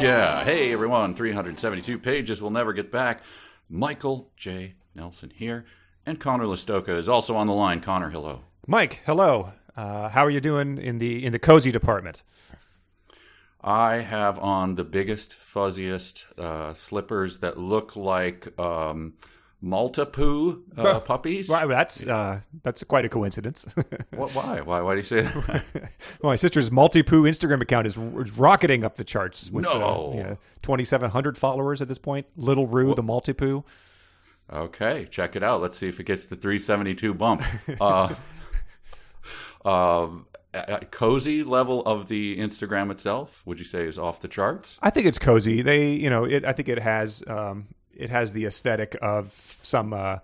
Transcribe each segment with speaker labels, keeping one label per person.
Speaker 1: Yeah. Hey, everyone. 372 pages We'll never get back. Michael J. Nelson here. And Conor Lastowka is also on the line. Conor, hello.
Speaker 2: Mike, hello. Uh, how are you doing in the in the cozy department?
Speaker 1: I have on the biggest, fuzziest uh, slippers that look like um, Maltipoo uh, puppies.
Speaker 2: Well, that's uh, that's quite a coincidence.
Speaker 1: what, why? Why? Why do you say that?
Speaker 2: well, my sister's Maltipoo Instagram account is, rocketing up the charts with
Speaker 1: No.
Speaker 2: uh, yeah, 2,700 followers at this point. Little Rue, the Maltipoo.
Speaker 1: Okay, check it out. Let's see if it gets the 372 bump. Uh, um, cozy level of the Instagram itself, would you say is off the charts?
Speaker 2: I think it's cozy. They, you know, it, I think it has um, it has the aesthetic of some, uh,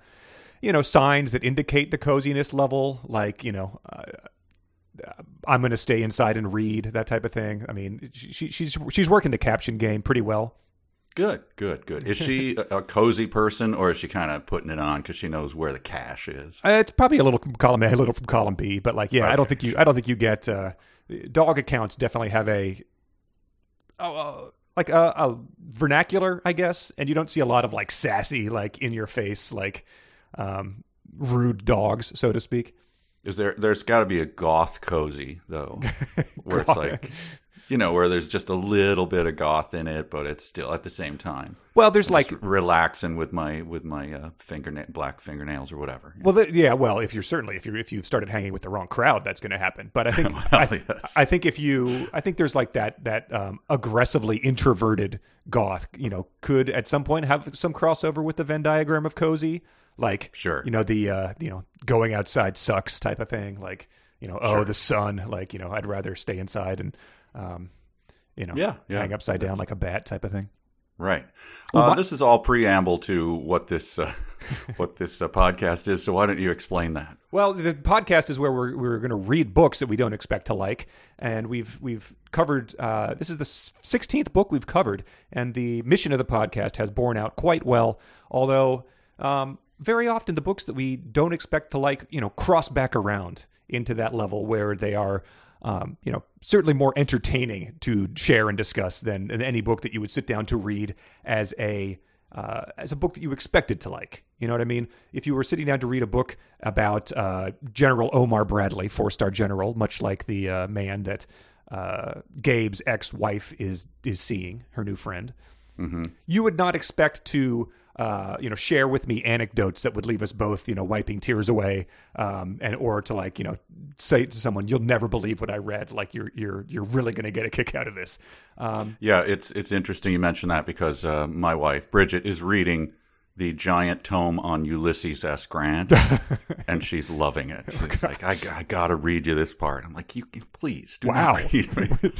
Speaker 2: you know, signs that indicate the coziness level, like you know. Uh, I'm going to stay inside and read that type of thing. I mean, she, she's she's working the caption game pretty well.
Speaker 1: Good, good, good. Is she a, a cozy person, or is she kind of putting it on because she knows where the cash is?
Speaker 2: Uh, it's probably a little from column A, a little from column B, but like, yeah, I don't think you, I don't think you get uh, dog accounts. Definitely have a, oh, uh, like a, a vernacular, I guess, and you don't see a lot of like sassy, like in your face, like um, rude dogs, so to speak.
Speaker 1: Is there? There's got to be a goth cozy though, where it's like, you know, where there's just a little bit of goth in it, but it's still at the same time.
Speaker 2: Well, there's like,
Speaker 1: relaxing with my with my uh, fingernail black fingernails or whatever.
Speaker 2: well, the, yeah, well, if you're certainly if you if you've started hanging with the wrong crowd, that's going to happen. But I think I,
Speaker 1: yes.
Speaker 2: I think if you I think there's like that that um, aggressively introverted goth, you know, could at some point have some crossover with the Venn diagram of cozy, like
Speaker 1: Sure.
Speaker 2: you know the uh, you know going outside sucks type of thing, like you know oh
Speaker 1: Sure.
Speaker 2: the sun, like you know I'd rather stay inside and um, you know
Speaker 1: Yeah, yeah.
Speaker 2: hang upside down like a bat type of thing.
Speaker 1: Right.
Speaker 2: Well,
Speaker 1: Uh, this is all preamble to what this uh, what this uh, podcast is. So why don't you explain that?
Speaker 2: Well, the podcast is where we're we're going to read books that we don't expect to like, and we've we've covered. Uh, this is the sixteenth book we've covered, and the mission of the podcast has borne out quite well. Although um, very often the books that we don't expect to like, you know, cross back around into that level where they are. Um, you know, certainly more entertaining to share and discuss than, than any book that you would sit down to read as a uh, as a book that you expected to like. You know what I mean? If you were sitting down to read a book about uh, General Omar Bradley, four star general, much like the uh, man that uh, Gabe's ex wife is is seeing, her new friend, you would not expect to. Uh, you know, share with me anecdotes that would leave us both, you know, wiping tears away, um, and or to like, you know, say to someone, "You'll never believe what I read." Like, you're you're you're really going to get a kick out of this. Um,
Speaker 1: Yeah, it's it's interesting you mentioned that because uh, my wife Bridget is reading the giant tome on Ulysses S. Grant, and she's loving it. She's like, I, I got to read you this part. I'm like, you please do
Speaker 2: Wow.
Speaker 1: not read me.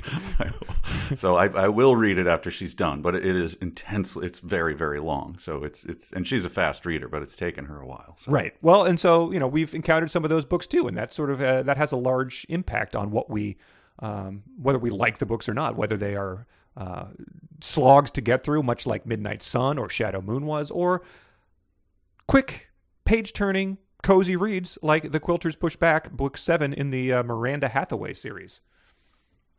Speaker 1: so I, I will read it after she's done, but it is intensely. It's very very long. So it's it's and she's a fast reader, but it's taken her a while. So.
Speaker 2: Right. Well, and so you know we've encountered some of those books too, and that sort of uh, that has a large impact on what we, um, whether we like the books or not, whether they are uh, slogs to get through, much like Midnight Sun or Shadow Moon was, or quick page turning cozy reads like The Quilters Push Back, book seven in the uh, Miranda Hathaway series.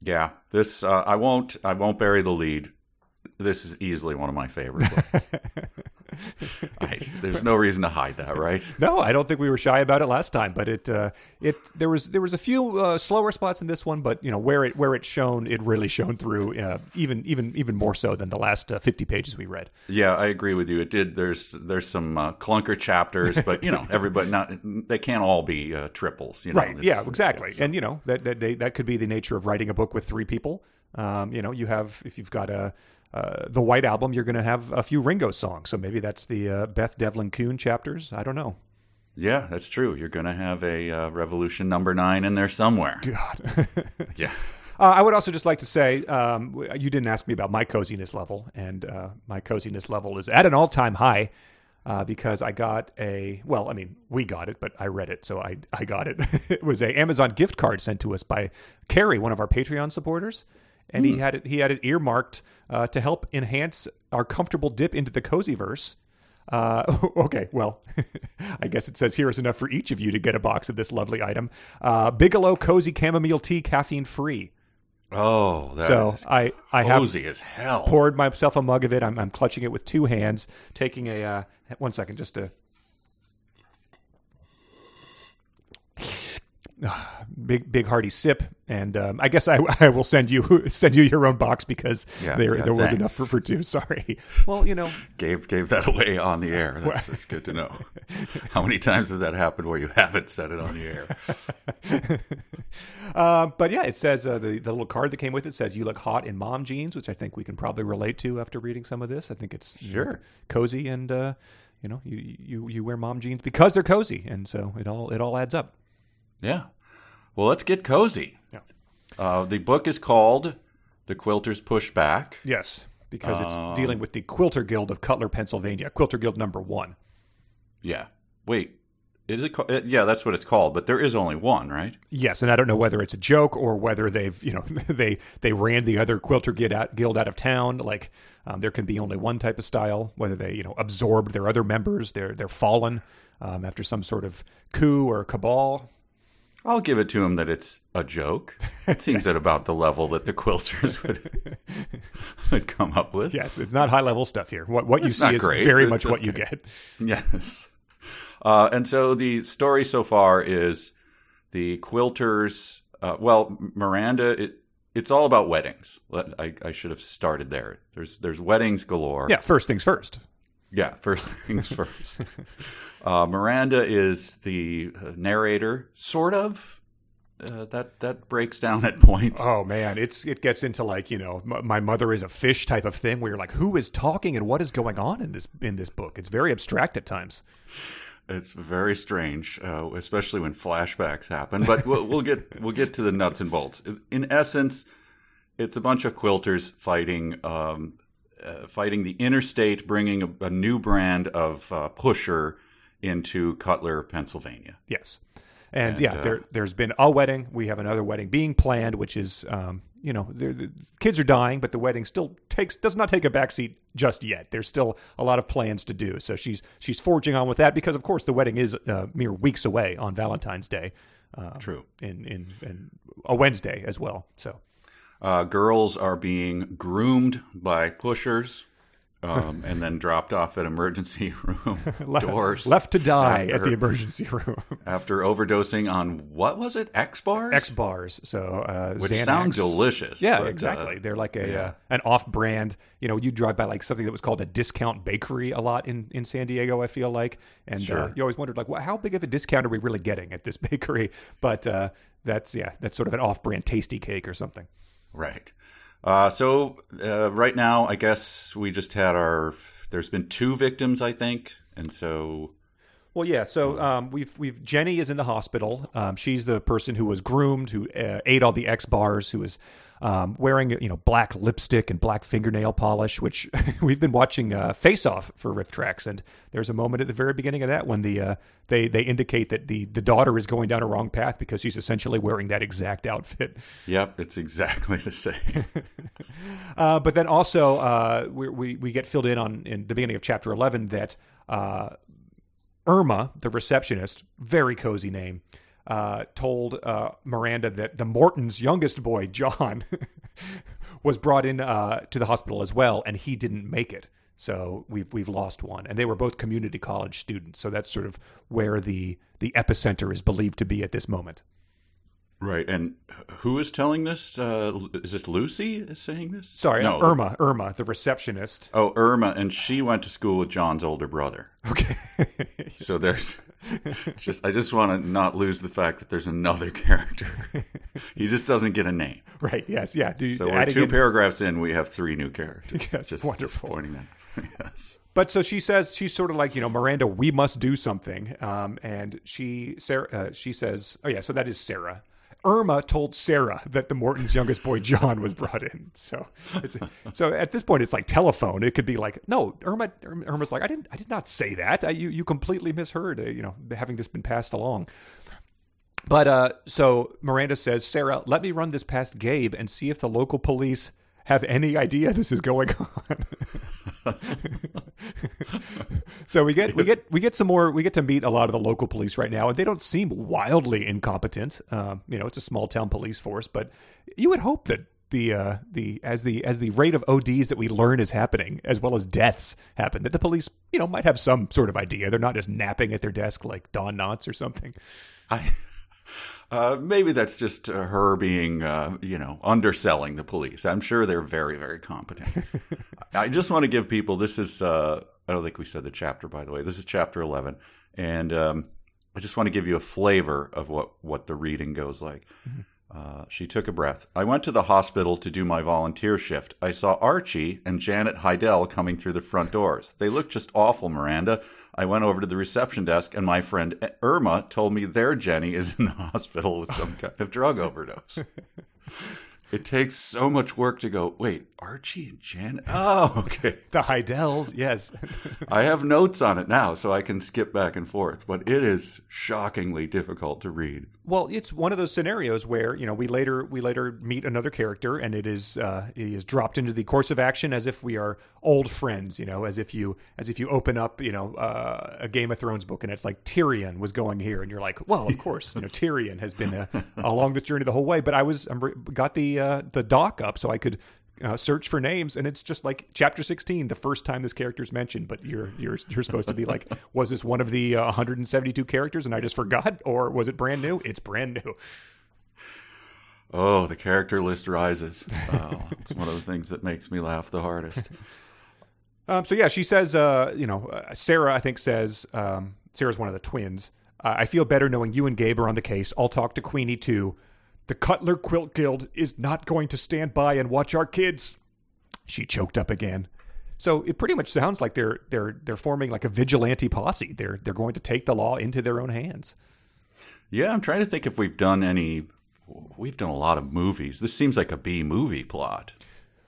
Speaker 1: Yeah, this uh, I won't I won't bury the lead. This is easily one of my favorite books. I, there's no reason to hide that, right?
Speaker 2: No, I don't think we were shy about it last time, but it uh, it there was there was a few uh, slower spots in this one, but you know where it where it shone, it really shone through, uh, even even even more so than the last uh, fifty pages we read.
Speaker 1: Yeah, I agree with you. It did. There's there's some uh, clunker chapters, but you know, everybody not they can't all be uh, triples. You know,
Speaker 2: Right? Yeah, exactly.
Speaker 1: so-
Speaker 2: And you know that that they, that could be the nature of writing a book with three people. Um, you know, you have if you've got a uh, the White Album, you're going to have a few Ringo songs. So maybe that's the uh, Beth Devlin Kuhn chapters. I don't know.
Speaker 1: yeah, that's true. You're going to have a uh, Revolution number nine in there somewhere.
Speaker 2: God.
Speaker 1: Yeah,
Speaker 2: Uh, I would also just like to say, um, you didn't ask me about my coziness level, and uh, my coziness level is at an all-time high uh, because I got a well, I mean, we got it, but I read it, so I I got it. it was a Amazon gift card sent to us by Carrie, one of our Patreon supporters, and he had it he had it earmarked uh, to help enhance our comfortable dip into the cozy verse. Uh, okay, well, I guess it says here is enough for each of you to get a box of this lovely item. Uh, Bigelow Cozy Chamomile Tea, caffeine free.
Speaker 1: Oh, that
Speaker 2: so
Speaker 1: is
Speaker 2: I I have
Speaker 1: cozy as hell.
Speaker 2: poured myself a mug of it. I'm, I'm clutching it with two hands, taking a uh, one second just to big big hearty sip, and um, I guess I, I will send you send you your own box because
Speaker 1: Yeah,
Speaker 2: there
Speaker 1: yeah,
Speaker 2: there was enough for, for two. Sorry. Well, you know,
Speaker 1: gave gave that away on the air. That's, that's good to know. How many times has that happened where you haven't said it on the air?
Speaker 2: uh, but yeah, it says uh, the the little card that came with it says you look hot in mom jeans, which I think we can probably relate to after reading some of this. I think it's you know,
Speaker 1: Sure.
Speaker 2: cozy and. Uh, you know, you, you you wear mom jeans because they're cozy, and so it all it all adds up.
Speaker 1: Yeah. Well, let's get cozy.
Speaker 2: Yeah.
Speaker 1: Uh, the book is called "The Quilters Pushback.
Speaker 2: Yes, because it's
Speaker 1: Um,
Speaker 2: dealing with the Quilter Guild of Cutler, Pennsylvania. Quilter Guild number one.
Speaker 1: Yeah. Wait. Is it? Called, yeah, that's what it's called. But there is only one, right?
Speaker 2: Yes, and I don't know whether it's a joke or whether they've you know they they ran the other Quilter Guild out, guild out of town. Like um, there can be only one type of style. Whether they you know absorbed their other members, they're they're fallen um, after some sort of coup or cabal.
Speaker 1: I'll give it to him that it's a joke. It seems at about the level that the quilters would, would come up with.
Speaker 2: Yes, it's not high level stuff here. What what you see is
Speaker 1: great,
Speaker 2: very much
Speaker 1: it's
Speaker 2: what you get.
Speaker 1: Yes. Uh, and so the story so far is the quilters. Uh, well, Miranda. It, it's all about weddings. I, I should have started there. There's there's weddings galore.
Speaker 2: Yeah, first things first.
Speaker 1: Yeah, first things first. Uh, Miranda is the uh, narrator, sort of. Uh, that that breaks down at points.
Speaker 2: Oh man, it's it gets into like you know m- my mother is a fish type of thing where you're like who is talking and what is going on in this in this book. It's very abstract at times.
Speaker 1: It's very strange, uh, especially when flashbacks happen. But we'll, we'll get we'll get to the nuts and bolts. In essence, it's a bunch of quilters fighting um, uh, fighting the interstate, bringing a, a new brand of uh, pusher into Cutler, Pennsylvania.
Speaker 2: Yes. And,
Speaker 1: And,
Speaker 2: yeah,
Speaker 1: uh,
Speaker 2: there, there's been a wedding. We have another wedding being planned, which is, um, you know, the, the kids are dying, but the wedding still takes does not take a backseat just yet. There's still a lot of plans to do. So she's she's forging on with that because, of course, the wedding is uh, mere weeks away on Valentine's Day. Uh,
Speaker 1: True.
Speaker 2: in, in in a Wednesday as well. So
Speaker 1: Uh, girls are being groomed by pushers. Um, and then dropped off at emergency room doors.
Speaker 2: left to die at the emergency room.
Speaker 1: after overdosing on what was it? X bars?
Speaker 2: X bars. So uh,
Speaker 1: Which
Speaker 2: Xanax.
Speaker 1: sound delicious.
Speaker 2: Yeah,
Speaker 1: but, uh,
Speaker 2: exactly. They're like a
Speaker 1: yeah.
Speaker 2: uh, an off-brand. You know, you drive by like something that was called a discount bakery a lot in, in San Diego. I feel like, and uh,
Speaker 1: Sure.
Speaker 2: you always wondered like, well, how big of a discount are we really getting at this bakery? But uh, that's yeah, that's sort of an off-brand tasty cake or something.
Speaker 1: Right. Uh, so uh, right now, I guess we just had our. There's been two victims, I think, and so
Speaker 2: Well, yeah. So um, we've we've Jenny is in the hospital. Um, she's the person who was groomed, who uh, ate all the X bars, who is um, wearing you know black lipstick and black fingernail polish. Which we've been watching uh, Face Off for RiffTrax, and there's a moment at the very beginning of that when the uh, they they indicate that the the daughter is going down a wrong path because she's essentially wearing that exact outfit.
Speaker 1: yep, it's exactly the same.
Speaker 2: Uh, but then also uh, we, we we get filled in on in the beginning of chapter eleven that uh, Irma, the receptionist, very cozy name, uh, told uh, Miranda that the Mortons' youngest boy, John, was brought in uh, to the hospital as well, and he didn't make it. So we've we've lost one, and they were both community college students. So that's sort of where the the epicenter is believed to be at this moment.
Speaker 1: Right. And who is telling this? Uh, is this Lucy is saying this?
Speaker 2: Sorry,
Speaker 1: no.
Speaker 2: Irma, Irma, the receptionist.
Speaker 1: Oh, Irma, and she went to school with John's older brother.
Speaker 2: Okay.
Speaker 1: So there's just I just want to not lose the fact that there's another character. he just doesn't get a name.
Speaker 2: Right. Yes. Yeah. Do,
Speaker 1: So we're two
Speaker 2: in-
Speaker 1: paragraphs in, we have three new characters.
Speaker 2: Yes,
Speaker 1: just,
Speaker 2: wonderful.
Speaker 1: Just pointing that. yes.
Speaker 2: But so she says she's sort of like you know Miranda, we must do something. Um, and she Sarah uh, she says, oh yeah, so that is Sarah. Irma told Sarah that the Morton's youngest boy John was brought in. So it's so at this point it's like telephone. It could be like no Irma. Irma's like I didn't I did not say that. I, you you completely misheard. Uh, you know having this been passed along. But uh, so Miranda says, Sarah, let me run this past Gabe and see if the local police have any idea this is going on. so we get we get we get some more. We get to meet a lot of the local police right now, and they don't seem wildly incompetent. Um, you know, it's a small town police force, but you would hope that the uh, the as the as the rate of ODs that we learn is happening, as well as deaths happen, that the police you know might have some sort of idea. They're not just napping at their desk like Don Knotts or something.
Speaker 1: I, uh, maybe that's just uh, her being, uh, you know, underselling the police. I'm sure they're very, very competent. I just want to give people this is, uh, I don't think we said the chapter, by the way. This is chapter 11. And um, I just want to give you a flavor of what, what the reading goes like. Mm-hmm. Uh, she took a breath. I went to the hospital to do my volunteer shift. I saw Archie and Janet Heidel coming through the front doors. They looked just awful, Miranda. I went over to the reception desk, and my friend Irma told me their Jenny is in the hospital with some kind of drug overdose. It takes so much work to go, wait, Archie and Janet? Oh, okay.
Speaker 2: the Heidel's, yes.
Speaker 1: I have notes on it now, so I can skip back and forth, but it is shockingly difficult to read.
Speaker 2: Well, it's one of those scenarios where you know we later we later meet another character, and it is uh, he is dropped into the course of action as if we are old friends. You know, as if you as if you open up you know uh, a Game of Thrones book, and it's like Tyrion was going here, and you're like, well, of course, you know Tyrion has been uh, along this journey the whole way. But I was I got the uh, the doc up so I could uh, search for names, and it's just like chapter sixteen, the first time this character is mentioned. But you're you're you're supposed to be like, was this one of the uh, 172 characters, and I just forgot, or was it brand new? It's brand new.
Speaker 1: Oh, the character list rises. Oh, it's one of the things that makes me laugh the hardest.
Speaker 2: Um, so yeah, she says, uh, you know, uh, Sarah, I think says, um, Sarah's one of the twins. Uh, I feel better knowing you and Gabe are on the case. I'll talk to Queenie too. The Cutler Quilt Guild is not going to stand by and watch our kids. She choked up again. So it pretty much sounds like they're they're they're forming like a vigilante posse. They're they're going to take the law into their own hands.
Speaker 1: Yeah, I'm trying to think if we've done any. We've done a lot of movies. This seems like a B movie plot,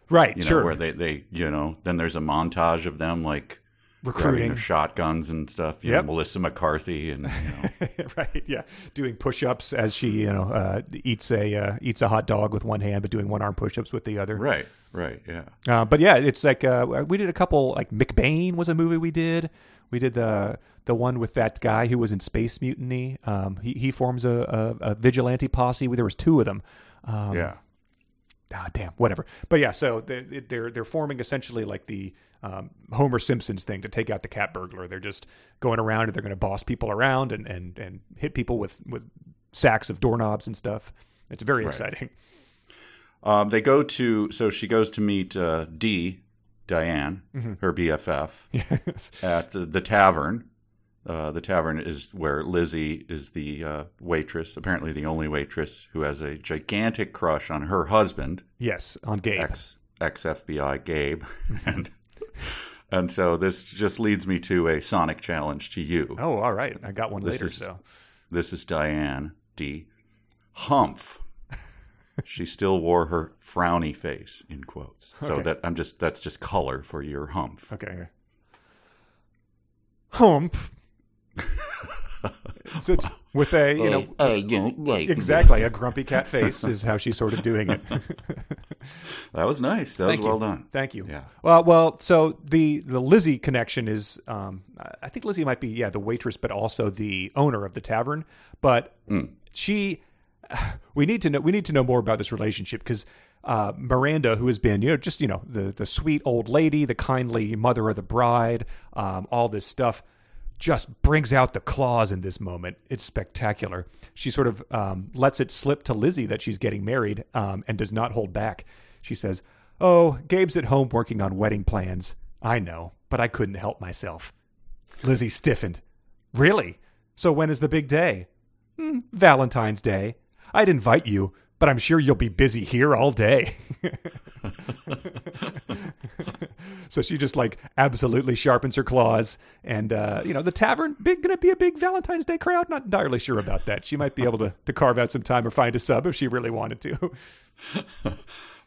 Speaker 2: right?
Speaker 1: You know,
Speaker 2: sure.
Speaker 1: Where they they you know then there's a montage of them like
Speaker 2: recruiting
Speaker 1: shotguns and stuff. You yep. know, Melissa McCarthy and you
Speaker 2: know. right, yeah, doing push-ups as she you know uh, eats a uh, eats a hot dog with one hand, but doing one arm push-ups with the other.
Speaker 1: Right, right, yeah.
Speaker 2: Uh, but yeah, it's like uh, we did a couple. Like McBain was a movie we did. We did the the one with that guy who was in Space Mutiny. Um, he he forms a, a, a, vigilante posse. There was two of them. Um,
Speaker 1: yeah.
Speaker 2: Ah, damn, whatever. But yeah, so they're they're, they're forming essentially like the um, Homer Simpson's thing to take out the cat burglar. They're just going around and they're going to boss people around and, and, and hit people with, with sacks of doorknobs and stuff. It's very right. exciting.
Speaker 1: Um, they go to, so she goes to meet uh, Dee, Diane, mm-hmm. her BFF, yes. at the, the tavern. Uh, the tavern is where Lizzie is the uh, waitress, apparently the only waitress who has a gigantic crush on her husband.
Speaker 2: Yes, on Gabe.
Speaker 1: Ex FBI Gabe. and and so this just leads me to a Sonic challenge to you.
Speaker 2: Oh, all right. I got one
Speaker 1: this
Speaker 2: later.
Speaker 1: Is,
Speaker 2: so
Speaker 1: this is Diane D. Humph. she still wore her frowny face in quotes. So okay. that I'm just that's just color for your humph.
Speaker 2: Okay. Humph. so it's with a you know uh, uh, exactly a grumpy cat face is how she's sort of doing it.
Speaker 1: that was nice. That
Speaker 2: Thank
Speaker 1: was
Speaker 2: you.
Speaker 1: well done.
Speaker 2: Thank you.
Speaker 1: Yeah.
Speaker 2: Well, well. So the the Lizzie connection is, um, I think Lizzie might be yeah the waitress, but also the owner of the tavern. But mm. she, we need to know we need to know more about this relationship because. Uh, Miranda, who has been, you know, just you know, the the sweet old lady, the kindly mother of the bride, um, all this stuff just brings out the claws in this moment. It's spectacular. She sort of um, lets it slip to Lizzie that she's getting married um, and does not hold back. She says, Oh, Gabe's at home working on wedding plans. I know, but I couldn't help myself. Lizzie stiffened. Really? So when is the big day? Mm, Valentine's Day. I'd invite you, but I'm sure you'll be busy here all day. so she just like absolutely sharpens her claws. And, uh, you know, the tavern, big, going to be a big Valentine's Day crowd? Not entirely sure about that. She might be able to, to carve out some time or find a sub if she really wanted to.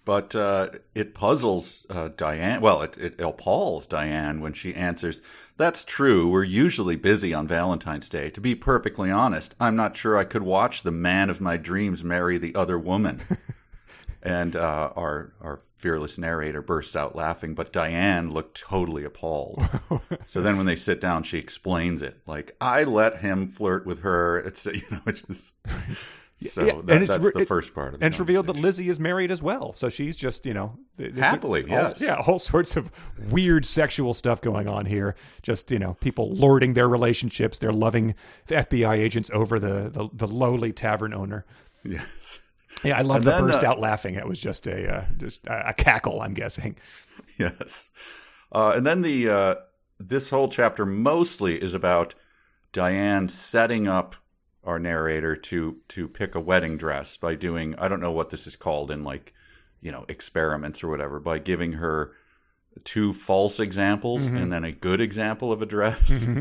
Speaker 1: but uh, it puzzles uh, Diane. Well, it, it appalls Diane when she answers, That's true. We're usually busy on Valentine's Day. To be perfectly honest, I'm not sure I could watch the man of my dreams marry the other woman. and uh, our our fearless narrator bursts out laughing, but Diane looked totally appalled. so then, when they sit down, she explains it like, "I let him flirt with her." It's you know, it's just So
Speaker 2: Yeah,
Speaker 1: that,
Speaker 2: and it's
Speaker 1: that's the
Speaker 2: it-
Speaker 1: first part of the
Speaker 2: And it's revealed that. Lizzie is married as well. So she's just, you know, there's a-
Speaker 1: Happily,
Speaker 2: all-
Speaker 1: yes.
Speaker 2: yeah, all sorts of weird sexual stuff going on here. Just, you know, people lording their relationships, their loving FBI agents over the, the, the lowly tavern owner.
Speaker 1: Yes.
Speaker 2: Yeah, I love the
Speaker 1: then,
Speaker 2: burst
Speaker 1: uh,
Speaker 2: out laughing. It was just a uh, just a, a cackle, I'm guessing.
Speaker 1: Yes. Uh, and then the uh, this whole chapter mostly is about Diane setting up our narrator to to pick a wedding dress by doing I don't know what this is called in like you know experiments or whatever by giving her two false examples
Speaker 2: Mm-hmm.
Speaker 1: and then a good example of a dress.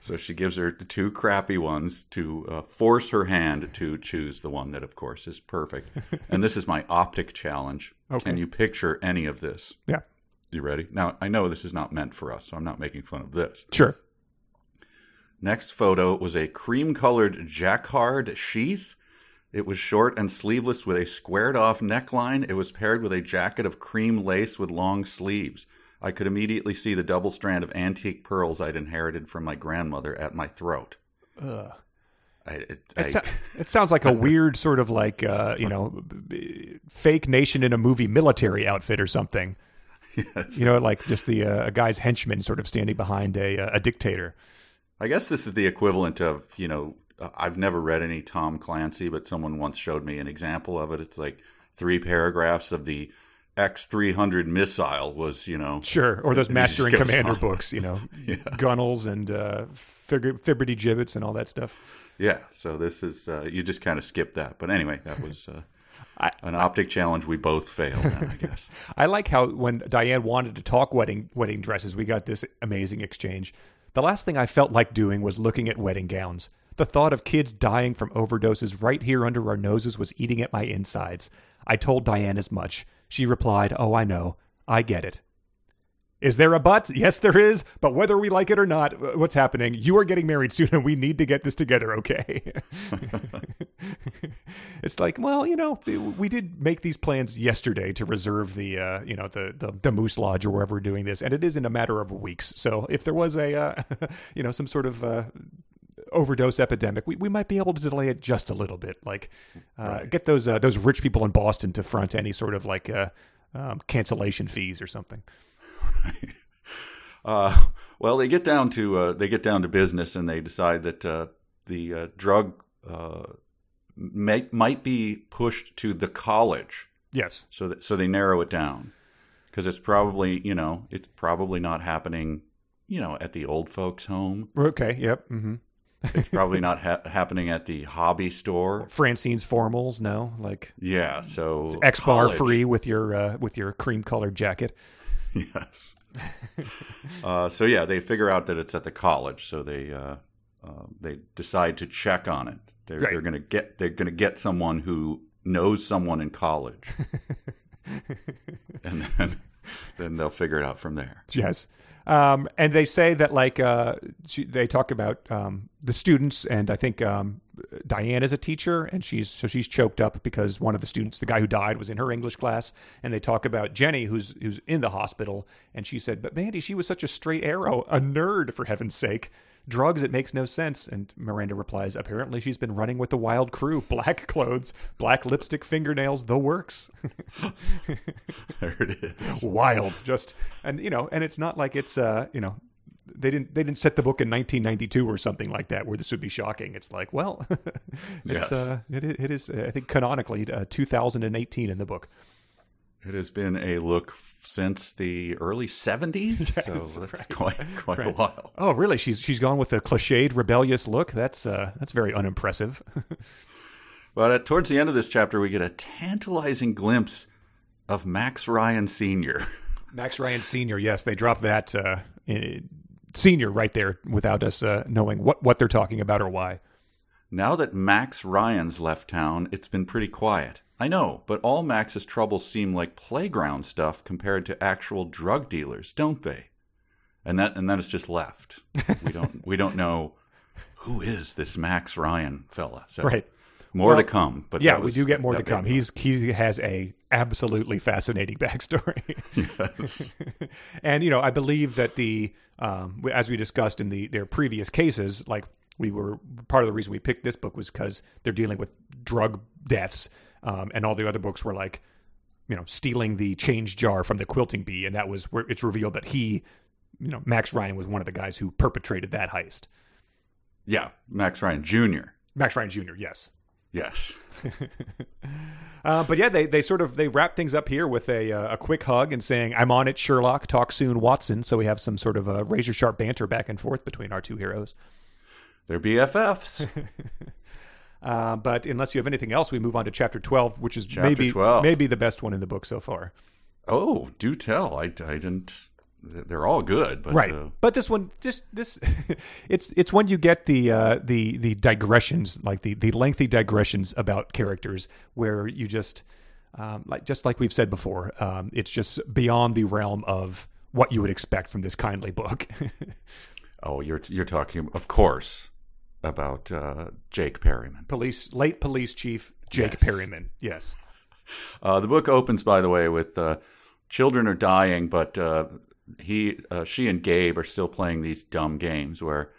Speaker 1: So she gives her the two crappy ones to uh, force her hand to choose the one that, of course, is perfect. and this is my optic challenge.
Speaker 2: Okay.
Speaker 1: Can you picture any of this?
Speaker 2: Yeah,
Speaker 1: You ready? Now, I know this is not meant for us, so I'm not making fun of this.
Speaker 2: sure.
Speaker 1: Next photo was a cream colored jacquard sheath. It was short and sleeveless with a squared off neckline. It was paired with a jacket of cream lace with long sleeves. I could immediately see the double strand of antique pearls I'd inherited from my grandmother at my throat.
Speaker 2: Ugh.
Speaker 1: I, it,
Speaker 2: It,
Speaker 1: I-
Speaker 2: so- it sounds like a weird sort of like uh, you know fake nation in a movie military outfit or something.
Speaker 1: yes.
Speaker 2: You know, like just the uh, a guy's henchman sort of standing behind a uh, a dictator.
Speaker 1: I guess this is the equivalent of, you know, I've never read any Tom Clancy, but someone once showed me an example of it. It's like three paragraphs of the X 300 missile was, you know,
Speaker 2: Sure, or those master and commander
Speaker 1: on.
Speaker 2: books, you know, gunnels and uh, fig- fibberty gibbets and all that stuff.
Speaker 1: yeah. So this is, uh, you just kind of skip that. But anyway, that was uh,
Speaker 2: I-
Speaker 1: an optic challenge we both failed at, I guess.
Speaker 2: I like how when Diane wanted to talk wedding wedding dresses, we got this amazing exchange. The last thing I felt like doing was looking at wedding gowns. The thought of kids dying from overdoses right here under our noses was eating at my insides. I told Diane as much. She replied, "Oh, I know. I get it." Is there a but? Yes, there is. But whether we like it or not, uh, what's happening? You are getting married soon, and we need to get this together, okay? it's like, well, you know, we did make these plans yesterday to reserve the, uh, you know, the, the the Moose Lodge or wherever we're doing this, and it is in a matter of weeks. So if there was a, uh, you know, some sort of uh, overdose epidemic, we, we might be able to delay it just a little bit. Like, uh, get those uh, those rich people in Boston to front any sort of like uh, um, cancellation fees or something.
Speaker 1: Uh, well, they get down to uh, they get down to business, and they decide that uh, the uh, drug uh, may, might be pushed to the college.
Speaker 2: Yes.
Speaker 1: So that, so they narrow it down because it's probably you know it's probably not happening you know at the old folks' home.
Speaker 2: Okay. Yep. hmm
Speaker 1: It's probably not ha- happening at the hobby store.
Speaker 2: Francine's formals, no, like
Speaker 1: Yeah, so
Speaker 2: X bar free with your uh, with your cream colored jacket.
Speaker 1: Yes. uh, so yeah, they figure out that it's at the college, so they uh, uh, they decide to check on it. They're,
Speaker 2: Right.
Speaker 1: they're gonna get they're gonna get someone who knows someone in college, and then then they'll figure it out from there.
Speaker 2: Yes. Um, and they say that like uh, she, they talk about um, the students, and I think um, Diane is a teacher, and she's so she's choked up because one of the students, the guy who died, was in her English class, and they talk about Jenny, who's who's in the hospital, and she said, "But Mandy, she was such a straight arrow, a nerd for heaven's sake." Drugs, it makes no sense. And Miranda replies, apparently she's been running with the wild crew. Black clothes, black lipstick, fingernails, the works.
Speaker 1: There it is.
Speaker 2: wild just and you know and it's not like it's uh you know they didn't they didn't set the book in 1992 or something like that where this would be shocking it's like well it's
Speaker 1: Yes.
Speaker 2: uh it, it is i think canonically uh, 2018 in the book
Speaker 1: It has been a look since the early '70s, so that's quite quite a while.
Speaker 2: oh really? She's she's gone with a cliched rebellious look? That's uh that's very unimpressive.
Speaker 1: But uh, towards the end of this chapter, we get a tantalizing glimpse of Max Ryan Sr.
Speaker 2: max ryan senior yes. They dropped that uh senior right there without us uh, knowing what what they're talking about or why.
Speaker 1: Now that Max Ryan's left town, it's been pretty quiet. I know, but all Max's troubles seem like playground stuff compared to actual drug dealers, don't they? And that and then it's just left. We don't we don't know who is this Max Ryan fella. So
Speaker 2: right
Speaker 1: more
Speaker 2: Well,
Speaker 1: to come. But
Speaker 2: yeah
Speaker 1: that
Speaker 2: we do get more to come he's he has a absolutely fascinating backstory
Speaker 1: yes.
Speaker 2: and you know, I believe that the um, as we discussed in the their previous cases, like we were part of the reason we picked this book was because they're dealing with drug deaths, um, and all the other books were like, you know, stealing the change jar from the quilting bee, and that was where it's revealed that he, you know, Max Ryan was one of the guys who perpetrated that heist.
Speaker 1: Yeah, Max Ryan Jr.
Speaker 2: Max Ryan Jr. Yes.
Speaker 1: Yes.
Speaker 2: Uh, but yeah, they, they sort of they wrap things up here with a uh, a quick hug and saying, "I'm on it, Sherlock. Talk soon, Watson." So we have some sort of a razor sharp banter back and forth between our two heroes.
Speaker 1: They're BFFs.
Speaker 2: Uh, but unless you have anything else, we move on to chapter twelve, which is
Speaker 1: Chapter
Speaker 2: maybe
Speaker 1: 12.
Speaker 2: maybe the best one in the book so far.
Speaker 1: oh, do tell. I, I didn't. They're all good, but
Speaker 2: right
Speaker 1: uh,
Speaker 2: but this one just this it's it's when you get the uh the the digressions like the the lengthy digressions about characters where you just um like just like we've said before um it's just beyond the realm of what you would expect from this kindly book
Speaker 1: oh, you're you're talking, of course, about uh, Jake Perryman.
Speaker 2: police late police chief jake
Speaker 1: Yes.
Speaker 2: perryman yes
Speaker 1: Uh, the book opens, by the way, with uh, children are dying, but uh, he, uh, she, and Gabe are still playing these dumb games where,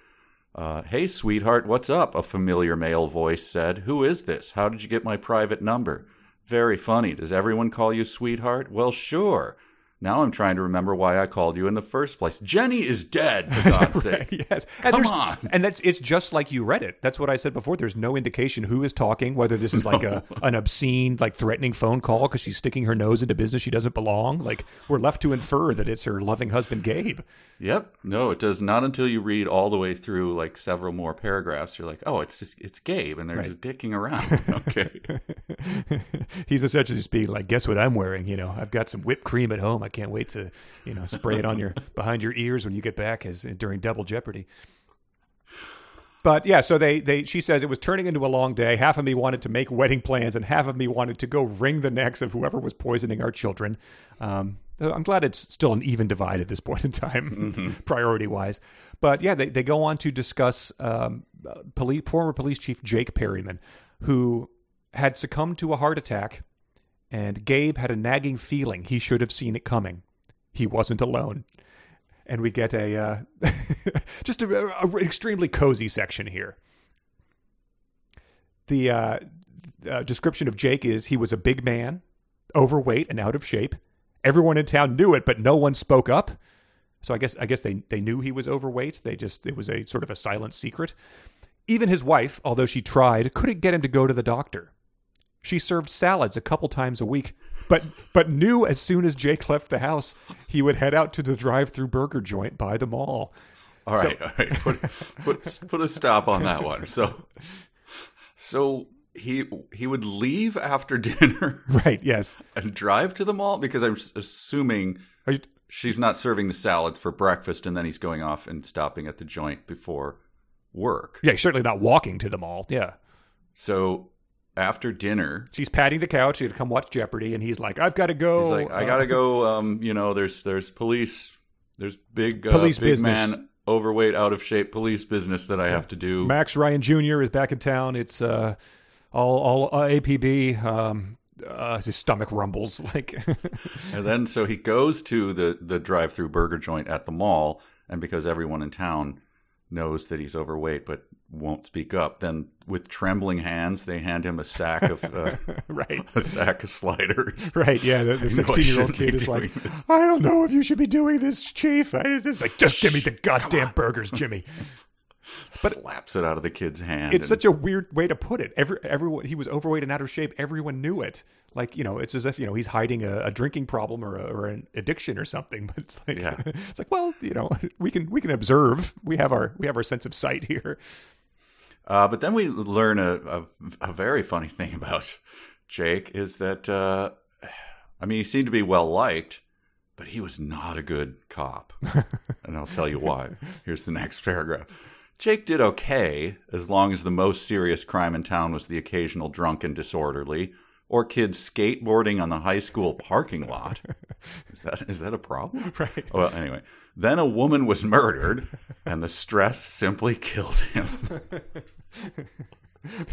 Speaker 1: uh, "Hey, sweetheart, what's up?" A familiar male voice said. "Who is this? How did you get my private number?" Very funny. Does everyone call you sweetheart? Well, sure. Now I'm trying to remember why I called you in the first place. Jenny is dead, for God's sake.
Speaker 2: yes and
Speaker 1: Come on.
Speaker 2: and that's it's just like you read it that's what i said before there's no indication who is talking whether this is like a an obscene like threatening phone call because she's sticking her nose into business she doesn't belong like we're left to infer that it's her loving husband gabe
Speaker 1: Yep. No, it does not until you read all the way through like several more paragraphs. You're like, oh, it's just it's Gabe, and they're just dicking around. Okay.
Speaker 2: he's essentially just being like guess what i'm wearing you know i've got some whipped cream at home i can't wait to you know spray it on your behind your ears when you get back as during double jeopardy. But yeah so they they she says it was turning into a long day. Half of me wanted to make wedding plans and half of me wanted to go wring the necks of whoever was poisoning our children. Um, i'm glad it's still an even divide at this point in time priority wise but yeah they, they go on to discuss um, uh, police, former police chief jake perryman who had succumbed to a heart attack and gabe had a nagging feeling he should have seen it coming he wasn't alone and we get a uh, just a, a, a extremely cozy section here. The uh, uh, description of Jake is he was a big man, overweight and out of shape. Everyone in town knew it, but no one spoke up. So I guess I guess they they knew he was overweight. They just it was a sort of a silent secret. Even his wife, although she tried, couldn't get him to go to the doctor. She served salads a couple times a week, but but knew as soon as Jake left the house, he would head out to the drive-through burger joint by the mall.
Speaker 1: All right, all right. Put, put put a stop on that one. So, so he he would leave after dinner
Speaker 2: Right? Yes.
Speaker 1: and drive to the mall because I'm assuming
Speaker 2: you,
Speaker 1: she's not serving the salads for breakfast, and then he's going off and stopping at the joint before work.
Speaker 2: yeah, he's certainly not walking to the mall. Yeah.
Speaker 1: So after dinner,
Speaker 2: She's patting the couch. He'd come watch Jeopardy, and he's like, "I've got to go."
Speaker 1: he's like, "I
Speaker 2: Uh,
Speaker 1: gotta go." Um, you know, there's there's police, there's big uh,
Speaker 2: Police
Speaker 1: big
Speaker 2: business.
Speaker 1: man, overweight, out of shape police business that I have to do.
Speaker 2: Max Ryan Jr. is back in town. It's uh, all all uh, APB. Um, uh, his stomach rumbles like.
Speaker 1: And then so he goes to the the drive through burger joint at the mall, and because everyone in town knows that he's overweight but won't speak up, then with trembling hands they hand him a sack of uh,
Speaker 2: right.
Speaker 1: a sack of sliders.
Speaker 2: Right, yeah. The sixteen-year-old kid is like,
Speaker 1: this.
Speaker 2: "I don't know if you should be doing this, Chief." I just like, just give me the goddamn burgers, Jimmy.
Speaker 1: But slaps it out of the kid's hand.
Speaker 2: It's such a weird way to put it. Every everyone he was overweight and out of shape. Everyone knew it. Like you know, it's as if you know he's hiding a, a drinking problem or a, or an addiction or something. But it's like
Speaker 1: Yeah.
Speaker 2: it's like well, you know, we can we can observe. We have our we have our sense of sight here.
Speaker 1: Uh, but then we learn a, a, a very funny thing about Jake is that, uh, I mean, he seemed to be well liked, but he was not a good cop. and I'll tell you why. Here's the next paragraph. Jake did okay as long as the most serious crime in town was the occasional drunk and disorderly or kids skateboarding on the high school parking lot. Is that is that a problem?
Speaker 2: Right.
Speaker 1: Well, anyway, then a woman was murdered, and the stress simply killed him.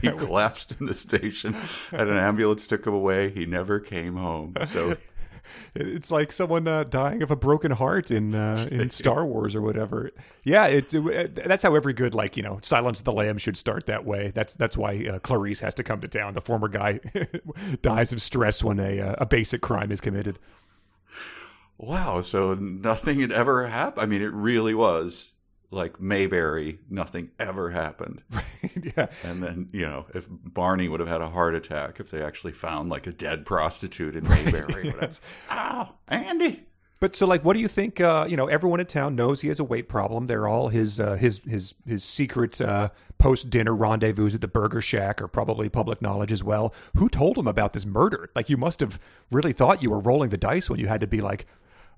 Speaker 1: he collapsed in the station, and an ambulance took him away. He never came home. So
Speaker 2: it's like someone uh, dying of a broken heart in uh, in Star Wars or whatever. Yeah, it, it, that's how every good like you know Silence of the Lambs should start that way. That's that's why uh, Clarice has to come to town. The former guy dies of stress when a uh, a basic crime is committed.
Speaker 1: Wow, so nothing had ever happened. I mean, it really was like Mayberry, nothing ever happened. Right.
Speaker 2: yeah.
Speaker 1: And then, you know, if Barney would have had a heart attack if they actually found like a dead prostitute in Mayberry.
Speaker 2: yes.
Speaker 1: Oh, Andy.
Speaker 2: But so, like, what do you think? Uh, you know, everyone in town knows he has a weight problem. They're all his uh, his his his secret uh, post dinner rendezvous at the Burger Shack are probably public knowledge as well. Who told him about this murder? Like, you must have really thought you were rolling the dice when you had to be like,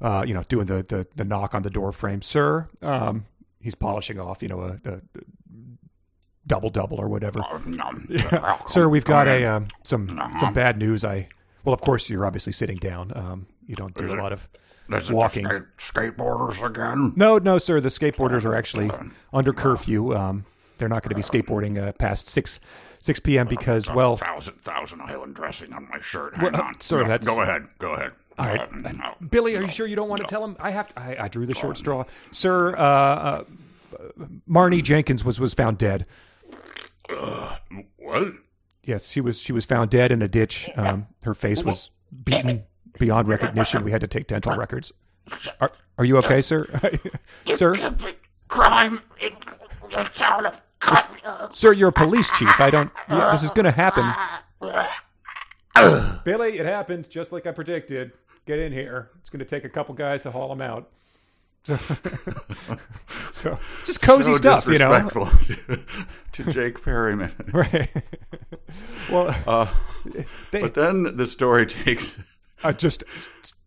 Speaker 2: uh, you know, doing the, the the knock on the door frame, sir. Um, he's polishing off, you know, a, a double double or whatever. Sir, we've got a um, some some bad news. I well, of course, you're obviously sitting down. Um, you don't do a lot of
Speaker 1: Is it
Speaker 2: walking.
Speaker 1: the skate- skateboarders again?
Speaker 2: No, no, sir. The skateboarders are actually under curfew. Um, they're not going to be skateboarding uh, past six six p.m. because, well,
Speaker 1: thousand thousand island dressing on my shirt. Hang
Speaker 2: Well, uh,
Speaker 1: on,
Speaker 2: sir,
Speaker 1: Go-
Speaker 2: that's-
Speaker 1: go ahead. Go ahead.
Speaker 2: All right.
Speaker 1: Uh, no.
Speaker 2: Billy, are you sure you don't want to tell him? I have. I, I drew the short straw, sir. Uh, uh, Marnie Jenkins was was found dead.
Speaker 1: What?
Speaker 2: Yes, she was. She was found dead in a ditch. Um, her face was beaten beyond recognition. We had to take dental records. Are, are you okay, sir? sir,
Speaker 3: crime in the town of
Speaker 2: sir, you're a police chief. I don't. Yeah, this is going to happen. Billy, it happened just like I predicted. Get in here. It's going to take a couple guys to haul him out. So, so just cozy
Speaker 1: so
Speaker 2: stuff, you know.
Speaker 1: to, to Jake Perryman.
Speaker 2: Right. well,
Speaker 1: Uh,
Speaker 2: they,
Speaker 1: but then the story takes.
Speaker 2: uh, just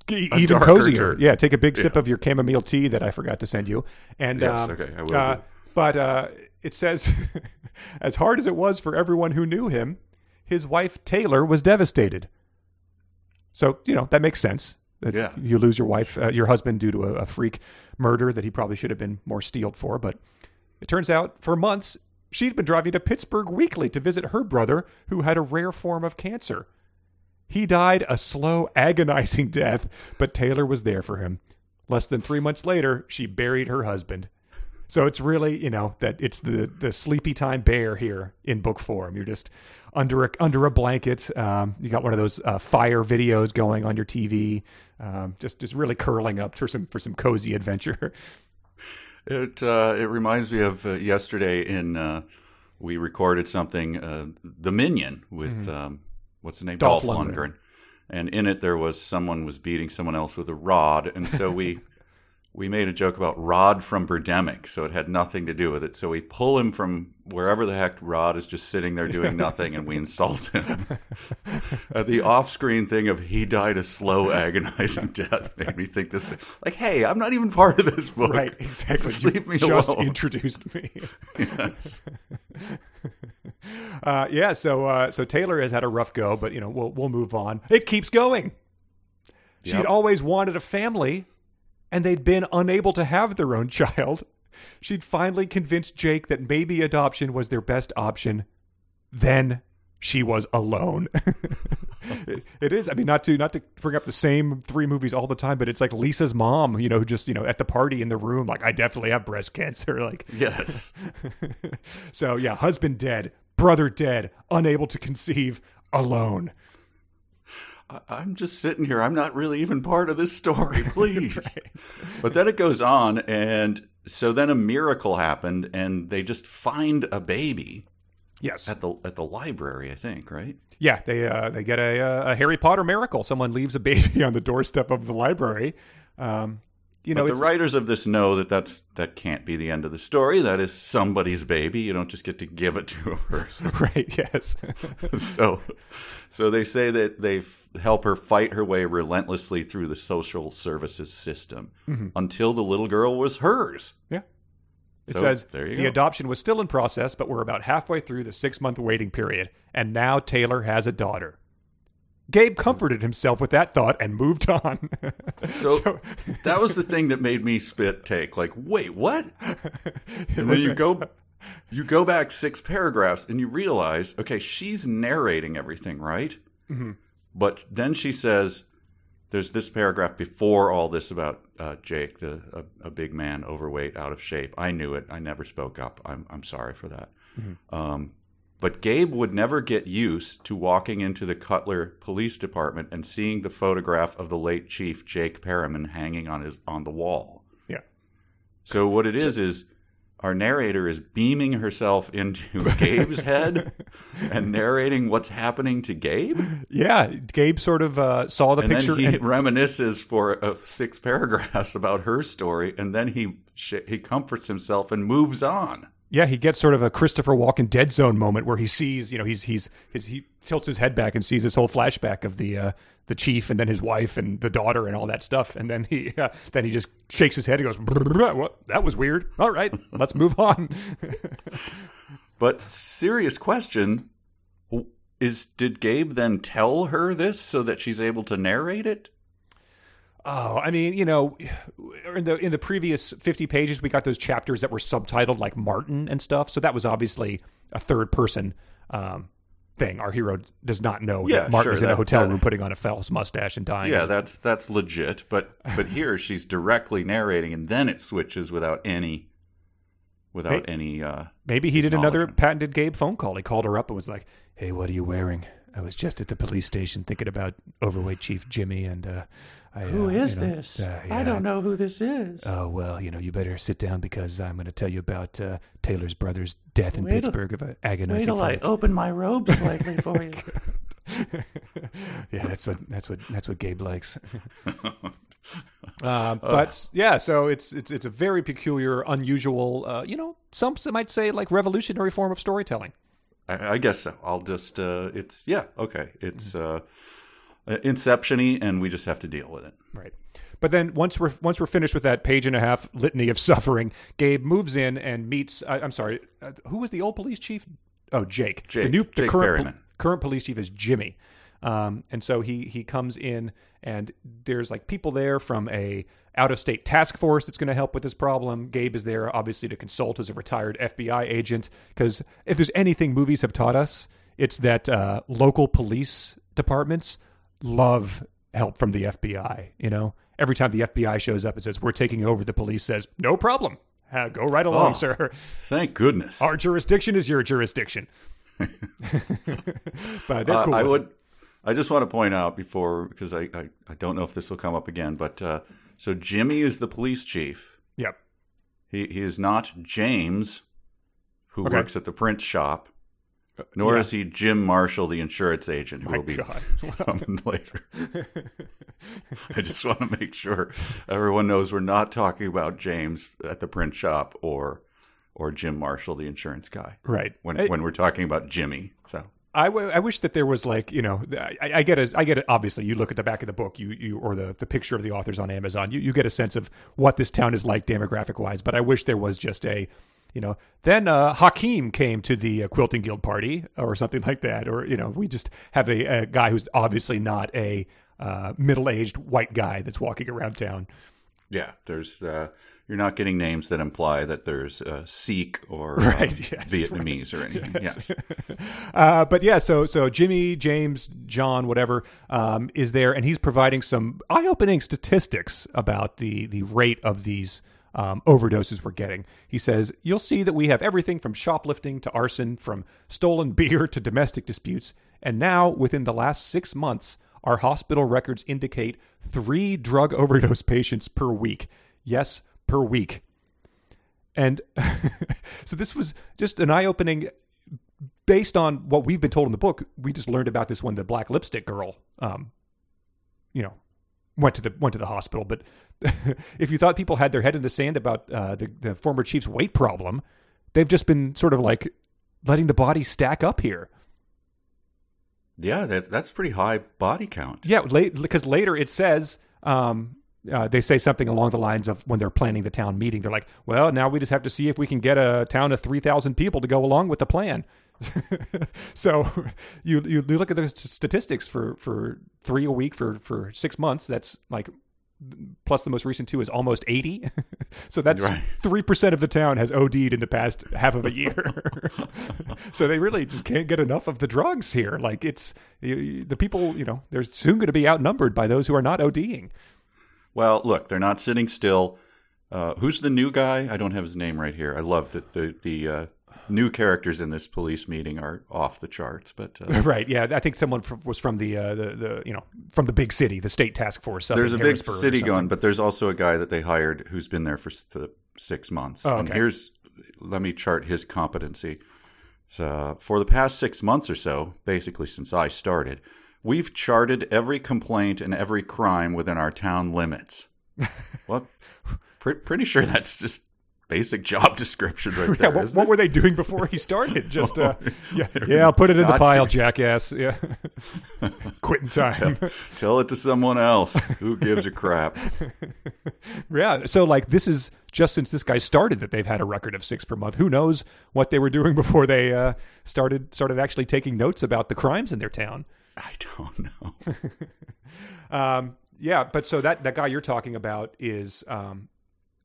Speaker 2: even cozier.
Speaker 1: turn.
Speaker 2: Yeah, take a big sip of your chamomile tea that I forgot to send you. And
Speaker 1: Yes,
Speaker 2: um,
Speaker 1: okay, I will
Speaker 2: uh, but uh, it says, as hard as it was for everyone who knew him, his wife Taylor was devastated. So you know that makes sense. That
Speaker 1: Yeah.
Speaker 2: you lose your wife, uh, your husband, due to a, a freak murder that he probably should have been more steeled for. But it turns out, for months, she'd been driving to Pittsburgh weekly to visit her brother, who had a rare form of cancer. He died a slow, agonizing death, but Taylor was there for him. Less than three months later, she buried her husband. So it's really, you know, that it's the the sleepy time bear here in book form. You're just under a under a blanket. Um, you got one of those uh, fire videos going on your TV. Um, just just really curling up for some for some cozy adventure.
Speaker 1: It uh, it reminds me of uh, yesterday in uh, we recorded something uh, the Minion with um, what's the name
Speaker 2: Mm-hmm. Dolph
Speaker 1: Dolph,
Speaker 2: Lundgren.
Speaker 1: Lundgren. and in it there was someone was beating someone else with a rod, and so we we made a joke about Rod from Birdemic, so it had nothing to do with it. So we pull him from wherever the heck Rod is just sitting there doing nothing, and we insult him. uh, the off-screen thing of he died a slow, agonizing death made me think this. Like, hey, I'm not even part of this book.
Speaker 2: right, exactly.
Speaker 1: Just
Speaker 2: You
Speaker 1: leave me
Speaker 2: just
Speaker 1: alone.
Speaker 2: introduced me.
Speaker 1: Yes.
Speaker 2: Uh, yeah, so uh, so Taylor has had a rough go, but you know we'll we'll move on. It keeps going. She'd
Speaker 1: Yep.
Speaker 2: always wanted a family, and they'd been unable to have their own child. She'd finally convinced Jake that maybe adoption was their best option. Then she was alone. It- it is. I mean, not to not to bring up the same three movies all the time, but it's like Lisa's mom. You know, who just you know at the party in the room, like I definitely have breast cancer. Like
Speaker 1: Yes.
Speaker 2: so yeah, husband dead, brother dead, unable to conceive, alone.
Speaker 1: I'm just sitting here. I'm not really even part of this story, please. But then it goes on, and so then a miracle happened, and they just find a baby
Speaker 2: Yes.
Speaker 1: at the at the library. I think, right?
Speaker 2: Yeah, they uh, they get a, uh, a Harry Potter miracle. Someone leaves a baby on the doorstep of the library. Um, you know,
Speaker 1: But the writers of this know that that's that can't be the end of the story. That is somebody's baby. You don't just get to give it to a person.
Speaker 2: right. Yes.
Speaker 1: so, so they say that they f- help her fight her way relentlessly through the social services system
Speaker 2: Mm-hmm.
Speaker 1: until the little girl was hers.
Speaker 2: yeah. It
Speaker 1: So,
Speaker 2: says the
Speaker 1: go.
Speaker 2: adoption was still in process, but we're about halfway through the six month waiting period, and now Taylor has a daughter. Gabe comforted himself with that thought and moved on.
Speaker 1: So, that was the thing that made me spit take. Like, wait, what? And then you go, you go back six paragraphs and you realize, okay, she's narrating everything, right?
Speaker 2: Mm-hmm.
Speaker 1: But then she says, there's this paragraph before all this about uh, Jake, the a, a, big man, overweight, out of shape. I knew it. I never spoke up. I'm I'm sorry for that. Mm-hmm. Um, but Gabe would never get used to walking into the Cutler Police Department and seeing the photograph of the late Chief Jake Perriman hanging on his on the wall.
Speaker 2: Yeah.
Speaker 1: So what it is is our narrator is beaming herself into Gabe's head and narrating what's happening to Gabe.
Speaker 2: Yeah, Gabe sort of uh, saw the
Speaker 1: and
Speaker 2: picture.
Speaker 1: Then he
Speaker 2: and...
Speaker 1: reminisces for uh, six paragraphs about her story, and then he he comforts himself and moves on.
Speaker 2: Yeah, he gets sort of a Christopher Walken Dead Zone moment where he sees, you know, he's he's his, he tilts his head back and sees this whole flashback of the uh, the chief and then his wife and the daughter and all that stuff, and then he uh, then he just shakes his head and goes, "What? That was weird. All right, let's move on."
Speaker 1: but serious question is: Did Gabe then tell her this so that she's able to narrate it?
Speaker 2: Oh, I mean, you know, in the in the previous fifty pages, we got those chapters that were subtitled like Martin and stuff. So that was obviously a third person um, thing. Our hero does not know
Speaker 1: yeah,
Speaker 2: that Martin
Speaker 1: sure,
Speaker 2: is in
Speaker 1: that,
Speaker 2: a hotel
Speaker 1: that,
Speaker 2: room putting on a false mustache and dying.
Speaker 1: Yeah, that's that's legit. But but here she's directly narrating, and then it switches without any without
Speaker 2: maybe,
Speaker 1: any. Uh,
Speaker 2: maybe he did another patented Gabe phone call. He called her up and was like, "Hey, what are you wearing?" I was just at the police station thinking about overweight Chief Jimmy, and uh, I,
Speaker 3: who
Speaker 2: uh,
Speaker 3: is
Speaker 2: you know,
Speaker 3: this?
Speaker 2: uh,
Speaker 3: I don't know who this is.
Speaker 2: Oh well, you know, you better sit down because I'm going to tell you about uh, Taylor's brother's death in
Speaker 3: Wait till-
Speaker 2: Pittsburgh of an agonizing.
Speaker 3: Wait till I open my robe slightly for you.
Speaker 2: yeah, that's what that's what that's what Gabe likes. uh, but yeah, so it's it's it's a very peculiar, unusual, uh, you know, some might say like revolutionary form of storytelling.
Speaker 1: I, I guess so. I'll just. Uh, it's yeah. Okay. It's uh, inception-y, and we just have to deal with it.
Speaker 2: Right. But then once we're once we're finished with that page and a half litany of suffering, Gabe moves in and meets. Uh, I'm sorry, uh, who was the old police chief? Oh, Jake.
Speaker 1: Jake.
Speaker 2: The new the
Speaker 1: Jake
Speaker 2: current
Speaker 1: Perryman.
Speaker 2: current police chief is Jimmy. Um, and so he he comes in and there's like people there from a out of state task force that's going to help with this problem. Gabe is there obviously to consult as a retired FBI agent because if there's anything movies have taught us, it's that uh, local police departments love help from the FBI. You know, every time the FBI shows up and says we're taking over, the police says no problem. Uh, go right along,
Speaker 1: Oh.
Speaker 2: sir.
Speaker 1: Thank goodness.
Speaker 2: Our jurisdiction is your jurisdiction. but they're
Speaker 1: Uh,
Speaker 2: cool.
Speaker 1: I would.
Speaker 2: it.
Speaker 1: I just want to point out before because I, I, I don't know if this will come up again, but uh, so Jimmy is the police chief.
Speaker 2: Yep.
Speaker 1: He he is not James, who
Speaker 2: Okay.
Speaker 1: works at the print shop, nor
Speaker 2: yeah.
Speaker 1: is he Jim Marshall, the insurance agent, who
Speaker 2: My
Speaker 1: will be
Speaker 2: God.
Speaker 1: summoned later. I just want to make sure everyone knows we're not talking about James at the print shop or or Jim Marshall, the insurance guy.
Speaker 2: Right.
Speaker 1: When
Speaker 2: I-
Speaker 1: when we're talking about Jimmy, so
Speaker 2: I, w- I wish that there was like you know I, I get a, I get it obviously you look at the back of the book you you or the, the picture of the authors on Amazon you, you get a sense of what this town is like demographic wise but I wish there was just a you know then uh, Hakeem came to the uh, quilting guild party or something like that or you know we just have a, a guy who's obviously not a uh, middle aged white guy that's walking around town.
Speaker 1: Yeah, there's uh, you're not getting names that imply that there's uh, Sikh or
Speaker 2: Right,
Speaker 1: um,
Speaker 2: yes,
Speaker 1: Vietnamese or anything. Yes.
Speaker 2: uh, but yeah, so so Jimmy, James, John, whatever, um, is there, and he's providing some eye-opening statistics about the the rate of these um, overdoses we're getting. He says you'll see that we have everything from shoplifting to arson, from stolen beer to domestic disputes, and now within the last six months, our hospital records indicate three drug overdose patients per week. Yes, per week. And so this was just an eye opening based on what we've been told in the book. We just learned about this when the black lipstick girl, um, you know, went to the went to the hospital. But if you thought people had their head in the sand about uh, the, the former chief's weight problem, they've just been sort of like letting the body stack up here.
Speaker 1: Yeah, that, that's pretty high body count.
Speaker 2: Yeah, late, because later it says um, uh, they say something along the lines of when they're planning the town meeting, they're like, "Well, now we just have to see if we can get a town of three thousand people to go along with the plan." so you, you look at the statistics for for three a week for for six months. That's like plus the most recent two is almost 80. so that's
Speaker 1: Right.
Speaker 2: 3% of the town has OD'd in the past half of a year. so they really just can't get enough of the drugs here. Like it's the people, you know, they're soon going to be outnumbered by those who are not ODing.
Speaker 1: Well, look, they're not sitting still. Uh, who's the new guy? I don't have his name right here. I love that the the uh, new characters in this police meeting are off the charts. But uh,
Speaker 2: Right. Yeah. I think someone from, was from the, uh, the, the, you know, from the big city, the state task force.
Speaker 1: there's a big city going, but there's also a guy that they hired who's been there for six months.
Speaker 2: Oh,
Speaker 1: And
Speaker 2: okay.
Speaker 1: here's let me chart his competency. So for the past six months or so, basically since I started, we've charted every complaint and every crime within our town limits. well, pre- pretty sure that's just basic job description right
Speaker 2: Yeah,
Speaker 1: there.
Speaker 2: what,
Speaker 1: isn't
Speaker 2: what were they doing before he started? Just uh, yeah, yeah, I'll put it in the pile, jackass. Yeah, quitting time.
Speaker 1: Tell it to someone else. Who gives a crap?
Speaker 2: yeah, so like this is just since this guy started that they've had a record of six per month. Who knows what they were doing before they uh, started started actually taking notes about the crimes in their town?
Speaker 1: I don't know.
Speaker 2: Um, yeah, but so that that guy you're talking about is um,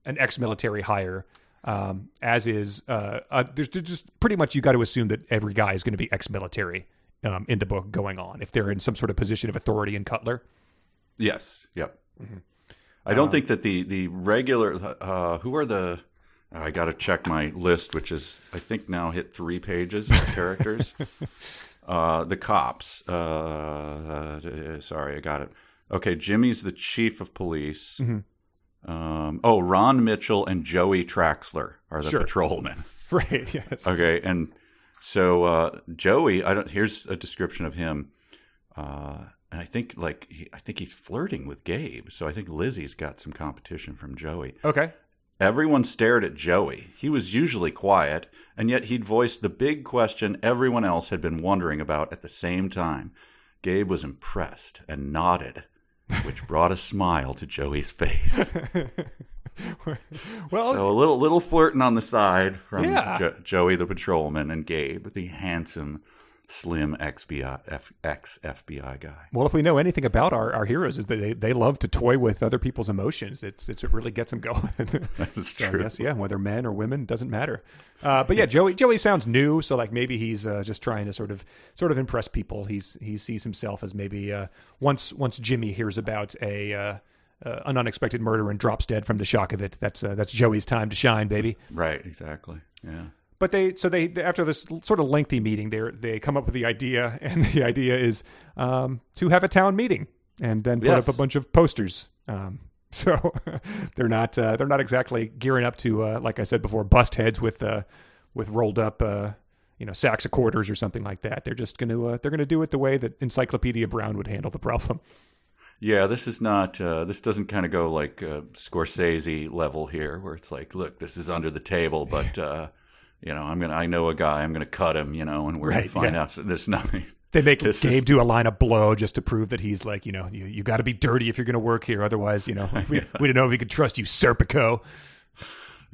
Speaker 2: an ex-military hire. Um, as is, uh, uh, there's just pretty much you got to assume that every guy is going to be ex-military um, in the book going on if they're in some sort of position of authority in Cutler.
Speaker 1: Yes. Yep.
Speaker 2: Mm-hmm.
Speaker 1: I don't think that the the regular uh, who are the I got to check my list, which is I think now hit three pages of characters. uh, the cops. Uh, sorry, I got it. Okay, Jimmy's the chief of police.
Speaker 2: Mm-hmm.
Speaker 1: Um, oh, Ron Mitchell and Joey Traxler are the
Speaker 2: Sure.
Speaker 1: patrolmen.
Speaker 2: Right. Yes.
Speaker 1: Okay, and so uh, Joey, I don't. Here's a description of him, uh, and I think like he, I think he's flirting with Gabe. So I think Lizzie's got some competition from Joey.
Speaker 2: Okay.
Speaker 1: Everyone stared at Joey. He was usually quiet, and yet he'd voiced the big question everyone else had been wondering about at the same time. Gabe was impressed and nodded, which brought a smile to Joey's face.
Speaker 2: Well,
Speaker 1: So a little little flirting on the side from
Speaker 2: Yeah.
Speaker 1: Jo- Joey the patrolman and Gabe, the handsome, slim XBI, F, ex FBI guy.
Speaker 2: well, if we know anything about our, our heroes, is that they, they love to toy with other people's emotions. It's it's it really gets them going.
Speaker 1: That's
Speaker 2: So
Speaker 1: true.
Speaker 2: guess, yeah, whether men or women doesn't matter. Uh, but yeah, Joey Joey sounds new, so like maybe he's uh, just trying to sort of sort of impress people. He's he sees himself as maybe uh, once once Jimmy hears about a uh, uh, an unexpected murder and drops dead from the shock of it. That's uh, that's Joey's time to shine, baby.
Speaker 1: Right, exactly. Yeah.
Speaker 2: But they so they after this sort of lengthy meeting, they they come up with the idea, and the idea is um, to have a town meeting and then put
Speaker 1: Yes.
Speaker 2: up a bunch of posters. Um, so they're not uh, they're not exactly gearing up to uh, like I said before, bust heads with uh, with rolled up uh, you know sacks of quarters or something like that. They're just going to uh, they're going to do it the way that Encyclopedia Brown would handle the problem.
Speaker 1: Yeah, this is not. Uh, this doesn't kind of go like uh, Scorsese level here, where it's like, look, this is under the table, but uh, you know, I'm gonna. I know a guy. I'm gonna cut him. You know, and we're
Speaker 2: Right,
Speaker 1: gonna find
Speaker 2: yeah.
Speaker 1: out. So there's nothing.
Speaker 2: They make
Speaker 1: This
Speaker 2: Gabe
Speaker 1: is-
Speaker 2: do a line of blow just to prove that he's like, you know, you, you got to be dirty if you're going to work here. Otherwise, you know, we, we don't know if we could trust you, Serpico.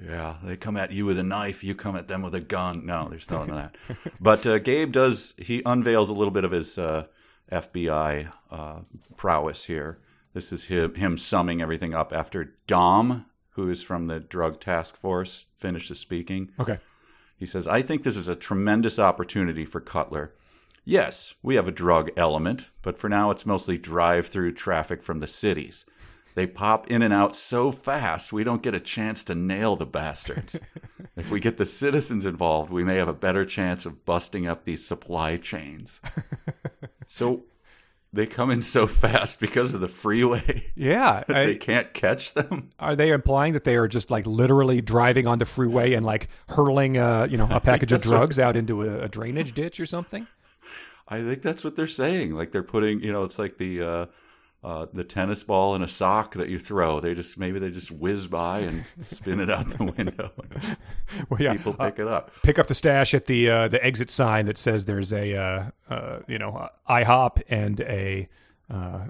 Speaker 1: Yeah, they come at you with a knife, you come at them with a gun. No, there's none of that. But uh, Gabe does, he unveils a little bit of his uh, FBI uh, prowess here. This is him, him summing everything up after Dom, who is from the drug task force, finishes speaking.
Speaker 2: Okay.
Speaker 1: He says, I think this is a tremendous opportunity for Cutler. Yes, we have a drug element, but for now it's mostly drive through traffic from the cities. They pop in and out so fast, we don't get a chance to nail the bastards. if we get the citizens involved, we may have a better chance of busting up these supply chains. so they come in so fast because of the freeway.
Speaker 2: Yeah.
Speaker 1: they
Speaker 2: I,
Speaker 1: can't catch them.
Speaker 2: are they implying that they are just like literally driving on the freeway and like hurling, uh, you know, a package of
Speaker 1: that's what-
Speaker 2: drugs out into a, a drainage ditch or something?
Speaker 1: I think that's what they're saying. Like they're putting, you know, it's like the uh, uh, the tennis ball in a sock that you throw. They just maybe they just whiz by and spin it out the window.
Speaker 2: Well, yeah.
Speaker 1: People
Speaker 2: uh,
Speaker 1: pick it up.
Speaker 2: pick up the stash at the uh, the exit sign that says there's a uh, uh, you know uh, IHOP and a uh,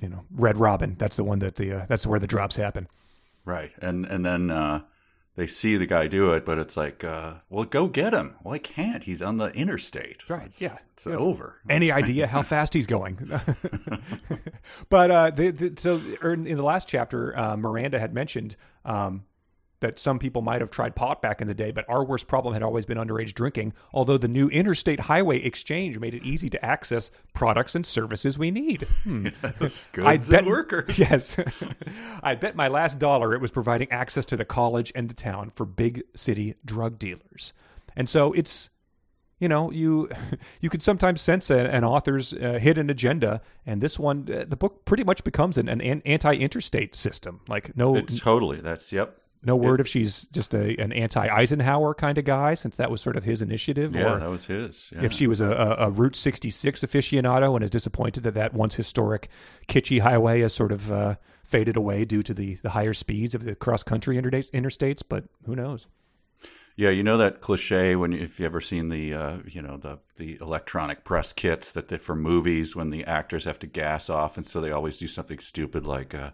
Speaker 2: you know Red Robin. That's the one that the uh, that's where the drops happen.
Speaker 1: Right, and and then uh, they see the guy do it, but it's like, uh, well, go get him. Well, I can't. He's on the interstate.
Speaker 2: Right,
Speaker 1: It's,
Speaker 2: yeah.
Speaker 1: It's over.
Speaker 2: Any idea how fast he's going? but uh, the, the, so er, in the last chapter, uh, Miranda had mentioned um, that some people might have tried pot back in the day, but our worst problem had always been underage drinking. Although the new interstate highway exchange made it easy to access products and services we need. Hmm.
Speaker 1: Goods and workers.
Speaker 2: Yes, I bet my last dollar it was providing access to the college and the town for big city drug dealers. And so it's you know you you could sometimes sense a, an author's uh, hidden agenda and this one uh, the book pretty much becomes an, an anti-interstate system like no
Speaker 1: It's totally. That's yep.
Speaker 2: No word if she's just a an anti-eisenhower kind of guy since that was sort of his initiative
Speaker 1: Yeah, that was his. Yeah.
Speaker 2: if she was a, a, a Route 66 aficionado and is disappointed that that once historic kitschy highway has sort of uh, faded away due to the, the higher speeds of the cross country interstates, interstates, but who knows?
Speaker 1: Yeah, you know that cliche when if you ever seen the uh, you know the the electronic press kits that they, for movies when the actors have to gas off and so they always do something stupid like uh,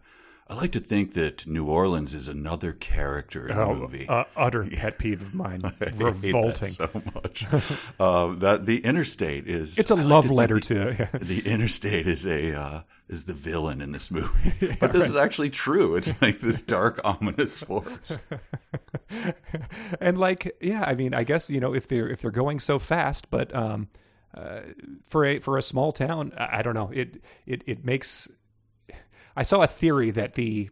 Speaker 1: I like to think that New Orleans is another character in the movie.
Speaker 2: uh, utter pet peeve of mine.
Speaker 1: I hate that
Speaker 2: Revolting.
Speaker 1: so much. uh, that the interstate is
Speaker 2: It's a
Speaker 1: I like
Speaker 2: love
Speaker 1: to
Speaker 2: letter to.
Speaker 1: the interstate is a uh, is the villain in this movie, but this is actually true. It's like this dark, ominous force.
Speaker 2: and like yeah i mean i guess you know if they're if they're going so fast but um uh, for a for a small town I, I don't know it it it makes i saw a theory that the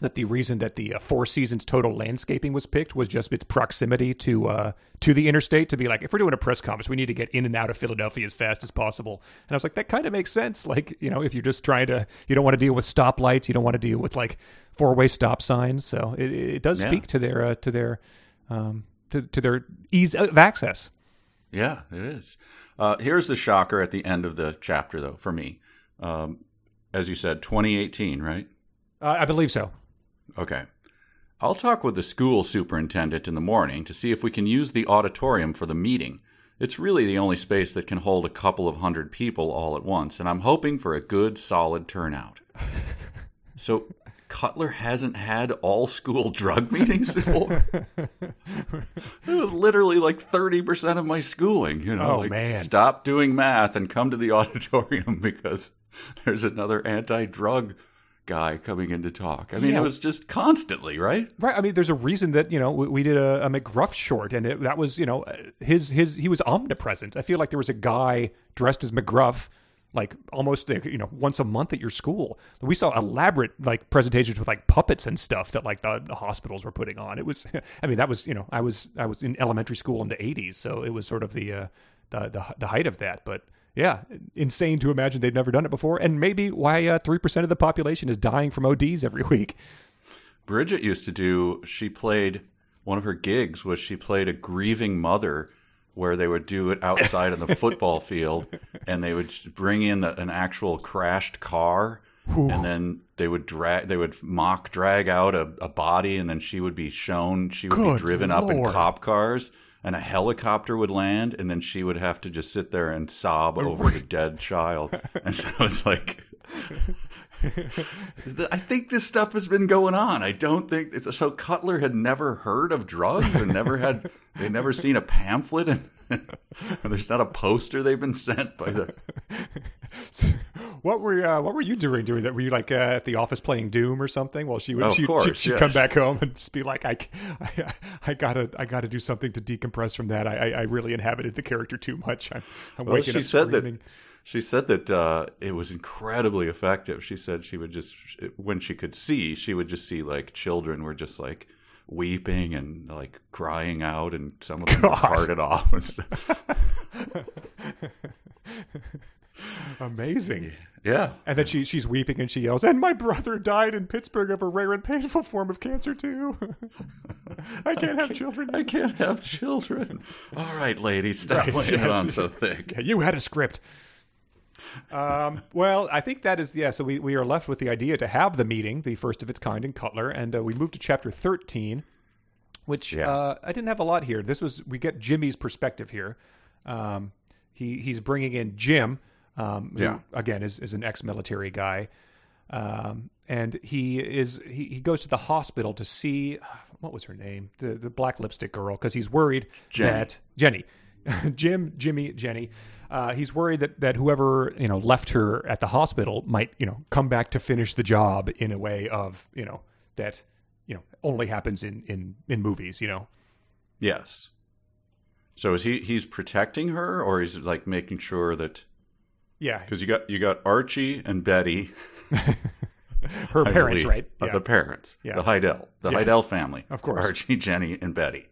Speaker 2: that the reason that the uh, Four Seasons total landscaping was picked was just its proximity to uh, to the interstate. To be like, if we're doing a press conference, we need to get in and out of Philadelphia as fast as possible. And I was like, that kind of makes sense. Like, you know, if you're just trying to, you don't want to deal with stoplights, you don't want to deal with like four way stop signs. So it, it does
Speaker 1: Yeah.
Speaker 2: speak to their uh, to their um, to, to their ease of access.
Speaker 1: Yeah, it is. Uh, here's the shocker at the end of the chapter, though, for me. Um, as you said, 2018, right?
Speaker 2: Uh, I believe so.
Speaker 1: Okay. I'll talk with the school superintendent in the morning to see if we can use the auditorium for the meeting. It's really the only space that can hold a couple of hundred people all at once, and I'm hoping for a good, solid turnout. So, Cutler hasn't had all school drug meetings before? it was literally like 30% of my schooling, you know,
Speaker 2: Oh,
Speaker 1: like
Speaker 2: man.
Speaker 1: stop doing math and come to the auditorium because there's another anti-drug guy coming in to talk. I mean,
Speaker 2: Yeah.
Speaker 1: it was just constantly, right?
Speaker 2: Right. I mean, there's a reason that you know we, we did a, a McGruff short, and it, that was you know his his he was omnipresent. I feel like there was a guy dressed as McGruff. Like almost you know once a month at your school, we saw elaborate like presentations with like puppets and stuff that like the, the hospitals were putting on. It was, I mean, that was you know I was I was in elementary school in the '80s, so it was sort of the uh, the, the the height of that. But yeah, insane to imagine they'd never done it before, and maybe why uh, three percent of the population is dying from ODs every week.
Speaker 1: Bridget used to do, she played, one of her gigs was she played a grieving mother where they would do it outside on the football field and they would bring in the, an actual crashed car and then they would drag they would mock drag out a, a body and then she would be shown she would
Speaker 2: Good
Speaker 1: be driven up in cop cars and a helicopter would land and then she would have to just sit there and sob oh over the dead child and so it's like I think this stuff has been going on. I don't think it's, so. Cutler had never heard of drugs and never had they never seen a pamphlet and there's not a poster they've been sent by the.
Speaker 2: What were uh, what were you doing during that? Were you like uh, at the office playing Doom or something? Well, she would
Speaker 1: Oh,
Speaker 2: she,
Speaker 1: course,
Speaker 2: she, she'd
Speaker 1: yes.
Speaker 2: come back home and just be like, I, I, I gotta I gotta do something to decompress from that. I, I, I really inhabited the character too much. I'm, I'm
Speaker 1: Well,
Speaker 2: waking
Speaker 1: she
Speaker 2: up
Speaker 1: said
Speaker 2: screaming.
Speaker 1: that she said that uh, it was incredibly effective. She said she would just when she could see, she would just see like children were just like weeping and like crying out, and some of them were
Speaker 2: God.
Speaker 1: parted off.
Speaker 2: Amazing.
Speaker 1: yeah,
Speaker 2: And then she she's weeping and she yells, "And my brother died in Pittsburgh of a rare and painful form of cancer too. I can't have children."
Speaker 1: I can't have children. All right, lady, stop
Speaker 2: Right,
Speaker 1: laying it on so thick.
Speaker 2: Yeah, you had a script. Um, well, I think that is yeah. So we, we are left with the idea to have the meeting, the first of its kind in Cutler, and uh, we move to chapter thirteen, which
Speaker 1: Yeah.
Speaker 2: uh, I didn't have a lot here. This was we get Jimmy's perspective here. Um, he he's bringing in Jim, um, who
Speaker 1: Yeah.
Speaker 2: again is is an ex-military guy, um, and he is he, he goes to the hospital to see what was her name? The the black lipstick girl, because he's worried
Speaker 1: Jenny.
Speaker 2: that Jenny, Jim, Jimmy, Jenny. Uh, he's worried that that whoever you know left her at the hospital might you know come back to finish the job in a way of you know that you know only happens in in in movies. You know.
Speaker 1: Yes. So is he he's protecting her or is it like making sure that
Speaker 2: Yeah,
Speaker 1: because you got you got Archie and Betty,
Speaker 2: her
Speaker 1: I
Speaker 2: parents,
Speaker 1: believe,
Speaker 2: right?
Speaker 1: uh,
Speaker 2: Yeah.
Speaker 1: the parents,
Speaker 2: Yeah.
Speaker 1: the Heidel, the
Speaker 2: Yes.
Speaker 1: Heidel family,
Speaker 2: Of course.
Speaker 1: Archie, Jenny, and Betty.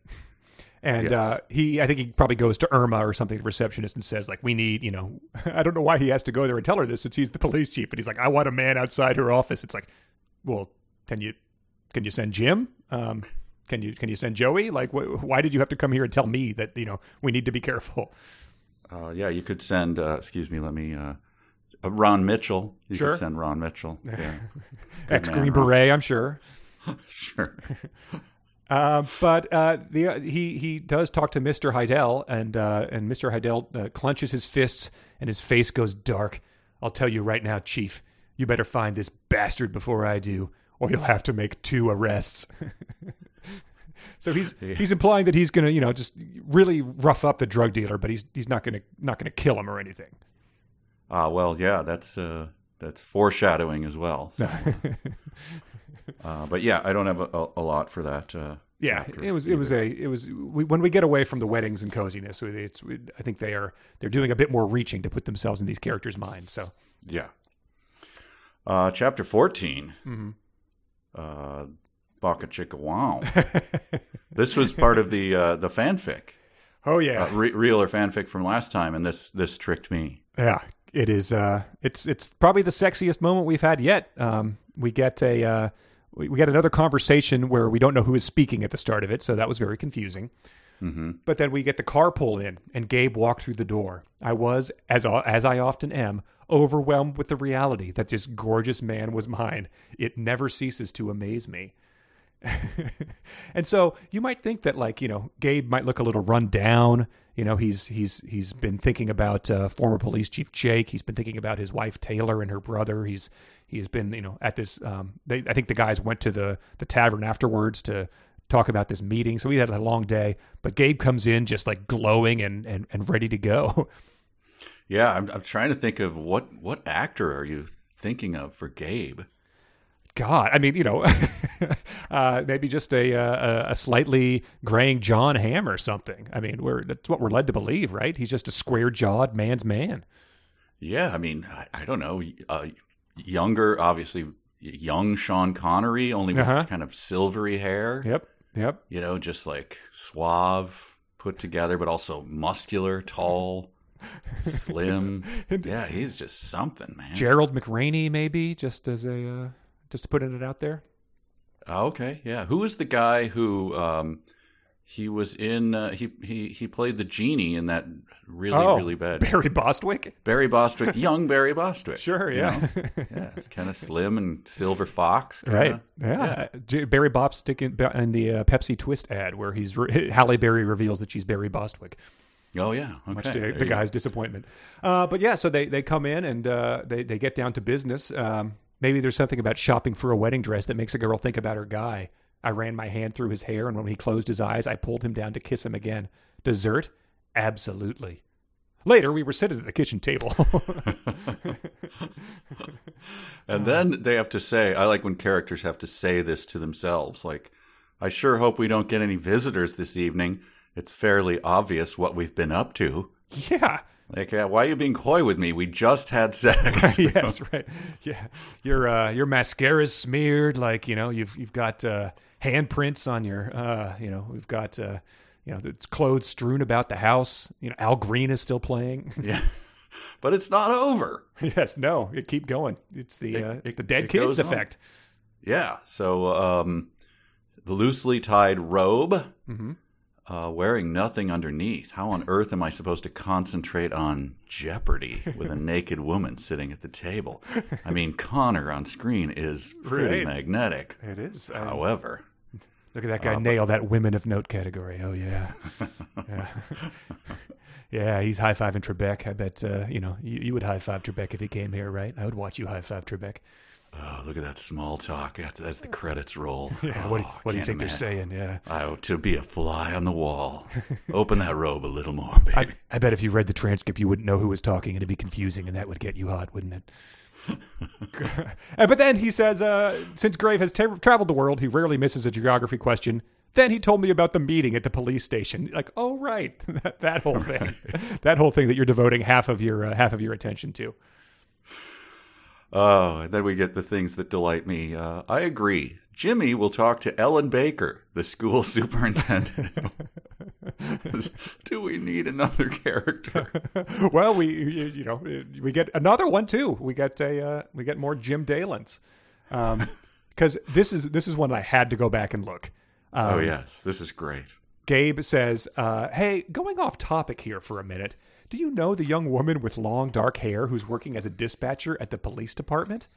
Speaker 2: And
Speaker 1: Yes.
Speaker 2: uh, he, I think he probably goes to Irma or something, the receptionist, and says, like, we need, you know, I don't know why he has to go there and tell her this since he's the police chief, but he's like, I want a man outside her office. It's like, well, can you, can you send Jim? Um, can you, can you send Joey? Like, wh- why did you have to come here and tell me that, you know, we need to be careful?
Speaker 1: Uh, yeah, you could send. Uh, excuse me, let me. Uh, uh, Ron Mitchell. You
Speaker 2: Sure.
Speaker 1: could send Ron Mitchell. Yeah,
Speaker 2: Ex Green
Speaker 1: Ron.
Speaker 2: Beret, I'm sure.
Speaker 1: sure.
Speaker 2: Uh, but uh, the uh, he he does talk to Mister Heidel, and uh, and Mister Heidel uh, clenches his fists, and his face goes dark. I'll tell you right now, Chief. You better find this bastard before I do, or you'll have to make two arrests. so he's he's implying that he's gonna you know just really rough up the drug dealer, but he's he's not gonna not gonna kill him or anything.
Speaker 1: Ah, well, yeah, that's uh, that's foreshadowing as well. So, uh, but yeah, I don't have a, a lot for that. Uh,
Speaker 2: Yeah, it was it was a it was we, when we get away from the weddings and coziness, it's I think they are they're doing a bit more reaching to put themselves in these characters' minds. So
Speaker 1: Yeah. Uh, chapter 14.
Speaker 2: Mm-hmm.
Speaker 1: Uh, Baka Chicka Wow. this was part of the uh, the fanfic,
Speaker 2: oh yeah,
Speaker 1: uh, re- real or fanfic from last time, and this this tricked me.
Speaker 2: yeah, it is. Uh, it's it's probably the sexiest moment we've had yet. Um, we get a uh, we, we get another conversation where we don't know who is speaking at the start of it, so that was very confusing.
Speaker 1: Mm-hmm.
Speaker 2: But then we get the car pull in, and Gabe walked through the door. I was, as as I often am, overwhelmed with the reality that this gorgeous man was mine. It never ceases to amaze me. and so you might think that, like you know, Gabe might look a little run down. You know, he's he's he's been thinking about uh, former police chief Jake. He's been thinking about his wife Taylor and her brother. He's he's been you know at this. Um, they, I think the guys went to the the tavern afterwards to talk about this meeting. So we had a long day. But Gabe comes in just like glowing and and, and ready to go.
Speaker 1: Yeah, I'm, I'm trying to think of what what actor are you thinking of for Gabe?
Speaker 2: God, I mean, you know, uh, maybe just a, a a slightly graying Jon Hamm or something. I mean, we're that's what we're led to believe, right? He's just a square jawed man's man.
Speaker 1: Yeah, I mean, I, I don't know. Uh, younger, obviously, young Sean Connery, only with
Speaker 2: Uh-huh.
Speaker 1: kind of silvery hair.
Speaker 2: Yep, yep.
Speaker 1: You know, just like suave, put together, but also muscular, tall, slim. yeah, he's just something, man.
Speaker 2: Gerald McRaney, maybe just as a uh, just putting it out there.
Speaker 1: Oh, okay, yeah. Who is the guy who um, he was in? Uh, he he he played the genie in that really
Speaker 2: oh,
Speaker 1: really bad
Speaker 2: Barry Bostwick.
Speaker 1: Barry Bostwick, young Barry Bostwick.
Speaker 2: Sure,
Speaker 1: you
Speaker 2: yeah.
Speaker 1: know? yeah, kind of slim and silver fox, kinda.
Speaker 2: Right. Yeah. J- Barry Bostwick in, in the uh, Pepsi Twist ad where he's re- Halle Berry reveals that she's Barry Bostwick.
Speaker 1: Oh yeah, okay.
Speaker 2: much to the
Speaker 1: you go.
Speaker 2: guy's disappointment. Uh, but yeah, so they, they come in and uh, they they get down to business. Um, maybe there's something about shopping for a wedding dress that makes a girl think about her guy. I ran my hand through his hair, and when he closed his eyes, I pulled him down to kiss him again. Dessert? Absolutely. Later, we were sitting at the kitchen table.
Speaker 1: And then they have to say, I like when characters have to say this to themselves. Like, I sure hope we don't get any visitors this evening. It's fairly obvious what we've been up to.
Speaker 2: yeah.
Speaker 1: Like, uh, why are you being coy with me? We just had sex.
Speaker 2: yes, right. Yeah, your uh, your mascara's smeared. Like you know, you've you've got uh, handprints on your. Uh, you know, we've got uh, you know the clothes strewn about the house. You know, Al Green is still playing.
Speaker 1: yeah. But it's not over.
Speaker 2: yes, no, it keep going. It's the uh,
Speaker 1: it-
Speaker 2: the dead kids
Speaker 1: goes on.
Speaker 2: effect.
Speaker 1: Yeah. So, um, the loosely tied robe,
Speaker 2: Mm-hmm.
Speaker 1: Uh, wearing nothing underneath. How on earth am I supposed to concentrate on Jeopardy with a naked woman sitting at the table? I mean, Conor on screen is pretty
Speaker 2: Right.
Speaker 1: magnetic.
Speaker 2: It is.
Speaker 1: Oh. However,
Speaker 2: Look at that guy nail that women of note category. Oh yeah, yeah, yeah. He's high fiving Trebek. I bet uh, you know you, you would high five Trebek if he came here, right? I would watch you high five Trebek.
Speaker 1: Oh, look at that small talk after as the credits roll.
Speaker 2: Yeah, what, do-
Speaker 1: Oh,
Speaker 2: what do you think they're saying? Yeah.
Speaker 1: Oh, to be a fly on the wall. Open that robe a little more, baby.
Speaker 2: I, I bet if you read the transcript, you wouldn't know who was talking, and it'd be confusing, and that would get you hot, wouldn't it? But then he says, uh, since Grave has tra- traveled the world, he rarely misses a geography question. Then he told me about the meeting at the police station. Like, oh right, that, that whole thing, that whole thing that you're devoting half of your uh, half of your attention to.
Speaker 1: Oh, and then we get the things that delight me. Uh, I agree. Jimmy will talk to Ellen Baker, the school superintendent. Do we need another character?
Speaker 2: well, we you know we get another one too. We get a uh, we get more Jim Dalens, because this is this is one I had to go back and look. Um,
Speaker 1: oh, yes. This is great.
Speaker 2: Gabe says, uh, "Hey, going off topic here for a minute. Do you know the young woman with long dark hair who's working as a dispatcher at the police department?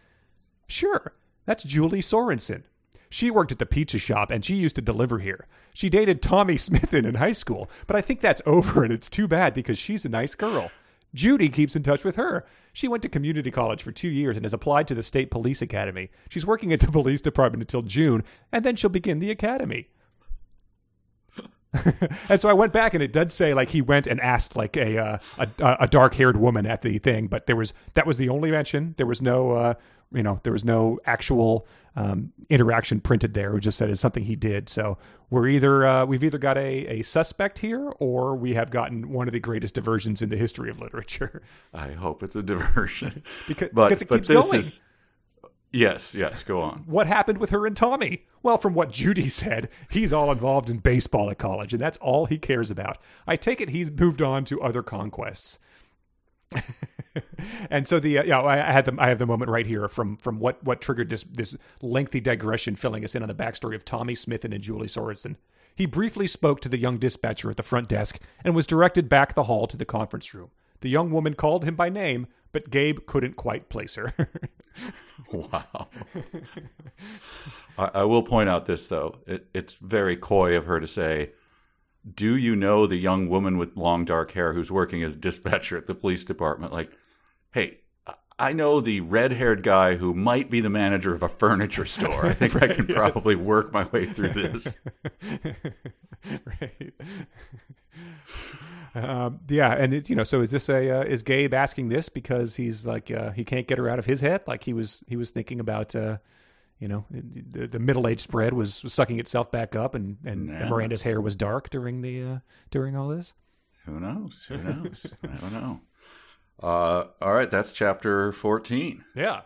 Speaker 2: Sure, that's Julie Sorensen. She worked at the pizza shop and she used to deliver here. She dated Tommy Smithin in high school, but I think that's over and it's too bad because she's a nice girl. Judy keeps in touch with her. She went to community college for two years and has applied to the state police academy. She's working at the police department until June, and then she'll begin the academy. and so I went back, and it did say like he went and asked like a uh, a, a dark haired woman at the thing, but there was that was the only mention. There was no uh, you know there was no actual um, interaction printed there. It just said it's something he did. So we're either uh, we've either got a, a suspect here, or we have gotten one of the greatest diversions in the history of literature.
Speaker 1: I hope it's a diversion.
Speaker 2: Because-
Speaker 1: but,
Speaker 2: because it
Speaker 1: but
Speaker 2: keeps
Speaker 1: this
Speaker 2: going.
Speaker 1: is. Yes, yes, go on.
Speaker 2: what happened with her and Tommy? Well, from what Judy said, he's all involved in baseball at college, and that's all he cares about. I take it he's moved on to other conquests. and so the uh, yeah, I had the I have the moment right here from from what what triggered this this lengthy digression, filling us in on the backstory of Tommy Smith and Julie Sorensen. He briefly spoke to the young dispatcher at the front desk and was directed back the hall to the conference room. The young woman called him by name, but Gabe couldn't quite place her.
Speaker 1: Wow. I, I will point out this, though. It, it's very coy of her to say, Do you know the young woman with long dark hair who's working as a dispatcher at the police department? Like, hey, I- know the red haired guy who might be the manager of a furniture store. I think I can probably work my way through this.
Speaker 2: right. Um, yeah, and it, you know, so is this a uh, is Gabe asking this because he's like uh, he can't get her out of his head? Like he was he was thinking about uh, you know the, the middle age spread was, was sucking itself back up, and and
Speaker 1: Yeah.
Speaker 2: Miranda's hair was dark during the uh, during all this.
Speaker 1: Who knows? Who knows? I don't know. Uh, all right, that's chapter 14.
Speaker 2: Yeah.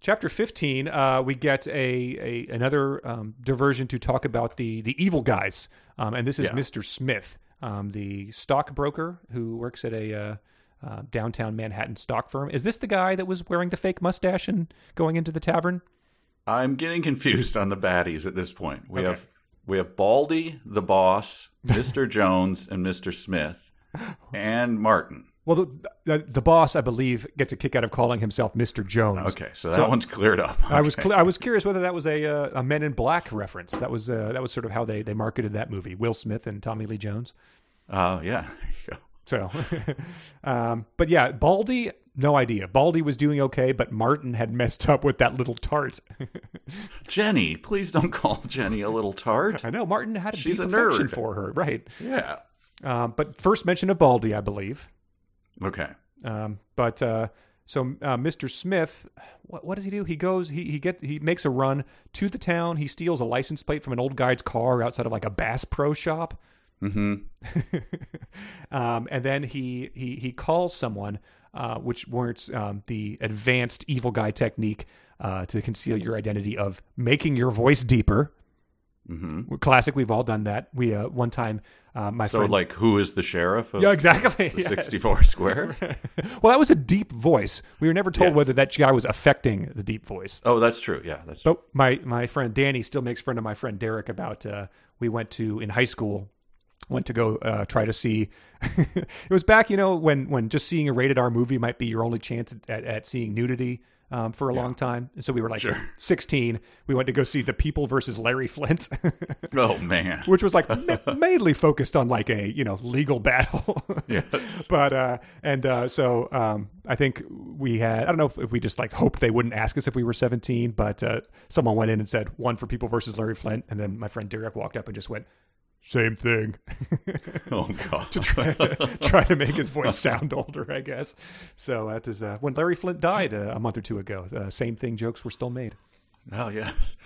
Speaker 2: Chapter 15, uh, we get a, a another um, diversion to talk about the the evil guys, um, and this is
Speaker 1: Yeah.
Speaker 2: Mr. Smith, um, the stockbroker who works at a uh, uh, downtown Manhattan stock firm. Is this the guy that was wearing the fake mustache and going into the tavern?
Speaker 1: I'm getting confused on the baddies at this point. We
Speaker 2: Okay.
Speaker 1: have we have Baldy, the boss, Mr. Jones, and Mr. Smith, and Martin.
Speaker 2: Well, the, the, the boss, I believe, gets a kick out of calling himself Mr. Jones.
Speaker 1: Okay, so that one's cleared up.
Speaker 2: I was cl- I was curious whether that was a uh, a Men in Black reference. That was uh, that was sort of how they, they marketed that movie. Will Smith and Tommy Lee Jones.
Speaker 1: Uh, yeah. There you go.
Speaker 2: So, um, but yeah, Baldy, no idea. Baldy was doing okay, but Martin had messed up with that little tart.
Speaker 1: Jenny, please don't call Jenny a little tart.
Speaker 2: I know Martin had a
Speaker 1: She's
Speaker 2: deep
Speaker 1: a nerd.
Speaker 2: for her, right?
Speaker 1: Yeah.
Speaker 2: Um, but first mention of Baldy, I believe.
Speaker 1: Okay.
Speaker 2: Um, but uh, so uh, Mr. Smith, what, what does he do? He goes, he he get he makes a run to the town. He steals a license plate from an old guy's car outside of like a Bass Pro shop.
Speaker 1: hmm
Speaker 2: um, and then he he he calls someone, uh, which warrants um, the advanced evil guy technique uh, to conceal your identity of making your voice deeper.
Speaker 1: Hmm
Speaker 2: Classic. We've all done that. We uh, one time, uh, my
Speaker 1: So,
Speaker 2: friend.
Speaker 1: like, who is the sheriff of
Speaker 2: yeah, exactly.
Speaker 1: the
Speaker 2: yes.
Speaker 1: 64 squares?
Speaker 2: Well, that was a deep voice. We were never told
Speaker 1: Yes.
Speaker 2: whether that guy was affecting the deep voice.
Speaker 1: Oh, that's true. Yeah, that's
Speaker 2: But my my friend Danny still makes fun of my friend Derek about uh, we went to in high school went to go uh, try to see it was back you know when when just seeing a rated R movie might be your only chance at, at, at seeing nudity um, for a long time. And so we were like 16. We went to go see The People versus Larry Flynt,
Speaker 1: Oh man.
Speaker 2: which was like ma- mainly focused on like a you know legal battle.
Speaker 1: Yes.
Speaker 2: but uh, and uh, so um, I think we had I don't know if, if we just like hoped they wouldn't ask us if we were 17, but uh, someone went in and said one for People versus Larry Flynt, and then my friend Derek walked up and just went. Same thing.
Speaker 1: Oh god.
Speaker 2: to Try to make his voice sound older, I guess. So that is uh, when Larry Flynt died uh, a month or two ago. Uh, same thing jokes were still made.
Speaker 1: Oh yes.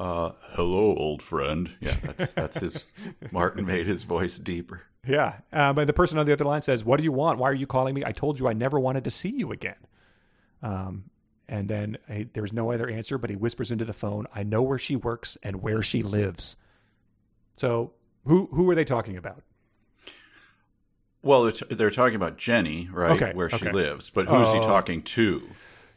Speaker 1: Uh, hello, old friend. Yeah, that's that's his. Martin made his voice deeper.
Speaker 2: Yeah. Um, and the person on the other line says, What do you want? Why are you calling me? I told you I never wanted to see you again. Um, and then uh, there's no other answer, but he whispers into the phone, I know where she works and where she lives. So who who are they talking about?
Speaker 1: Well, they're, talking about Jenny, right?
Speaker 2: Okay,
Speaker 1: Where she lives, but who's he
Speaker 2: Oh.
Speaker 1: talking to?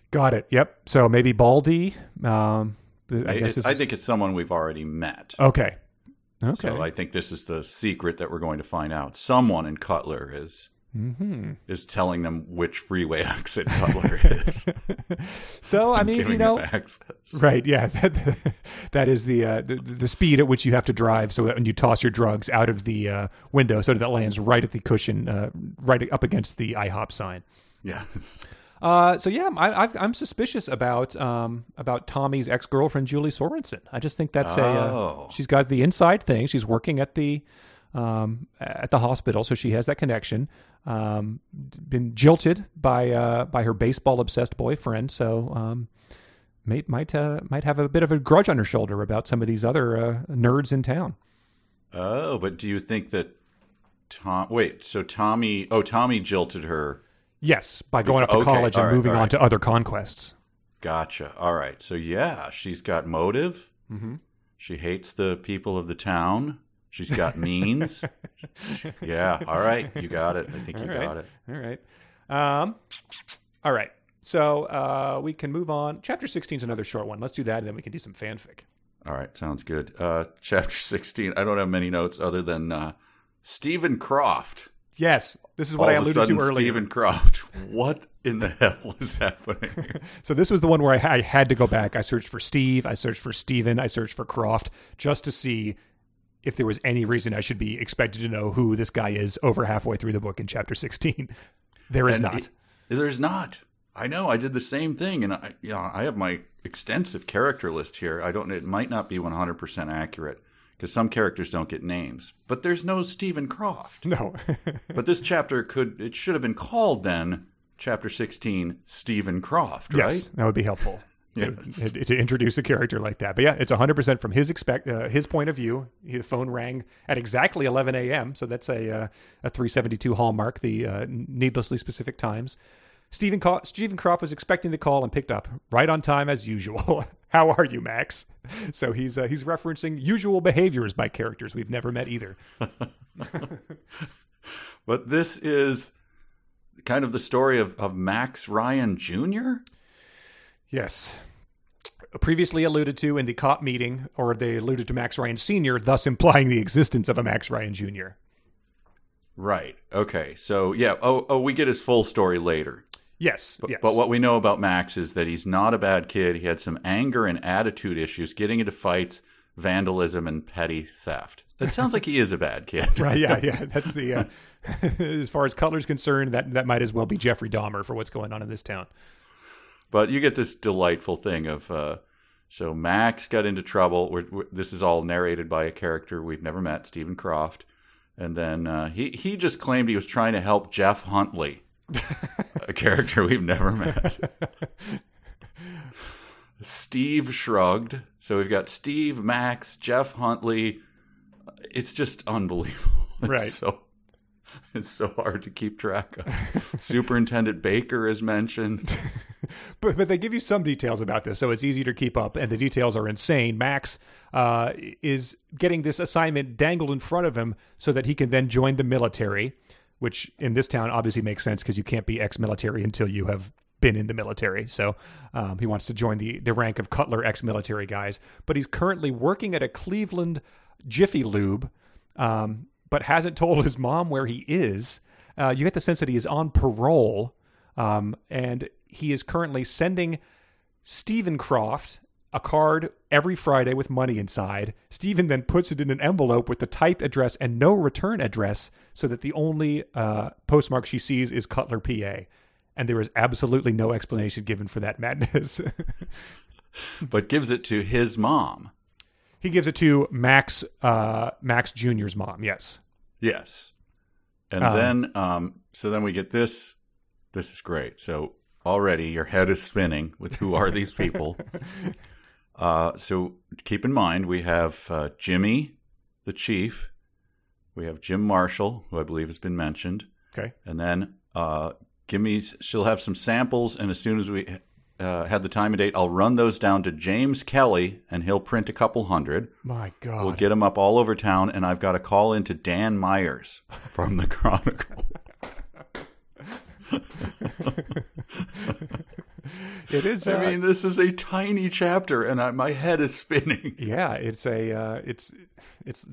Speaker 2: Got it. Yep. So maybe Baldy. Um, I
Speaker 1: I,
Speaker 2: guess
Speaker 1: I
Speaker 2: is-
Speaker 1: think it's someone we've already met.
Speaker 2: Okay. Okay.
Speaker 1: So I think this is the secret that we're going to find out. Someone in Cutler is
Speaker 2: Mm-hmm.
Speaker 1: is telling them which freeway exit Cutler is.
Speaker 2: So I mean, you know. Right. Yeah. That, that is the, uh, the the speed at which you have to drive, so that when you toss your drugs out of the uh, window, so that it lands right at the cushion, uh, right up against the IHOP sign.
Speaker 1: Yes.
Speaker 2: Uh, so yeah, I, I've, I'm suspicious about um, about Tommy's ex girlfriend Julie Sorensen. I just think that's a uh,
Speaker 1: Oh.
Speaker 2: she's got the inside thing. She's working at the um, at the hospital, so she has that connection. Um, been jilted by uh, by her baseball obsessed boyfriend, so um, might might uh, might have a bit of a grudge on her shoulder about some of these other uh, nerds in town.
Speaker 1: Oh, but do you think that Tom? Wait, so Tommy? Oh, Tommy jilted her.
Speaker 2: Yes, by going up to
Speaker 1: Okay,
Speaker 2: college and
Speaker 1: right,
Speaker 2: moving
Speaker 1: all
Speaker 2: on to other conquests.
Speaker 1: Gotcha. All right. So yeah, she's got motive.
Speaker 2: Mm-hmm.
Speaker 1: She hates the people of the town. She's got means. yeah. All right. You got it. I think you
Speaker 2: All right.
Speaker 1: got it.
Speaker 2: All right. Um, all right. So uh, we can move on. Chapter 16 is another short one. Let's do that, and then we can do some fanfic.
Speaker 1: All right. Sounds good. Uh, chapter sixteen. I don't have many notes other than uh, Stephen Croft.
Speaker 2: Yes, this is what
Speaker 1: All
Speaker 2: I alluded
Speaker 1: sudden,
Speaker 2: to earlier.
Speaker 1: Stephen Croft. What in the hell is happening?
Speaker 2: So this was the one where I, I had to go back. I searched for Steve. I searched for Steven. I searched for Croft just to see if there was any reason I should be expected to know who this guy is over halfway through the book in chapter 16. There is
Speaker 1: And
Speaker 2: not.
Speaker 1: it- there's not. I know. I did the same thing, and I, yeah, I have my extensive character list here. I don't. It might not be 100 percent accurate because some characters don't get names. But there's no Stephen Croft.
Speaker 2: no.
Speaker 1: but this chapter could. It should have been called then. Chapter 16, Stephen Croft, right?
Speaker 2: Yes, that would be helpful.
Speaker 1: Yes.
Speaker 2: to, to introduce a character like that. But yeah, it's 100% from his expect uh, his point of view. The phone rang at exactly 11 a.m., so that's a uh, a 372 hallmark, the uh, needlessly specific times. Stephen Ca- Stephen Croft was expecting the call and picked up right on time as usual. How are you, Max? So he's uh, he's referencing usual behaviors by characters we've never met either.
Speaker 1: But this is kind of the story of, of Max Ryan Jr.
Speaker 2: Yes. Previously alluded to in the cop meeting, or they alluded to Max Ryan Sr., thus implying the existence of a Max Ryan Jr.
Speaker 1: Right. Okay. So yeah. Oh, oh, we get his full story later.
Speaker 2: Yes.
Speaker 1: But,
Speaker 2: yes.
Speaker 1: but what we know about Max is that he's not a bad kid. He had some anger and attitude issues, getting into fights, vandalism, and petty theft. That sounds like he is a bad kid.
Speaker 2: right, yeah, yeah. That's the uh, as far as Cutler's concerned, that that might as well be Jeffrey Dahmer for what's going on in this town.
Speaker 1: But you get this delightful thing of uh, so Max got into trouble. We're, we're, this is all narrated by a character we've never met, Stephen Croft, and then uh, he he just claimed he was trying to help Jeff Huntley, a character we've never met. Steve shrugged. So we've got Steve, Max, Jeff Huntley. It's just unbelievable. It's
Speaker 2: Right.
Speaker 1: So it's so hard to keep track of. Superintendent Baker is mentioned.
Speaker 2: But but they give you some details about this, so it's easy to keep up, and the details are insane. Max uh, is getting this assignment dangled in front of him so that he can then join the military, which in this town obviously makes sense because you can't be ex-military until you have been in the military. So um, he wants to join the the rank of Cutler ex-military guys, but he's currently working at a Cleveland Jiffy Lube, um, but hasn't told his mom where he is. Uh, you get the sense that he is on parole, um, and he is currently sending Stephen Croft a card every Friday with money inside. Stephen then puts it in an envelope with the typed address and no return address so that the only uh, postmark she sees is Cutler, PA. And there is absolutely no explanation given for that madness.
Speaker 1: but gives it to his mom.
Speaker 2: He gives it to Max uh, Max Jr.'s mom, yes.
Speaker 1: Yes. And
Speaker 2: Um,
Speaker 1: then, um, so then we get this. This is great. So already your head is spinning with who are these people? uh, so keep in mind, we have uh, Jimmy, the chief. We have Jim Marshall, who I believe has been mentioned.
Speaker 2: Okay.
Speaker 1: And then uh, give me, she'll have some samples. And as soon as we uh, have the time and date, I'll run those down to James Kelly and he'll print a couple hundred.
Speaker 2: My God.
Speaker 1: We'll get them up all over town, and I've got a call into Dan Myers from the Chronicle.
Speaker 2: it is. Uh,
Speaker 1: I mean, this is a tiny chapter, and I, my head is spinning.
Speaker 2: yeah, it's a uh, it's it's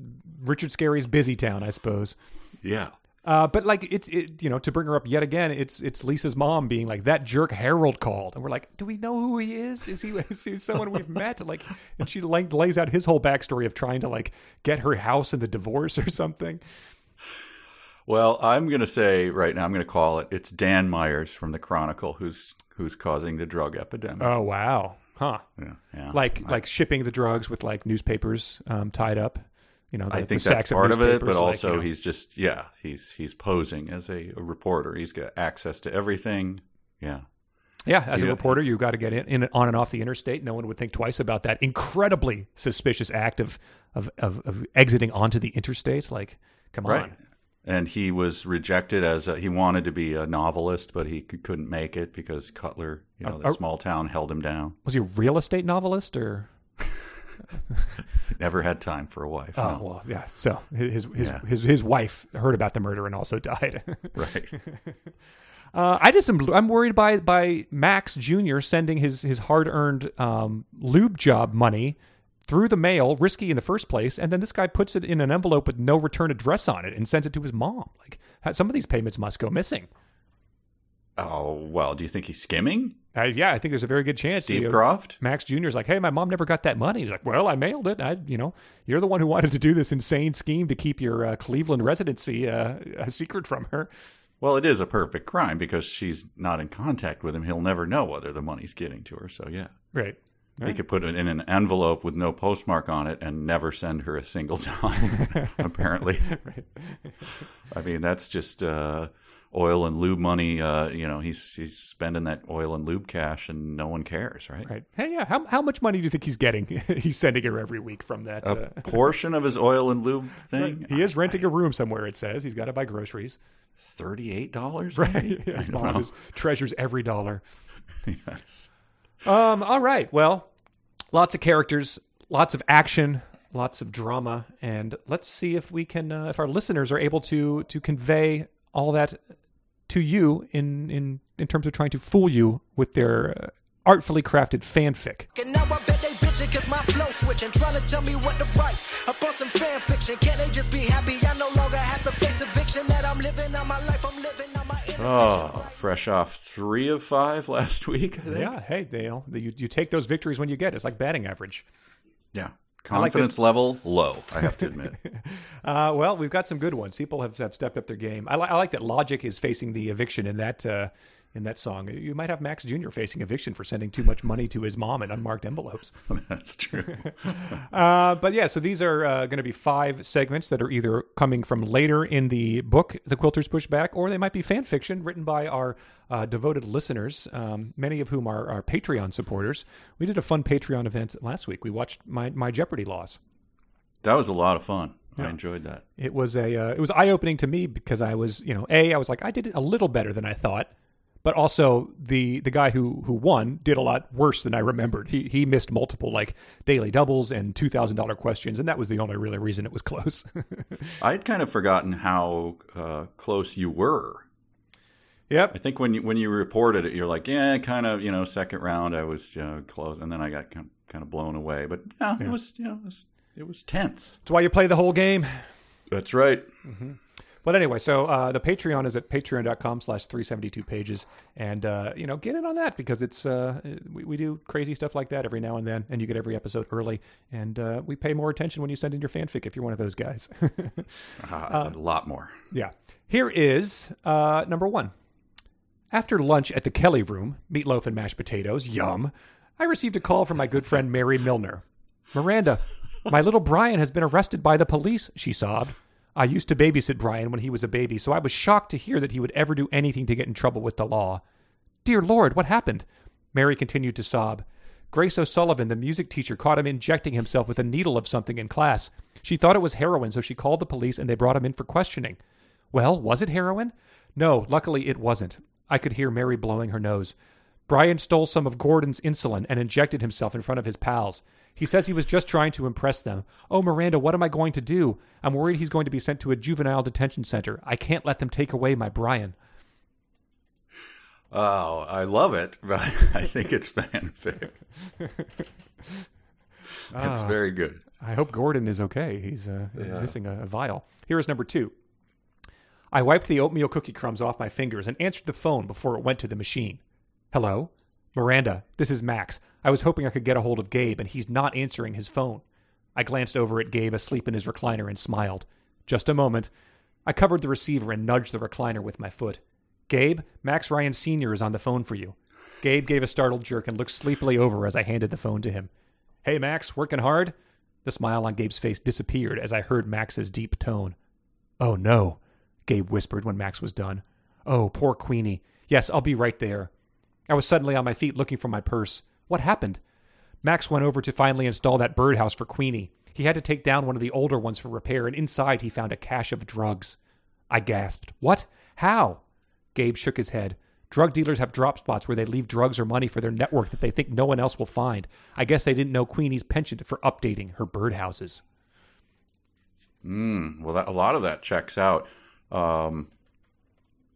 Speaker 2: Richard Scarry's busy town, I suppose.
Speaker 1: Yeah,
Speaker 2: Uh, but like it's it, you know to bring her up yet again, it's it's Lisa's mom being like that jerk Harold called, and we're like, do we know who he is? Is he is he someone we've met? Like, and she like lays out his whole backstory of trying to like get her house in the divorce or something.
Speaker 1: Well, I'm going to say right now, I'm going to call it. It's Dan Myers from the Chronicle who's who's causing the drug epidemic.
Speaker 2: Oh wow, huh?
Speaker 1: yeah, yeah.
Speaker 2: Like like shipping the drugs with like newspapers um, tied up. You know, the,
Speaker 1: I think that's part of it,
Speaker 2: newspapers,
Speaker 1: but
Speaker 2: like,
Speaker 1: also
Speaker 2: you know.
Speaker 1: he's just yeah, he's he's posing as a, a reporter. He's got access to everything. Yeah,
Speaker 2: Yeah, as a reporter, you got to get in, in on and off the interstate. No one would think twice about that incredibly suspicious act of of, of, of exiting onto the interstate. Like, come
Speaker 1: right.
Speaker 2: on.
Speaker 1: And he was rejected as a, he wanted to be a novelist, but he couldn't make it because Cutler, you know, the small town held him down.
Speaker 2: Was he a real estate novelist or?
Speaker 1: Never had time for a wife.
Speaker 2: Oh
Speaker 1: no.
Speaker 2: well, yeah. So his his
Speaker 1: Yeah.
Speaker 2: his his wife heard about the murder and also died.
Speaker 1: right.
Speaker 2: Uh, I just am I'm worried by by Max Jr. sending his his hard earned um, lube job money through the mail, risky in the first place, and then this guy puts it in an envelope with no return address on it and sends it to his mom. Like some of these payments must go missing.
Speaker 1: Oh well, do you think he's skimming?
Speaker 2: Uh, yeah, I think there's a very good chance.
Speaker 1: Steve
Speaker 2: you know,
Speaker 1: Croft?
Speaker 2: Max is like, hey, my mom never got that money. He's like, well, I mailed it. I, you know, you're the one who wanted to do this insane scheme to keep your uh, Cleveland residency uh, a secret from her.
Speaker 1: Well, it is a perfect crime because she's not in contact with him. He'll never know whether the money's getting to her. So yeah,
Speaker 2: Right.
Speaker 1: he could put it in an envelope with no postmark on it and never send her a single dime. apparently,
Speaker 2: Right.
Speaker 1: I mean that's just uh, oil and lube money. Uh, you know, he's he's spending that oil and lube cash, and no one cares, right?
Speaker 2: Right. Hey, yeah. How, how much money do you think he's getting? he's sending her every week from that.
Speaker 1: A
Speaker 2: Uh,
Speaker 1: portion of his oil and lube thing.
Speaker 2: he is renting a room somewhere. It says he's got to buy groceries.
Speaker 1: Thirty-eight dollars.
Speaker 2: Right. Yeah, his mom is, treasures every dollar.
Speaker 1: yes.
Speaker 2: Um. All right. Well, lots of characters, lots of action, lots of drama, and let's see if we can, uh, if our listeners are able to to convey all that to you in in in terms of trying to fool you with their uh, artfully crafted fanfic.
Speaker 4: And now I bet they bitching cause my flow switching. Trying to tell me what to write. Up on some fan fiction. Can't they just be happy? I no longer have to face eviction. That I'm living on my life. I'm living on my
Speaker 1: Oh, fresh off three of five last week. I think.
Speaker 2: Yeah. Hey, you know, you you take those victories when you get. it. It's like batting average.
Speaker 1: Yeah.
Speaker 2: Like
Speaker 1: Confidence level low, I have to admit.
Speaker 2: Uh, well, we've got some good ones. People have, have stepped up their game. I, li- I like that Logic is facing the eviction in that uh, in that song. You might have Max Jr. facing eviction for sending too much money to his mom in unmarked envelopes.
Speaker 1: That's true.
Speaker 2: Uh, but yeah, so these are uh, going to be five segments that are either coming from later in the book, The Quilters Pushback, or they might be fan fiction written by our uh, devoted listeners, um, many of whom are our Patreon supporters. We did a fun Patreon event last week. We watched my, my Jeopardy loss.
Speaker 1: That was a lot of fun. I enjoyed that.
Speaker 2: It was a uh, it was eye opening to me because I was you know a I was like I did it a little better than I thought, but also the the guy who who won did a lot worse than I remembered. He he missed multiple like daily doubles and two thousand dollar questions, and that was the only really reason it was close.
Speaker 1: I'd kind of forgotten how uh, close you were.
Speaker 2: Yep.
Speaker 1: I think when you when you reported it, you're like, yeah, kind of, you know, second round, I was you know, close, and then I got kind of, kind of blown away. But yeah, it was, you know, it was, it was tense.
Speaker 2: That's why you play the whole game.
Speaker 1: That's right.
Speaker 2: But anyway, so uh, the Patreon is at patreon.com slash 372 pages. And, uh, you know, get in on that because it's uh, we, we do crazy stuff like that every now and then. And you get every episode early. And uh, we pay more attention when you send in your fanfic if you're one of those guys.
Speaker 1: Uh, a lot more.
Speaker 2: yeah. Here is uh, number one. After lunch at the Kelly Room, meatloaf and mashed potatoes, yum, I received a call from my good friend Mary Milner. Miranda, my little Brian has been arrested by the police, she sobbed. I used to babysit Brian when he was a baby, so I was shocked to hear that he would ever do anything to get in trouble with the law. Dear Lord, what happened? Mary continued to sob. Grace O'Sullivan, the music teacher, caught him injecting himself with a needle of something in class. She thought it was heroin, so she called the police and they brought him in for questioning. Well, was it heroin? No, luckily it wasn't. I could hear Mary blowing her nose. Brian stole some of Gordon's insulin and injected himself in front of his pals. He says he was just trying to impress them. Oh, Miranda, what am I going to do? I'm worried he's going to be sent to a juvenile detention center. I can't let them take away my Brian.
Speaker 1: Oh, I love it, but I think it's fanfic. it's very good.
Speaker 2: I hope Gordon is okay. He's uh, missing a, a vial. Here is number two. I wiped the oatmeal cookie crumbs off my fingers and answered the phone before it went to the machine. Hello? Miranda, this is Max. I was hoping I could get a hold of Gabe, and he's not answering his phone. I glanced over at Gabe asleep in his recliner and smiled. Just a moment. I covered the receiver and nudged the recliner with my foot. Gabe, Max Ryan Sr. is on the phone for you. Gabe gave a startled jerk and looked sleepily over as I handed the phone to him. Hey, Max, working hard? The smile on Gabe's face disappeared as I heard Max's deep tone. Oh, no, Gabe whispered when Max was done. Oh, poor Queenie. Yes, I'll be right there. I was suddenly on my feet looking for my purse. What happened? Max went over to finally install that birdhouse for Queenie. He had to take down one of the older ones for repair, and inside he found a cache of drugs. I gasped. What? How? Gabe shook his head. Drug dealers have drop spots where they leave drugs or money for their network that they think no one else will find. I guess they didn't know Queenie's penchant for updating her birdhouses.
Speaker 1: Mm, well, that, a lot of that checks out. Um,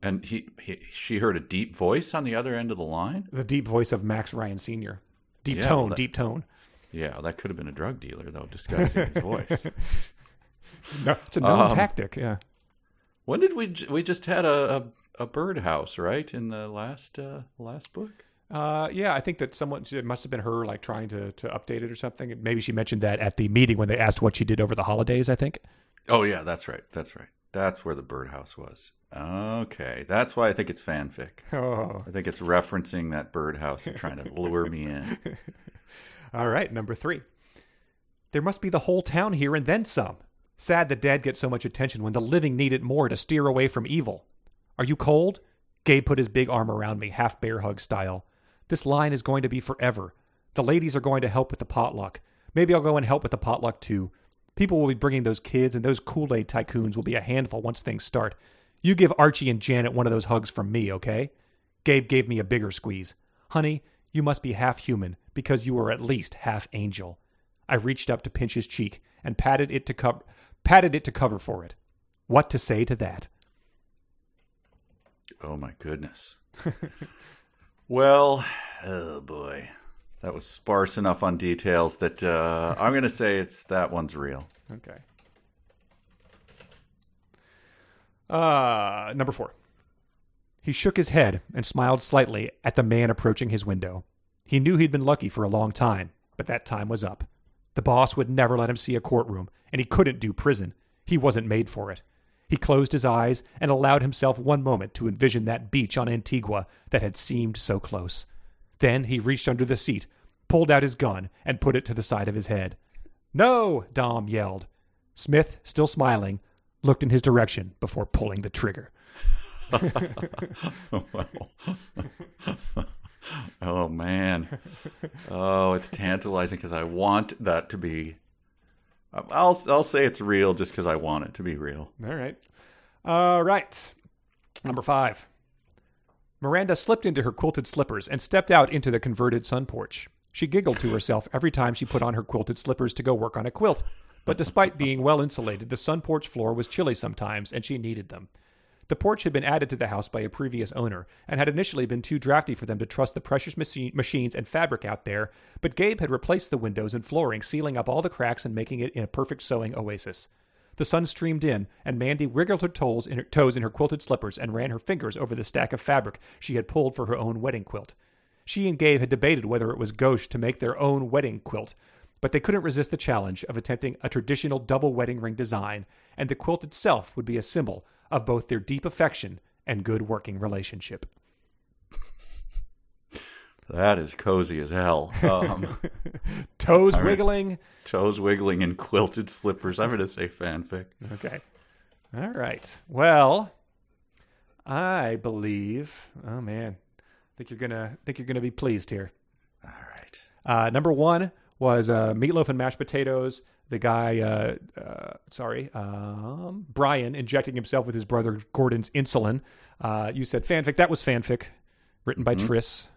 Speaker 1: and he, he, she heard a deep voice on the other end of the line.
Speaker 2: The deep voice of Max Ryan Sr. Deep
Speaker 1: Yeah,
Speaker 2: tone,
Speaker 1: that-
Speaker 2: deep tone.
Speaker 1: Yeah, that could have been a drug dealer though, disguising his voice.
Speaker 2: No, it's a known
Speaker 1: Um,
Speaker 2: tactic, yeah.
Speaker 1: When did we? We just had a a, a birdhouse, right? In the last uh, last book.
Speaker 2: Uh, yeah, I think that someone it must have been her like trying to to update it or something. Maybe she mentioned that at the meeting when they asked what she did over the holidays. I think.
Speaker 1: Oh yeah, that's right. That's right. That's where the birdhouse was. Okay, that's why I think it's fanfic.
Speaker 2: Oh,
Speaker 1: I think it's referencing that birdhouse and trying to lure me in.
Speaker 2: all right. Number three. There must be the whole town here and then some. Sad that Dad gets so much attention when the living need it more to steer away from evil. Are you cold? Gabe put his big arm around me, half bear hug style. This line is going to be forever. The ladies are going to help with the potluck. Maybe I'll go and help with the potluck too. People will be bringing those kids, and those Kool Aid tycoons will be a handful once things start. You give Archie and Janet one of those hugs from me, okay? Gabe gave me a bigger squeeze. Honey, you must be half human because you are at least half angel. I reached up to pinch his cheek and patted it to cover patted it to cover for it. What to say to that?
Speaker 1: Oh my goodness. well, oh boy, that was sparse enough on details that uh, I'm going to say it's that one's real.
Speaker 2: Okay. Uh, number four. He shook his head and smiled slightly at the man approaching his window. He knew he'd been lucky for a long time, but that time was up. The boss would never let him see a courtroom, and he couldn't do prison. He wasn't made for it. He closed his eyes and allowed himself one moment to envision that beach on Antigua that had seemed so close. Then he reached under the seat, pulled out his gun, and put it to the side of his head. No! Dom yelled. Smith, still smiling, looked in his direction before pulling the trigger.
Speaker 1: Oh man. Oh, it's tantalizing because I want that to be. I'll I'll say it's real just because I want it to be real.
Speaker 2: All right. All right. Number five. Miranda slipped into her quilted slippers and stepped out into the converted sun porch. She giggled to herself every time she put on her quilted slippers to go work on a quilt. But despite being well insulated, the sun porch floor was chilly sometimes, and she needed them. The porch had been added to the house by a previous owner and had initially been too drafty for them to trust the precious machi- machines and fabric out there, but Gabe had replaced the windows and flooring, sealing up all the cracks and making it in a perfect sewing oasis. The sun streamed in, and Mandy wriggled her toes in her, toes in her quilted slippers and ran her fingers over the stack of fabric she had pulled for her own wedding quilt. She and Gabe had debated whether it was gauche to make their own wedding quilt, but they couldn't resist the challenge of attempting a traditional double wedding ring design, and the quilt itself would be a symbol of both their deep affection and good working relationship.
Speaker 1: That is cozy as hell. Um,
Speaker 2: Toes
Speaker 1: mean-
Speaker 2: wiggling.
Speaker 1: toes wiggling in quilted slippers. I'm going to say fanfic.
Speaker 2: Okay. All right. Well, I believe. Oh man, think you're gonna think you're gonna be pleased here.
Speaker 1: All right.
Speaker 2: Uh, number one was uh, meatloaf and mashed potatoes. The guy, uh, uh, sorry, um, Brian, injecting himself with his brother Gordon's insulin. Uh, you said fanfic. That was fanfic, written by Triss.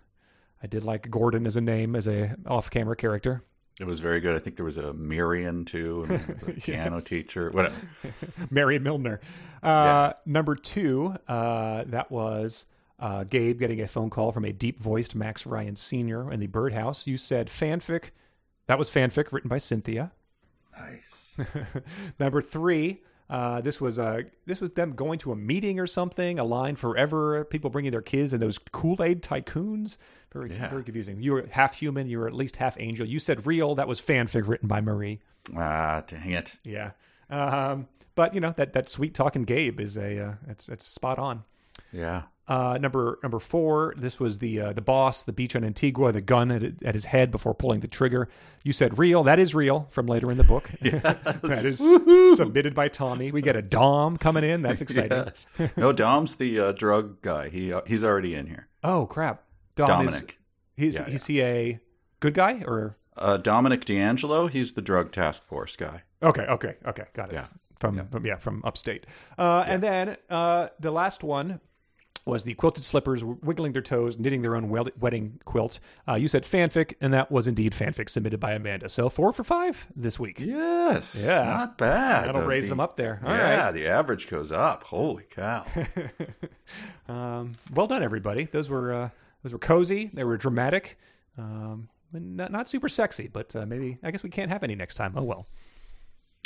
Speaker 2: I did like Gordon as a name, as a off-camera character.
Speaker 1: It was very good. I think there was a Miriam too, the piano teacher. Whatever.
Speaker 2: Mary Milner. Uh, Number two, uh, that was uh, Gabe getting a phone call from a deep voiced Max Ryan Sr. in the birdhouse. You said fanfic. That was fanfic written by Cynthia.
Speaker 1: Nice.
Speaker 2: Number three, uh, this was uh, this was them going to a meeting or something. A line forever. People bringing their kids and those Kool Aid tycoons. Very
Speaker 1: Yeah.
Speaker 2: very confusing. You were half human. You were at least half angel. You said real. That was fanfic written by Marie.
Speaker 1: Ah, dang it.
Speaker 2: Yeah. Um, but you know that that sweet talking Gabe is a uh, it's it's spot on.
Speaker 1: Yeah.
Speaker 2: Uh, number number four. This was the uh, the boss, the beach on Antigua, the gun at, at his head before pulling the trigger. You said real. That is real from later in the book. Yes. that is submitted by Tommy. We get a Dom coming in. That's exciting.
Speaker 1: Yes. No, Dom's the uh, drug guy. He uh, he's already in here.
Speaker 2: Oh crap! Dom
Speaker 1: Dominic.
Speaker 2: Is, he's
Speaker 1: Yeah,
Speaker 2: is he a good guy or
Speaker 1: Uh, Dominic D'Angelo. He's the drug task force guy.
Speaker 2: Okay, okay, okay, got it.
Speaker 1: Yeah.
Speaker 2: From yeah, from, yeah, from upstate. Uh, And then uh, the last one was the quilted slippers wiggling their toes, knitting their own wedding quilt. Uh, you said fanfic, and that was indeed fanfic submitted by Amanda. So four for five this week.
Speaker 1: Yes.
Speaker 2: Yeah.
Speaker 1: Not bad.
Speaker 2: That'll raise
Speaker 1: the-
Speaker 2: them up there. All
Speaker 1: yeah,
Speaker 2: right.
Speaker 1: the average goes up. Holy cow.
Speaker 2: Um, well done, everybody. Those were uh, those were cozy. They were dramatic. Um, not, not super sexy, but uh, maybe I guess we can't have any next time. Oh well.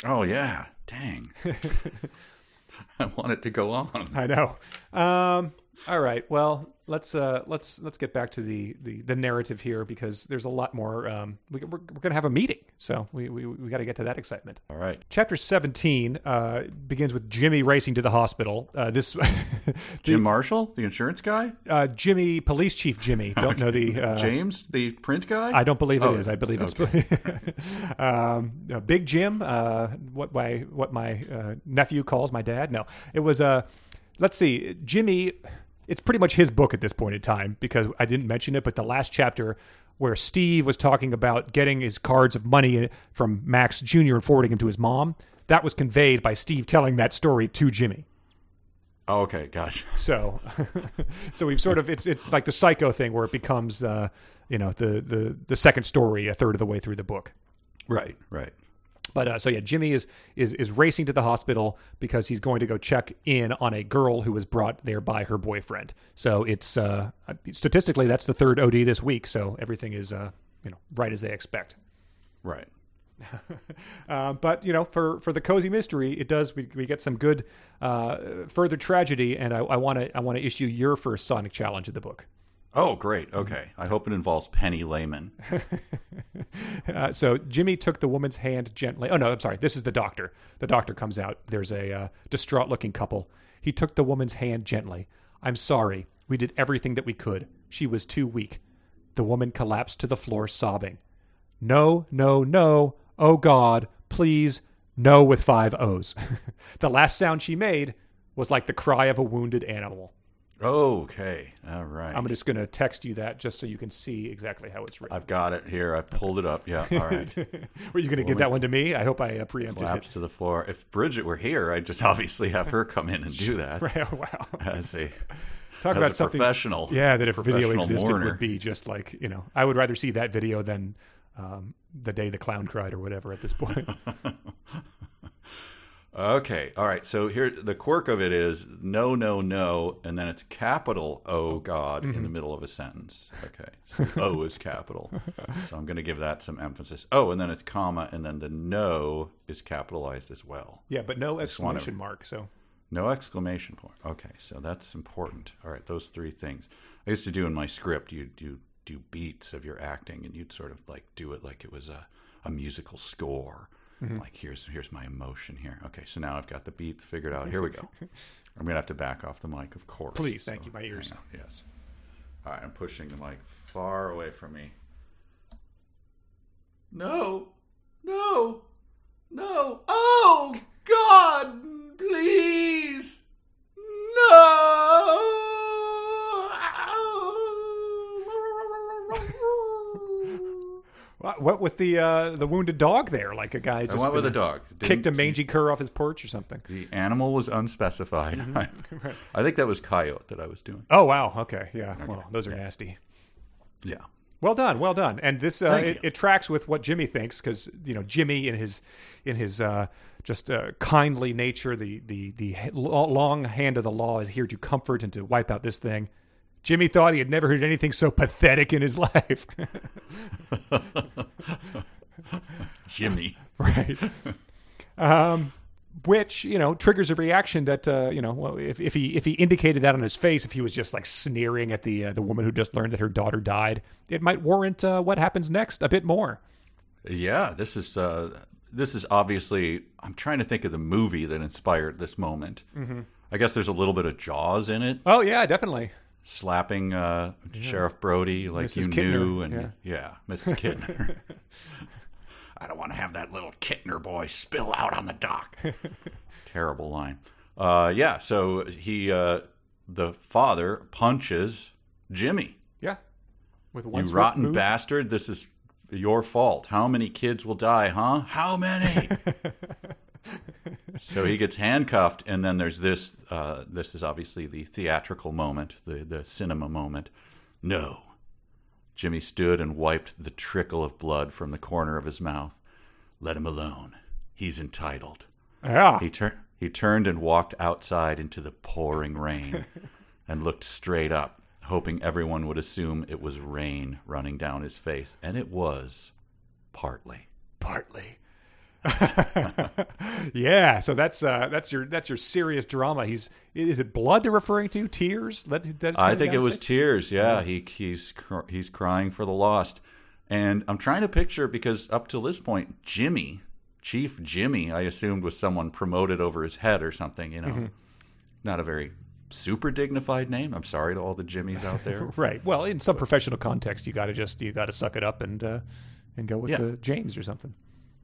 Speaker 1: oh yeah. Dang. I want it to go on.
Speaker 2: I know. Um, all right. Well, let's uh, let's let's get back to the, the, the narrative here because there's a lot more. Um, we, we're we're going to have a meeting, so we we, we got to get to that excitement.
Speaker 1: All right.
Speaker 2: Chapter 17 uh, begins with Jimmy racing to the hospital. Uh, this
Speaker 1: Jim Marshall, the insurance guy.
Speaker 2: uh, Jimmy, police chief Jimmy. Don't know the uh,
Speaker 1: James, the print guy.
Speaker 2: I don't believe it
Speaker 1: Oh,
Speaker 2: is. I believe it's um, Big Jim. Uh, what my what my uh, nephew calls my dad. No, it was Uh, let's see, Jimmy. It's pretty much his book at this point in time because I didn't mention it, but the last chapter where Steve was talking about getting his cards of money from Max Jr. and forwarding him to his mom. That was conveyed by Steve telling that story to Jimmy.
Speaker 1: Oh, okay, gosh.
Speaker 2: So, so we've sort of it's it's like the psycho thing where it becomes uh, you know the the the second story a third of the way through the book.
Speaker 1: Right, right.
Speaker 2: But uh, so yeah, Jimmy is is is racing to the hospital because he's going to go check in on a girl who was brought there by her boyfriend. So it's uh, statistically that's the third OD this week. So everything is uh, you know right as they expect.
Speaker 1: Right.
Speaker 2: Uh, but you know, for for the cozy mystery, it does we, we get some good uh, further tragedy, and I want to I want to issue your first Sonic challenge of the book.
Speaker 1: Oh, great. Okay. I hope it involves Penny Lehman.
Speaker 2: Uh, so Jimmy took the woman's hand gently. Oh no, I'm sorry. This is the doctor. The doctor comes out. There's a uh, distraught-looking couple. He took the woman's hand gently. I'm sorry. We did everything that we could. She was too weak. The woman collapsed to the floor, sobbing. No, no, no. Oh God, please, no with five O's. the last sound she made was like the cry of a wounded animal.
Speaker 1: Okay. All right.
Speaker 2: I'm just going to text you that just so you can see exactly how it's written.
Speaker 1: I've got it here. I pulled it up. Yeah. All right.
Speaker 2: Were you going to give that one to me? I hope I uh, preempted
Speaker 1: Collapse to the floor. If Bridget were here, I'd just obviously have her come in and do that
Speaker 2: it. wow.
Speaker 1: as a
Speaker 2: Talk about something.
Speaker 1: professional.
Speaker 2: Yeah, that if video existed
Speaker 1: mourner.
Speaker 2: would be just like you know. I would rather see that video than um, the day the clown cried or whatever. At this point,
Speaker 1: Okay, all right. So here, the quirk of it is no, no, no, and then it's capital O God in the mm-hmm. middle of a sentence. Okay, so O is capital. So I'm going to give that some emphasis. Oh, and then it's comma, and then the no is capitalized as well.
Speaker 2: Yeah, but no exclamation mark. So
Speaker 1: No exclamation point. Okay, so that's important. All right, those three things. I used to do in my script. You do do beats of your acting, and you'd sort of like do it like it was a, a musical score. Mm-hmm. Like here's here's my emotion here. Okay, so now I've got the beats figured out. Here we go. I'm gonna have to back off the mic, of course.
Speaker 2: Please, thank
Speaker 1: So,
Speaker 2: you. My ears.
Speaker 1: Yes. All right, I'm pushing the mic far away from me. No, no, no. Oh, God, please. No.
Speaker 2: What, what with the uh, the wounded dog there? Like a guy just
Speaker 1: went with a dog.
Speaker 2: kicked a mangy cur off his porch or something.
Speaker 1: The animal was unspecified.
Speaker 2: Mm-hmm.
Speaker 1: I think that was coyote that I was doing.
Speaker 2: Oh wow. Okay. Yeah. Well, those are nasty.
Speaker 1: Yeah.
Speaker 2: Well done, well done. And this uh, it, it tracks with what Jimmy thinks because you know Jimmy in his in his uh, just uh, kindly nature, the the the long hand of the law is here to comfort and to wipe out this thing. Jimmy thought he had never heard anything so pathetic in his life.
Speaker 1: Jimmy.
Speaker 2: right. Um, which you know triggers a reaction that uh, you know well, if, if he if he indicated that on his face, if he was just like sneering at the uh, the woman who just learned that her daughter died, it might warrant uh, what happens next a bit more.
Speaker 1: Yeah, this is uh, this is obviously. I'm trying to think of the movie that inspired this moment. Mm-hmm. I guess there's a little bit of Jaws in it,
Speaker 2: Oh yeah, definitely.
Speaker 1: Slapping uh, Sheriff Brody like
Speaker 2: Mrs.
Speaker 1: you
Speaker 2: Kintner,
Speaker 1: knew, and
Speaker 2: yeah.
Speaker 1: yeah, Mrs. Kintner. I don't want to have that little Kintner boy spill out on the dock. Terrible line. Uh, yeah, so he, uh, the father, punches Jimmy.
Speaker 2: Yeah. With one
Speaker 1: You rotten bastard! This is your fault. How many kids will die, huh? How many? so he gets handcuffed, and then there's this. Uh, this is obviously the theatrical moment, the the cinema moment. No, Jimmy stood and wiped the trickle of blood from the corner of his mouth. Let him alone. He's entitled.
Speaker 2: Yeah.
Speaker 1: He turned. He turned and walked outside into the pouring rain, and looked straight up, hoping everyone would assume it was rain running down his face, and it was, partly.
Speaker 2: Partly. yeah, so that's uh, that's your that's your serious drama. He's is it blood they're referring to? Tears? That,
Speaker 1: I think it was tears. Yeah, he he's he's crying for the lost, and I'm trying to picture because up till this point, Jimmy, Chief Jimmy, I assumed was someone promoted over his head or something. You know,
Speaker 2: Mm-hmm.
Speaker 1: not a very super dignified name. I'm sorry to all the Jimmys out there.
Speaker 2: right. Well, in some professional context, you got to just you got to suck it up and uh, and go with
Speaker 1: Yeah.
Speaker 2: the James or something.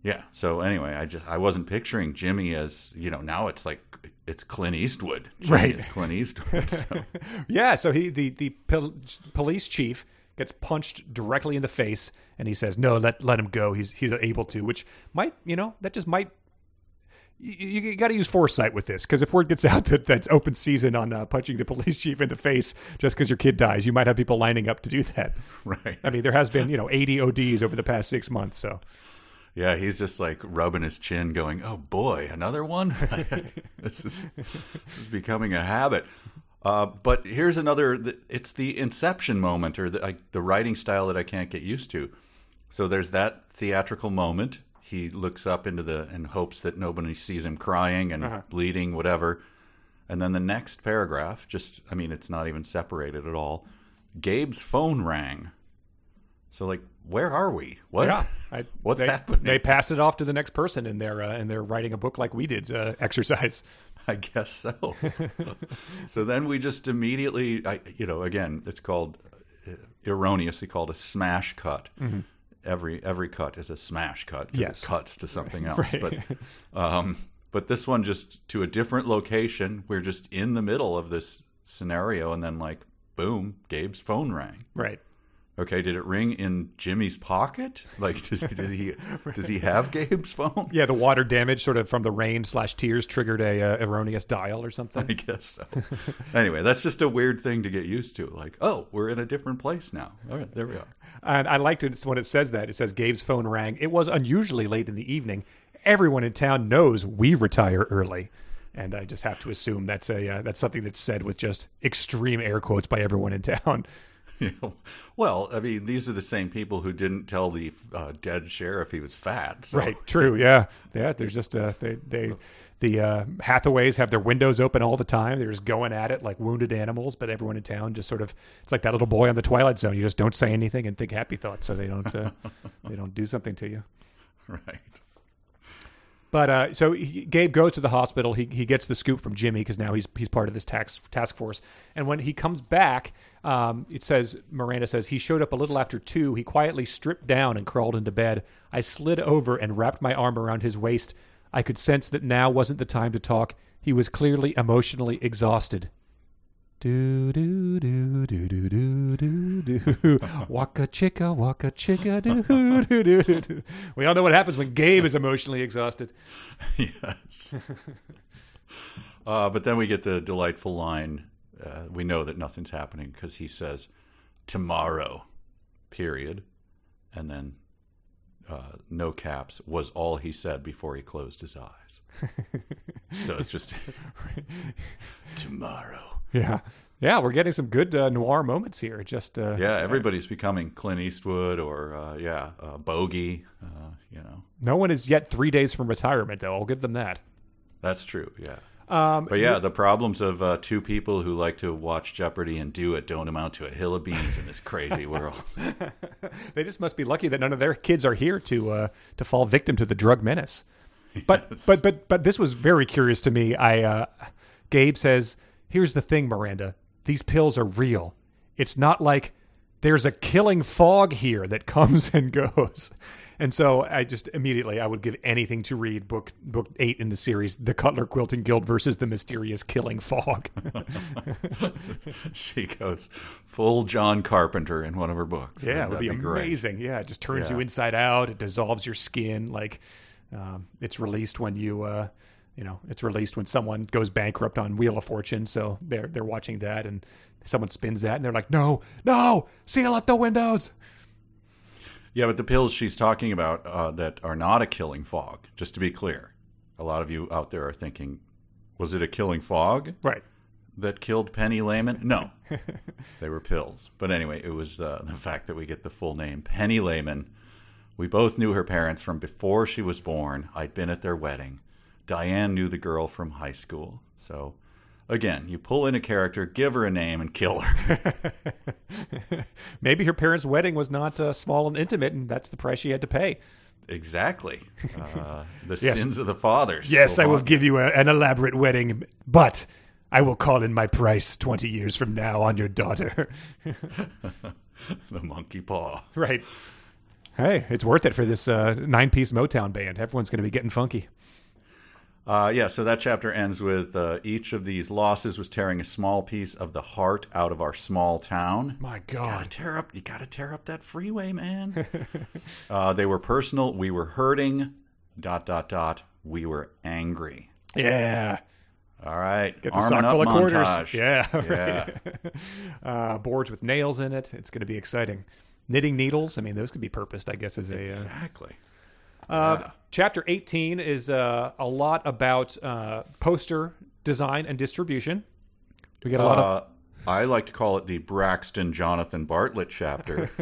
Speaker 1: Yeah. So anyway, I just I wasn't picturing Jimmy as you know now it's like it's Clint Eastwood. Jimmy
Speaker 2: Right.
Speaker 1: Clint Eastwood. So.
Speaker 2: Yeah, so he the the pol- police chief gets punched directly in the face, and he says, "No, let let him go. He's he's able to." Which might you know that just might. You, you got to use foresight with this because if word gets out that that's open season on uh, punching the police chief in the face just because your kid dies, you might have people lining up to do that.
Speaker 1: right.
Speaker 2: I mean, there has been you know 80 ODs over the past six months, so
Speaker 1: Yeah, he's just like rubbing his chin, going, "Oh boy, another one." this is this is becoming a habit. Uh, but here's another. It's the inception moment, or the, like, the writing style that I can't get used to. So there's that theatrical moment. He looks up into the and hopes that nobody sees him crying and bleeding, whatever. And then the next paragraph, just I mean, it's not even separated at all. Gabe's phone rang. So like, where are we? What?
Speaker 2: yeah, I,
Speaker 1: What's
Speaker 2: they,
Speaker 1: happening?
Speaker 2: They passed it off to the next person in their uh, in their writing a book like we did uh, exercise.
Speaker 1: I guess so. so then we just immediately, I, you know, again, it's called uh, erroneously called a smash cut. Every every cut is a smash cut.
Speaker 2: Yes.
Speaker 1: it cuts to something else.
Speaker 2: Right.
Speaker 1: But um, but this one just to a different location. We're just in the middle of this scenario, and then like boom, Gabe's phone rang.
Speaker 2: Right.
Speaker 1: Okay, did it ring in Jimmy's pocket? Like, does he does he have Gabe's phone?
Speaker 2: Yeah, the water damage sort of from the rain slash tears triggered a uh, erroneous dial or something.
Speaker 1: I guess so. anyway, that's just a weird thing to get used to. Like, oh, we're in a different place now. All right, there we are.
Speaker 2: And I liked it when it says that. It says Gabe's phone rang. It was unusually late in the evening. everyone in town knows we retire early. And I just have to assume that's a uh, that's something that's said with just extreme air quotes by everyone in town.
Speaker 1: Well, I mean, these are the same people who didn't tell the uh, dead sheriff he was fat. So.
Speaker 2: Right. True. Yeah. Yeah. There's just uh, they they the uh, Hathaways have their windows open all the time. They're just going at it like wounded animals. But everyone in town just sort of it's like that little boy on the Twilight Zone. You just don't say anything and think happy thoughts, so they don't uh, they don't do something to you.
Speaker 1: Right.
Speaker 2: But uh, so he, Gabe goes to the hospital. He he gets the scoop from Jimmy because now he's he's part of this task task force. And when he comes back, um, it says Miranda says he showed up a little after two. He quietly stripped down and crawled into bed. I slid over and wrapped my arm around his waist. I could sense that now wasn't the time to talk. He was clearly emotionally exhausted. Do do do do do do do do. Waka chicka, waka chicka, do do do do do. We all know what happens when Gabe is emotionally exhausted.
Speaker 1: yes. uh, but then we get the delightful line. Uh, we know that nothing's happening because he says, tomorrow, period. And then uh, no caps was all he said before he closed his eyes. so it's just tomorrow.
Speaker 2: Yeah, yeah, we're getting some good uh, noir moments here. Just uh,
Speaker 1: Yeah, everybody's becoming Clint Eastwood or, uh, yeah, uh, Bogey, uh, you know.
Speaker 2: no one is yet three days from retirement, though. I'll give them that.
Speaker 1: That's true, yeah.
Speaker 2: Um,
Speaker 1: But yeah, the problems of uh, two people who like to watch Jeopardy and do it don't amount to a hill of beans in this crazy world.
Speaker 2: they just must be lucky that none of their kids are here to uh, to fall victim to the drug menace. But
Speaker 1: Yes.
Speaker 2: but but but this was very curious to me. I uh, Gabe says, "Here's the thing, Miranda. These pills are real. It's not like there's a killing fog here that comes and goes." And so I just immediately I would give anything to read book book eight in the series, The Cutler Quilting Guild versus the Mysterious Killing Fog.
Speaker 1: she goes full John Carpenter in one of her books.
Speaker 2: Yeah, it would be,
Speaker 1: great.
Speaker 2: amazing. Yeah, it just turns
Speaker 1: Yeah.
Speaker 2: you inside out. It dissolves your skin. Like um, it's released when you, uh, you know, it's released when someone goes bankrupt on Wheel of Fortune. So they're they're watching that, and someone spins that, and they're like, "No, no, seal up the windows."
Speaker 1: Yeah, but the pills she's talking about uh, that are not a killing fog, just to be clear, a lot of you out there are thinking, was it a killing fog
Speaker 2: Right.
Speaker 1: that killed Penny Lehman? No, they were pills. But anyway, it was uh, the fact that we get the full name Penny Lehman. We both knew her parents from before she was born. I'd been at their wedding. Diane knew the girl from high school. So, again, you pull in a character, give her a name, and kill her.
Speaker 2: Maybe her parents' wedding was not uh, small and intimate, and that's the price she had to pay.
Speaker 1: exactly. Uh, the
Speaker 2: Yes.
Speaker 1: sins of the fathers.
Speaker 2: Yes, I will give you a, an elaborate wedding, but I will call in my price twenty years from now on your daughter.
Speaker 1: the monkey paw.
Speaker 2: Right. Hey, it's worth it for this uh, nine piece Motown band. Everyone's going to be getting funky.
Speaker 1: Uh, yeah, so that chapter ends with uh, each of these losses was tearing a small piece of the heart out of our small town.
Speaker 2: My
Speaker 1: Gotta
Speaker 2: God.
Speaker 1: tear up. You gotta tear up that freeway, man. uh, they were personal. We were hurting. Dot dot dot. We were angry.
Speaker 2: Yeah.
Speaker 1: All right.
Speaker 2: Get the
Speaker 1: Arming
Speaker 2: sock full of quarters.
Speaker 1: montage.
Speaker 2: Yeah.
Speaker 1: Yeah.
Speaker 2: Right. uh, boards with nails in it. It's going to be exciting. Knitting needles. I mean, those could be purposed, I guess, as a. Uh,
Speaker 1: Exactly.
Speaker 2: Uh, Chapter 18 is uh, a lot about uh, poster design and distribution. We get a lot of.
Speaker 1: Uh, I like to call it the Braxton Jonathan Bartlett chapter.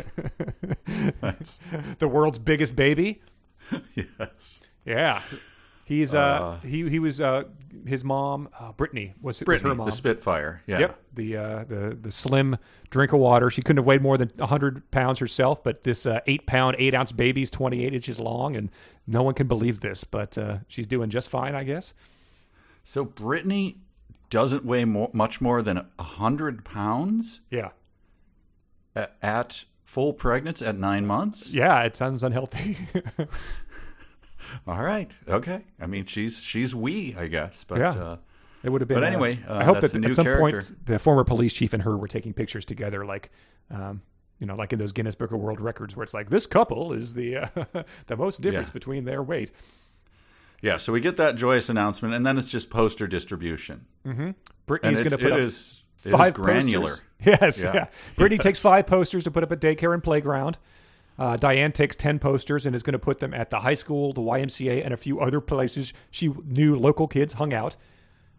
Speaker 2: The world's biggest baby.
Speaker 1: yes.
Speaker 2: Yeah. He's uh, he he was uh his mom uh, Brittany was, was her mom.
Speaker 1: the Spitfire. Yeah.
Speaker 2: Yep, the uh, the the slim drink of water. She couldn't have weighed more than hundred pounds herself, but this uh, eight pound, eight ounce baby's twenty eight inches long, and no one can believe this. But uh, she's doing just fine, I guess.
Speaker 1: So Brittany doesn't weigh more, much more than a hundred pounds
Speaker 2: Yeah,
Speaker 1: at full pregnancy at nine months.
Speaker 2: yeah, it sounds unhealthy.
Speaker 1: All right, okay. I mean, she's she's wee, I guess. But
Speaker 2: Yeah.
Speaker 1: uh,
Speaker 2: It would have been.
Speaker 1: But
Speaker 2: uh,
Speaker 1: anyway, uh,
Speaker 2: I hope
Speaker 1: that's
Speaker 2: that at some
Speaker 1: character.
Speaker 2: point the former police chief and her were taking pictures together, like, um, you know, like in those Guinness Book of World Records, where it's like this couple is the uh, the most difference
Speaker 1: Yeah.
Speaker 2: between their weight.
Speaker 1: yeah, so we get that joyous announcement, and then it's just poster distribution,
Speaker 2: Brittany's going to put
Speaker 1: it
Speaker 2: up
Speaker 1: is it is
Speaker 2: five
Speaker 1: granular.
Speaker 2: Posters. Yes,
Speaker 1: Yeah.
Speaker 2: yeah. Brittany
Speaker 1: Yes.
Speaker 2: takes five posters to put up at daycare and playground. Uh, Diane takes 10 posters and is going to put them at the high school, the YMCA, and a few other places she knew local kids hung out.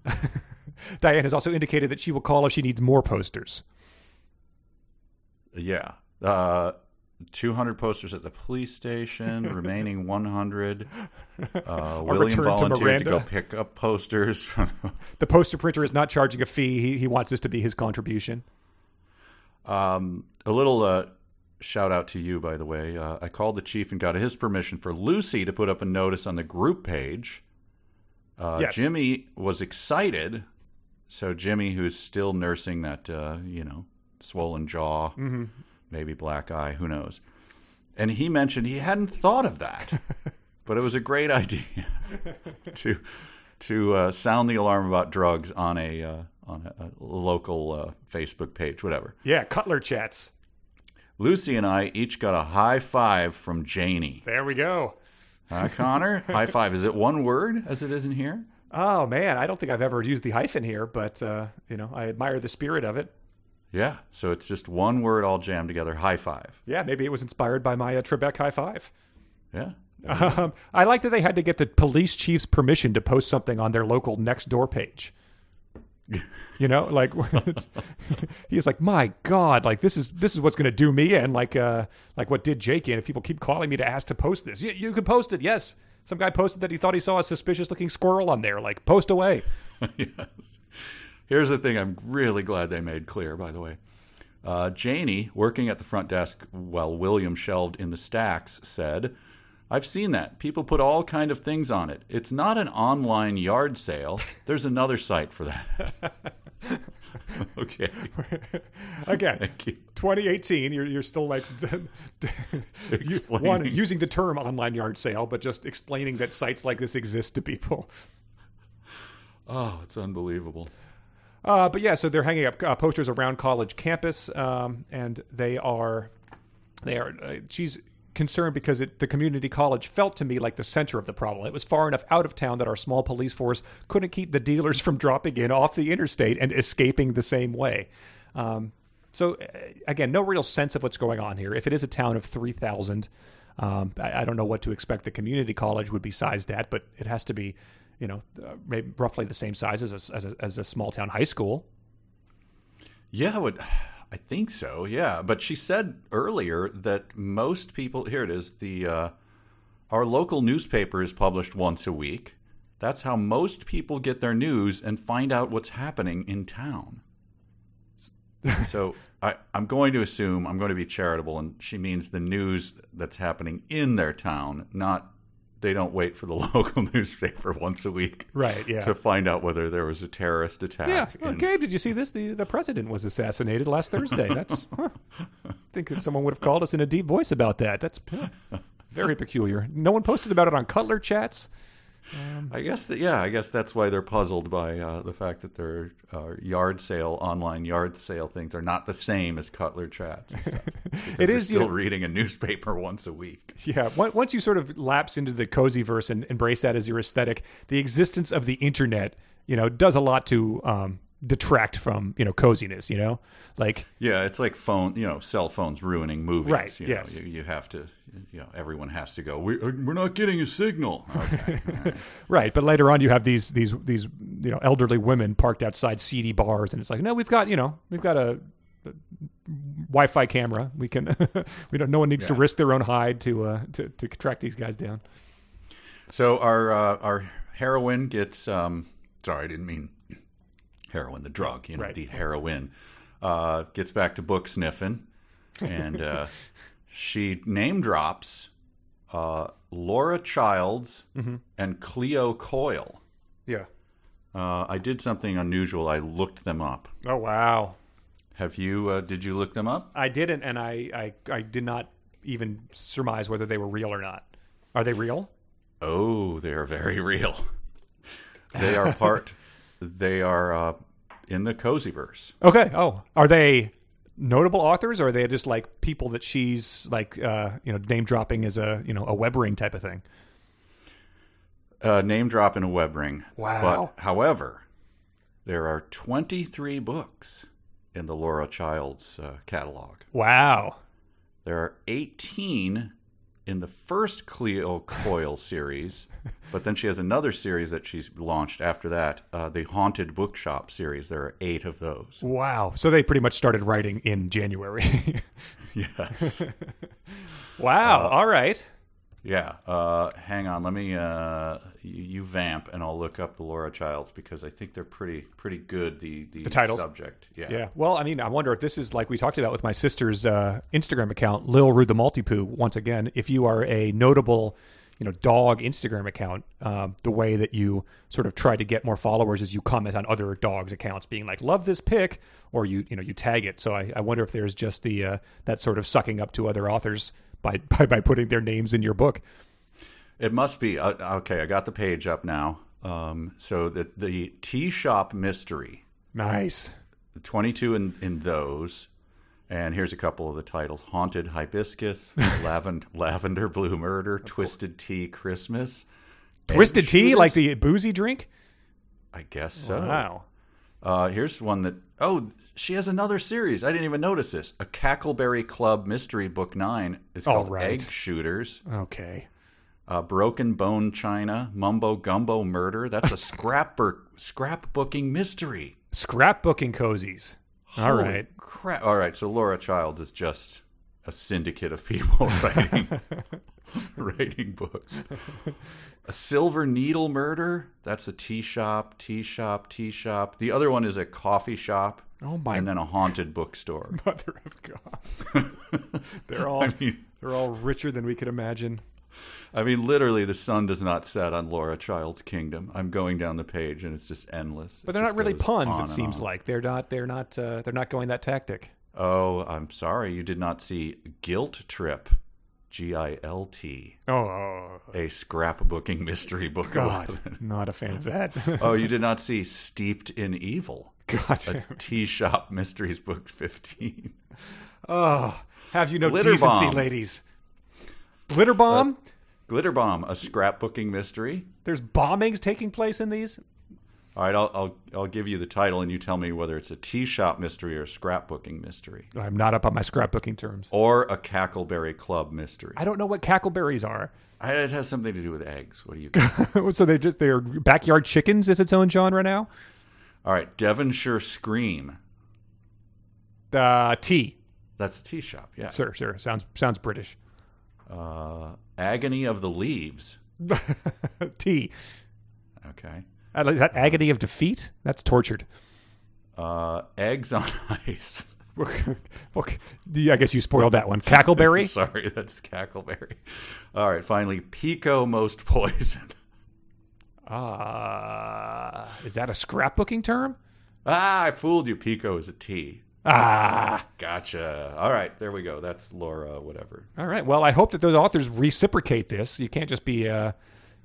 Speaker 2: Diane has also indicated that she will call if she needs more posters.
Speaker 1: Yeah. Uh, 200 posters at the police station, remaining 100. Uh, William
Speaker 2: return to
Speaker 1: volunteered to, go pick up posters.
Speaker 2: The poster printer is not charging a fee. He, he wants this to be his contribution.
Speaker 1: um, a little uh, shout out to you, by the way. Uh, I called the chief and got his permission for Lucy to put up a notice on the group page. Uh,
Speaker 2: Yes.
Speaker 1: Jimmy was excited. So Jimmy, who's still nursing that, uh, you know, swollen jaw,
Speaker 2: Mm-hmm.
Speaker 1: maybe black eye, who knows? And he mentioned he hadn't thought of that, but it was a great idea to to uh, sound the alarm about drugs on a uh, on a, a local uh, Facebook page, whatever.
Speaker 2: Yeah, Cutler chats.
Speaker 1: Lucy and I each got a high five from Janie.
Speaker 2: There we go.
Speaker 1: Huh, Conor? high five. Is it one word as it is in here?
Speaker 2: Oh, man. I don't think I've ever used the hyphen here, but, uh, you know, I admire the spirit of it.
Speaker 1: Yeah. So it's just one word all jammed together. High five.
Speaker 2: Yeah, maybe it was inspired by my uh, Trebek high five.
Speaker 1: Yeah.
Speaker 2: Um, I like that they had to get the police chief's permission to post something on their local next door page. You know, like he's like, my God, like this is this is what's going to do me and like uh, like what did Jake in? If people keep calling me to ask to post this, you, you can post it. Yes, some guy posted that he thought he saw a suspicious looking squirrel on there. Like, post away.
Speaker 1: yes. Here's the thing I'm really glad they made clear, by the way. Uh, Janie, working at the front desk while William shelved in the stacks, said, I've seen that. People put all kind of things on it. It's not an online yard sale. There's another site for that. okay.
Speaker 2: Again,
Speaker 1: Thank you.
Speaker 2: 2018, you're you're still like you- one using the term online yard sale, but just explaining that sites like this exist to people.
Speaker 1: Oh, it's unbelievable.
Speaker 2: Uh, but yeah, so they're hanging up uh, posters around college campus, um, and they are they are. Uh, she's concerned because it, the community college felt to me like the center of the problem. It was far enough out of town that our small police force couldn't keep the dealers from dropping in off the interstate and escaping the same way. Um, so uh, again, no real sense of what's going on here. If it is a town of three thousand, um, I, I don't know what to expect. The community college would be sized at, but it has to be, you know, uh, roughly the same size as a, as a, as a small town high school.
Speaker 1: Yeah, I would. I think so. Yeah, but she said earlier that most people. Here it is. The uh, our local newspaper is published once a week. That's how most people get their news and find out what's happening in town. so I, I'm going to assume I'm going to be charitable, and she means the news that's happening in their town, not they don't wait for the local newspaper once a week,
Speaker 2: Right, yeah.
Speaker 1: to find out whether there was a terrorist attack.
Speaker 2: Yeah.
Speaker 1: in-
Speaker 2: Okay. Did you see this? The the president was assassinated last Thursday. That's. huh. I think that someone would have called us in a deep voice about that. That's huh, very peculiar. No one posted about it on Cutler chats.
Speaker 1: I guess that yeah, I guess that's why they're puzzled by uh, the fact that their uh, yard sale, online yard sale things are not the same as Cutler chats. And stuff,
Speaker 2: It you
Speaker 1: still
Speaker 2: know-
Speaker 1: reading a newspaper once a week.
Speaker 2: Yeah. Once you sort of lapse into the cozy verse and embrace that as your aesthetic, the existence of the internet, you know, does a lot to um, detract from you know coziness. You know, like
Speaker 1: Yeah, it's like phone, you know, cell phones ruining movies.
Speaker 2: Right,
Speaker 1: You know,
Speaker 2: yes.
Speaker 1: you, you have to, you know, everyone has to go. We, uh, we're not getting a signal. Okay.
Speaker 2: Right, but later on you have these these these you know elderly women parked outside seedy bars, and it's like, no, we've got you know we've got a, a Wi-Fi camera. We can we don't. No one needs to risk their own hide to uh to, to track these guys down.
Speaker 1: So our uh, our heroine gets um sorry, I didn't mean heroin, the drug, you know,
Speaker 2: Right.
Speaker 1: the heroin. Uh, gets back to book sniffing and uh, she name drops uh, Laura Childs
Speaker 2: Mm-hmm.
Speaker 1: and Cleo Coyle.
Speaker 2: Yeah.
Speaker 1: Uh, I did something unusual. I looked them up.
Speaker 2: Oh wow.
Speaker 1: Have you? Uh, did you look them up?
Speaker 2: I didn't, and I, I I did not even surmise whether they were real or not. Are they real?
Speaker 1: Oh, they are very real. They are part. they are uh, in the Cozyverse.
Speaker 2: Okay. Oh, are they notable authors, or are they just like people that she's like uh you know name dropping as a you know a web ring type of thing?
Speaker 1: Uh, name drop in a web ring.
Speaker 2: Wow.
Speaker 1: But, however, there are 23 books in the Laura Childs uh, catalog.
Speaker 2: Wow.
Speaker 1: There are 18 in the first Cleo Coyle series, but then she has another series that she's launched after that, uh, the Haunted Bookshop series. There are eight of those.
Speaker 2: Wow. So they pretty much started writing in January.
Speaker 1: Yes.
Speaker 2: wow. All right.
Speaker 1: Yeah. Uh, hang on. Let me. Uh, you, you vamp, and I'll look up the Laura Childs because I think they're pretty pretty good. The the,
Speaker 2: titles?
Speaker 1: subject. Yeah.
Speaker 2: Yeah. Well, I mean, I wonder if this is like we talked about with my sister's uh, Instagram account, Lil Rude the Maltipoo. Once again, if you are a notable, you know, dog Instagram account, um, the way that you sort of try to get more followers is you comment on other dogs' accounts, being like, "Love this pic," or you you know you tag it. So I, I wonder if there's just the uh, that sort of sucking up to other authors by by, by putting their names in your book.
Speaker 1: It must be uh, okay. I got the page up now. Um, so the the tea shop mystery,
Speaker 2: Nice.
Speaker 1: twenty two in in those, and here's a couple of the titles: Haunted Hibiscus, Lavend- Lavender Blue Murder, Twisted Tea Christmas,
Speaker 2: Twisted tea,
Speaker 1: Shooters?
Speaker 2: like the boozy drink.
Speaker 1: I guess so.
Speaker 2: Wow.
Speaker 1: Uh, here's one that oh she has another series. I didn't even notice this. A Cackleberry Club mystery book nine is called
Speaker 2: right.
Speaker 1: Egg Shooters.
Speaker 2: Okay.
Speaker 1: Uh, Broken Bone China, Mumbo Gumbo Murder. That's a scrapbook scrapbooking mystery.
Speaker 2: Scrapbooking cozies. All
Speaker 1: Holy
Speaker 2: right.
Speaker 1: Crap. All right. So Laura Childs is just a syndicate of people writing writing books. A Silver Needle Murder. That's a tea shop, tea shop, tea shop. The other one is a coffee shop.
Speaker 2: Oh my
Speaker 1: And then a haunted bookstore.
Speaker 2: mother of God. they're all
Speaker 1: I mean,
Speaker 2: they're all richer than we could imagine.
Speaker 1: I mean, literally, the sun does not set on Laura Childs' kingdom. I'm going down the page, and it's just endless.
Speaker 2: But
Speaker 1: It
Speaker 2: they're not really puns. It seems
Speaker 1: on.
Speaker 2: like they're not. They're not. Uh, they're not going that tactic.
Speaker 1: Oh, I'm sorry, you did not see Gilt Trip, G I L T,
Speaker 2: Oh, oh, oh.
Speaker 1: a scrapbooking mystery book.
Speaker 2: God, not a fan of that.
Speaker 1: oh, you did not see Steeped in Evil,
Speaker 2: God,
Speaker 1: a tea shop mysteries book 15.
Speaker 2: oh, have you no
Speaker 1: Glitter
Speaker 2: decency,
Speaker 1: bomb.
Speaker 2: ladies? Glitter bomb.
Speaker 1: Uh, Glitter Bomb, a scrapbooking mystery.
Speaker 2: There's bombings taking place in these.
Speaker 1: All right, I'll, I'll I'll give you the title, and you tell me whether it's a tea shop mystery or a scrapbooking mystery,
Speaker 2: I'm not up on my scrapbooking terms.
Speaker 1: or a Cackleberry Club mystery.
Speaker 2: I don't know what cackleberries are.
Speaker 1: I- It has something to do with eggs. What do you?
Speaker 2: so they're just they're backyard chickens is its own genre now.
Speaker 1: All right, Devonshire Scream.
Speaker 2: Uh, tea.
Speaker 1: That's a tea shop. Yeah.
Speaker 2: Sure, sure. Sounds sounds British.
Speaker 1: Uh, Agony of the Leaves.
Speaker 2: tea.
Speaker 1: Okay.
Speaker 2: Is that agony of defeat? That's tortured.
Speaker 1: Uh, Eggs on Ice.
Speaker 2: okay. I guess you spoiled that one. Cackleberry.
Speaker 1: Sorry, that's Cackleberry. All right, finally, Pekoe Most Poison.
Speaker 2: Uh, is that a scrapbooking term?
Speaker 1: ah, I fooled you. Pekoe is a tea.
Speaker 2: Ah.
Speaker 1: Gotcha. All right, there we go. That's Laura, whatever.
Speaker 2: All right. Well, I hope that those authors reciprocate this. You can't just be, uh,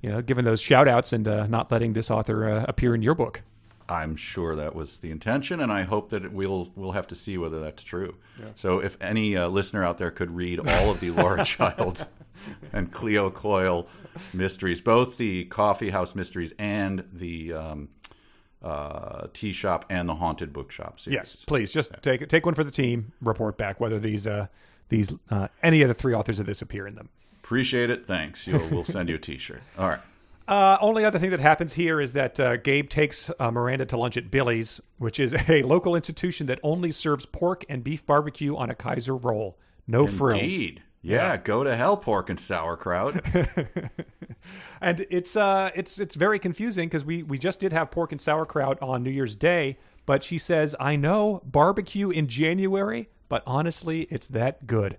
Speaker 2: you know, giving those shout outs and uh, not letting this author uh, appear in your book.
Speaker 1: I'm sure that was the intention, and I hope that we'll we'll have to see whether that's true. So, if any uh, listener out there could read all of the Laura Child and Cleo Coyle mysteries, both the Coffee House mysteries and the um, uh, Tea Shop and the Haunted Bookshop series.
Speaker 2: Yes, please just take take one for the team. Report back whether these uh, these uh, any of the three authors of this appear in them.
Speaker 1: Appreciate it. Thanks. You'll, we'll send you a T-shirt. All right.
Speaker 2: Uh, only other thing that happens here is that uh, Gabe takes uh, Miranda to lunch at Billy's, which is a local institution that only serves pork and beef barbecue on a Kaiser roll. No frills.
Speaker 1: Indeed. Yeah, go to hell, pork and sauerkraut.
Speaker 2: and it's uh it's it's very confusing because we we just did have pork and sauerkraut on New Year's Day, but she says I know barbecue in January, but honestly, it's that good.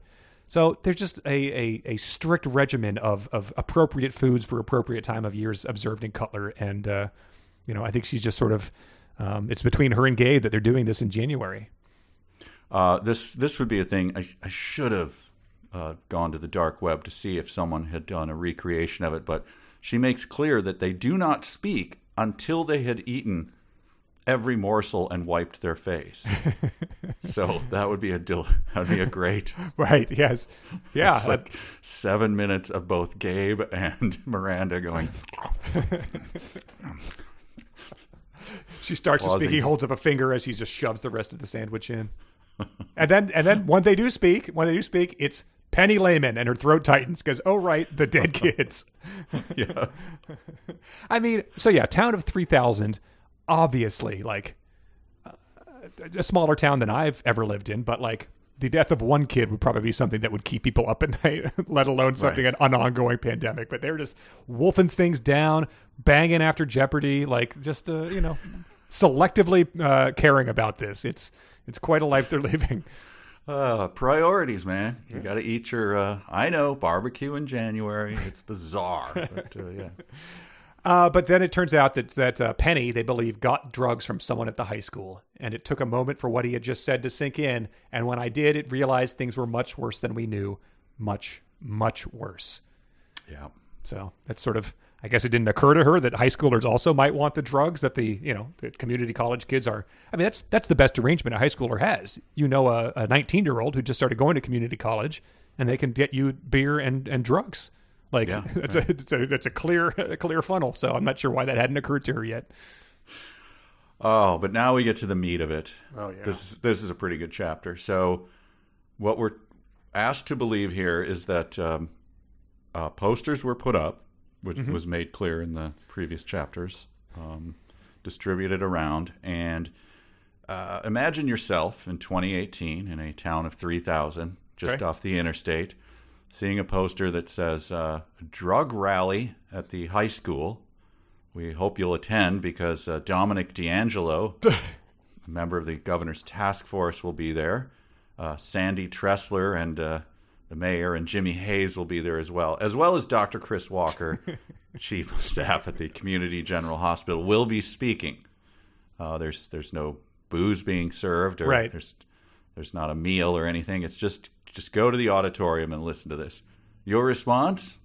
Speaker 2: So there's just a, a, a strict regimen of, of appropriate foods for appropriate time of years observed in Cutler, and uh, you know I think she's just sort of um, it's between her and Gabe that they're doing this in January.
Speaker 1: Uh, this this would be a thing. I, I should have uh, gone to the dark web to see if someone had done a recreation of it, but she makes clear that they do not speak until they had eaten every morsel and wiped their face. so that would be a dil- that would be a great.
Speaker 2: Right? Yes. Yeah.
Speaker 1: It's like seven minutes of both Gabe and Miranda going.
Speaker 2: she starts to speak. He holds up a finger as he just shoves the rest of the sandwich in. and then and then when they do speak, when they do speak, it's Penny Lehman and her throat tightens because oh right, the dead kids.
Speaker 1: yeah.
Speaker 2: I mean, so yeah, town of three thousand, obviously like a smaller town than I've ever lived in, but like the death of one kid would probably be something that would keep people up at night, let alone something
Speaker 1: Right.
Speaker 2: an, an ongoing pandemic. But they're just wolfing things down, banging after Jeopardy, like just uh, you know, selectively uh, caring about this. It's it's quite a life they're living.
Speaker 1: Uh, priorities, man. You got to eat your. Uh, I know barbecue in January. It's bizarre, but uh, yeah.
Speaker 2: Uh, but then it turns out that that uh, Penny, they believe, got drugs from someone at the high school, and it took a moment for what he had just said to sink in. And when I did, it realized things were much worse than we knew, much, much worse.
Speaker 1: Yeah.
Speaker 2: So that's sort of, I guess, it didn't occur to her that high schoolers also might want the drugs that the you know the community college kids are. I mean, that's that's the best arrangement a high schooler has. You know, a, a 19 year old who just started going to community college, and they can get you beer and and drugs. Like
Speaker 1: Yeah,
Speaker 2: that's a it's a that's a clear a clear funnel. So I'm not sure why that hadn't occurred to her yet.
Speaker 1: Oh, but now we get to the meat of it.
Speaker 2: Oh, yeah.
Speaker 1: This this is a pretty good chapter. So, what we're asked to believe here is that um, uh, posters were put up, which
Speaker 2: Mm-hmm.
Speaker 1: was made clear in the previous chapters, um, distributed around, and uh, imagine yourself in 2018 in a town of 3,000, just
Speaker 2: Okay.
Speaker 1: off the interstate, seeing a poster that says uh, "Drug Rally at the High School." We hope you'll attend because uh, Dominic D'Angelo, a member of the governor's task force, will be there. Uh, Sandy Tressler and uh, the mayor and Jimmy Hayes will be there as well, as well as Dr. Chris Walker, chief of staff at the Community General Hospital, will be speaking. Uh, there's there's no booze being served, or
Speaker 2: Right.
Speaker 1: there's there's not a meal or anything. It's just just go to the auditorium and listen to this. Your response?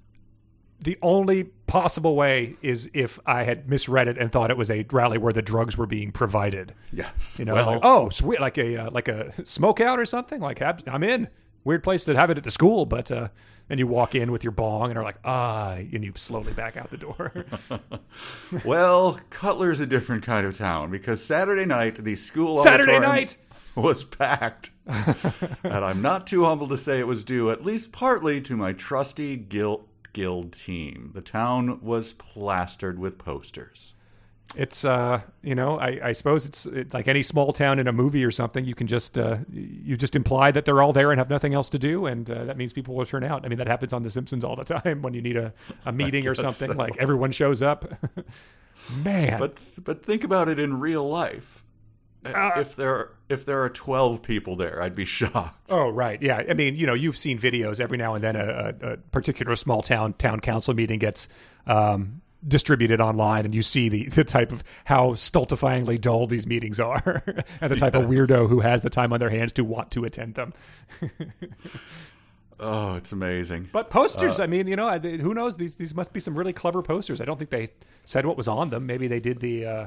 Speaker 2: The only possible way is if I had misread it and thought it was a rally where the drugs were being provided.
Speaker 1: Yes.
Speaker 2: You know,
Speaker 1: well,
Speaker 2: like, oh, sweet, like a uh, like a smoke out or something. Like I'm in. Weird place to have it at the school, but uh, and you walk in with your bong and are like, ah, and you slowly back out the door.
Speaker 1: Well, Cutler's a different kind of town because Saturday night the school
Speaker 2: Saturday night!
Speaker 1: was packed, and I'm not too humble to say it was due at least partly to my trusty guild guild team. The town was plastered with posters.
Speaker 2: it's uh, you know, I, I suppose it's it, like any small town in a movie or something. You can just uh, you just imply that they're all there and have nothing else to do, and uh, that means people will turn out. I mean, that happens on The Simpsons all the time when you need a, a meeting or something.
Speaker 1: so.
Speaker 2: Like everyone shows up. Man,
Speaker 1: But but think about it in real life.
Speaker 2: Uh,
Speaker 1: if there if there are 12 people there, I'd be shocked.
Speaker 2: Oh right, yeah. I mean, you know, you've seen videos every now and then. A, a, a particular small town town council meeting gets um, distributed online, and you see the the type of how stultifyingly dull these meetings are, and the type of weirdo who has the time on their hands to want to attend them.
Speaker 1: Oh, it's amazing.
Speaker 2: But posters, I mean, you know, who knows? These these must be some really clever posters. I don't think they said what was on them. Maybe they did the. Uh,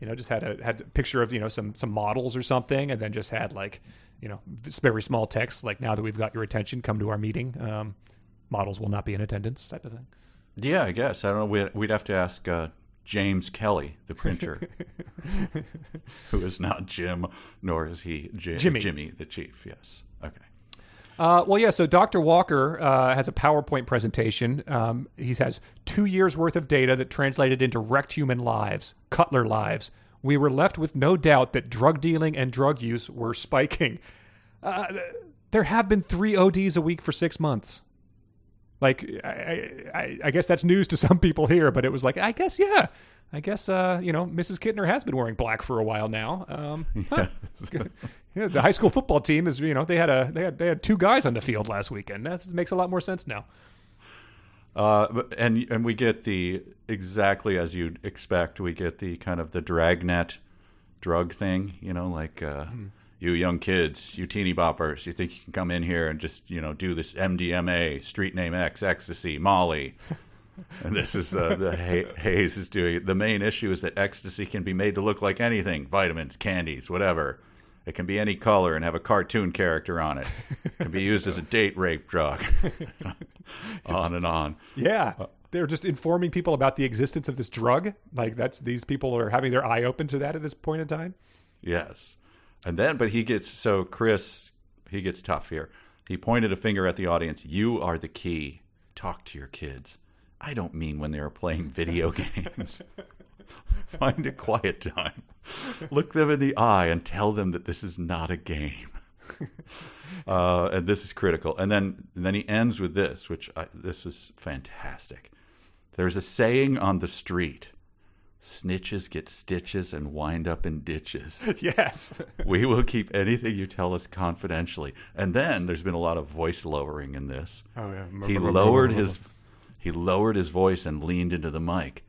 Speaker 2: you know, just had a had a picture of you know some some models or something, and then just had like you know very small text like now that we've got your attention, come to our meeting. Um, models will not be in attendance, type of thing.
Speaker 1: Yeah, I guess. I don't know. We'd, we'd have to ask uh, James Kelly, the printer, who is not Jim, nor is he J-
Speaker 2: Jimmy.
Speaker 1: Jimmy, the chief. Yes. Okay.
Speaker 2: Uh, well, yeah. So Dr. Walker uh, has a PowerPoint presentation. Um, he has two years worth of data that translated into wrecked human lives, Cutler lives. We were left with no doubt that drug dealing and drug use were spiking. Uh, there have been three ODs a week for six months. Like, I, I, I guess that's news to some people here, but it was like, I guess, yeah. I guess, uh, you know, Mrs. Kintner has been wearing black for a while now. Um, huh. Yeah, the high school football team is, you know, they had a they had they had two guys on the field last weekend. That makes a lot more sense now.
Speaker 1: Uh, and and we get the exactly as you'd expect. We get the kind of the dragnet drug thing. You know, like uh, you young kids, you teeny boppers, you think you can come in here and just you know do this MDMA, street name X, ecstasy, Molly. And this is uh, the Hay- Hayes is doing. The main issue is that ecstasy can be made to look like anything: vitamins, candies, whatever. It can be any color and have a cartoon character on it. It can be used as a date rape drug. on and on.
Speaker 2: Yeah, they're just informing people about the existence of this drug. Like that's these people are having their eye open to that at this point in time.
Speaker 1: Yes. And then, but he gets so Chris, he gets tough here. He pointed a finger at the audience. You are the key. Talk to your kids. I don't mean when they are playing video games. Find a quiet time. Look them in the eye and tell them that this is not a game. Uh, and this is critical. And then, and then he ends with this, which I, this is fantastic. There's a saying on the street: "Snitches get stitches and wind up in ditches."
Speaker 2: yes.
Speaker 1: we will keep anything you tell us confidentially. And then there's been a lot of voice lowering in this.
Speaker 2: Oh, yeah.
Speaker 1: He lowered his he lowered his voice and leaned into the mic.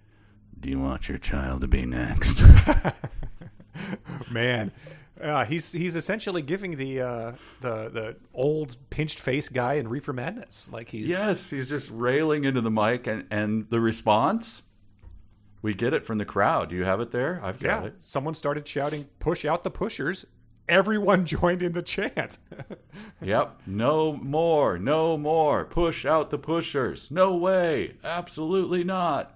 Speaker 1: Do you want your child to be next?
Speaker 2: Man. Uh, he's he's essentially giving the uh, the the old pinched face guy in Reefer Madness like he's
Speaker 1: yes, he's just railing into the mic and and the response we get it from the crowd. Do you have it there? I've got
Speaker 2: yeah.
Speaker 1: it.
Speaker 2: Someone started shouting, "Push out the pushers!" Everyone joined in the chant.
Speaker 1: Yep. No more. No more. Push out the pushers. No way. Absolutely not.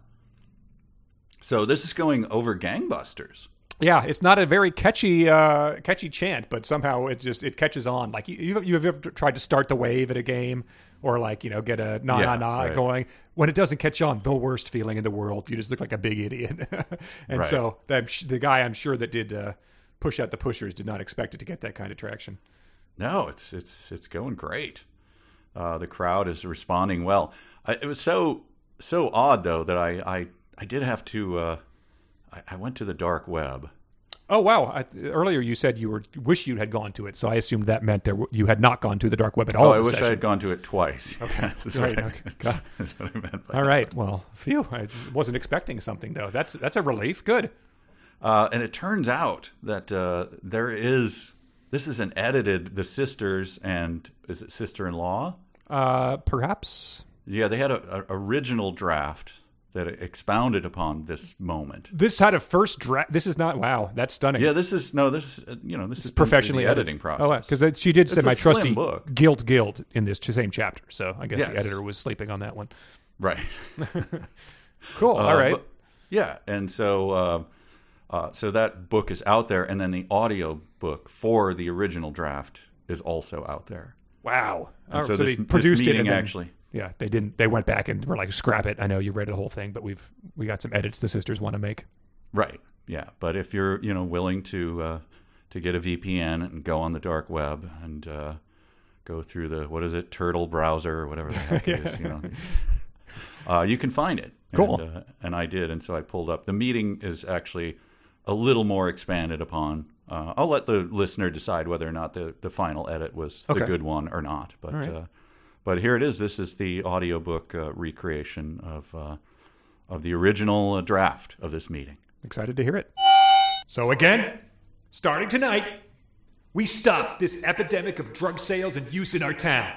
Speaker 1: So this is going over gangbusters.
Speaker 2: yeah, it's not a very catchy uh, catchy chant, but somehow it just it catches on. Like you you you've ever tried to start the wave at a game or like you know get a na na na going when it doesn't catch on. The worst feeling in the world. You just look like a big idiot. and
Speaker 1: Right.
Speaker 2: so that the guy I'm sure that did uh, push out the pushers did not expect it to get that kind of traction.
Speaker 1: No, it's it's it's going great. Uh, the crowd is responding well. I, it was so so odd though that I I, I did have to. Uh, I, I went to the dark web.
Speaker 2: Oh wow! I, earlier you said you were wish you had gone to it, so I assumed that meant there you had not gone to the dark web at all.
Speaker 1: Oh, I wish I had gone to it twice. Okay, that's,
Speaker 2: Right,
Speaker 1: what I,
Speaker 2: okay.
Speaker 1: That's what I meant.
Speaker 2: All right. Well, phew. I wasn't expecting something though. That's that's a relief. Good.
Speaker 1: Uh, and it turns out that uh, there is this is an edited the sisters and is it sister in law?
Speaker 2: Uh, perhaps
Speaker 1: Yeah, they had a, a original draft that expounded upon this moment.
Speaker 2: this had a first draft. This is not. Wow, that's stunning.
Speaker 1: Yeah, this is no, this is uh, you know this is
Speaker 2: professionally
Speaker 1: the editing
Speaker 2: edited.
Speaker 1: process.
Speaker 2: Oh, because she did say
Speaker 1: It's
Speaker 2: my trusty
Speaker 1: book.
Speaker 2: guilt guilt in this same chapter. So I guess the editor was sleeping on that one.
Speaker 1: right.
Speaker 2: Cool.
Speaker 1: Uh,
Speaker 2: All right.
Speaker 1: but- yeah, and so uh, so that book is out there, and then the audio book for the original draft is also out there.
Speaker 2: wow.
Speaker 1: And
Speaker 2: Oh,
Speaker 1: so,
Speaker 2: so
Speaker 1: this,
Speaker 2: they produced it and then,
Speaker 1: actually.
Speaker 2: Yeah, they didn't. They went back and were like, scrap it. I know you read the whole thing, but we've we got some edits the sisters want to make.
Speaker 1: Right. Yeah. But if you're, you know, willing to uh, to get a VPN and go on the dark web and uh, go through the what is it, Turtle browser or whatever the heck it is, you know, uh, you can find it.
Speaker 2: Cool.
Speaker 1: And, uh, and I did, and so I pulled up. The meeting is actually a little more expanded upon. Uh, I'll let the listener decide whether or not the, the final edit was
Speaker 2: Okay.
Speaker 1: the good one or not. But
Speaker 2: right.
Speaker 1: uh, but here it is. This is the audiobook uh, recreation of uh, of the original uh, draft of this meeting.
Speaker 2: Excited to hear it. So again, starting tonight, we stop this epidemic of drug sales and use in our town.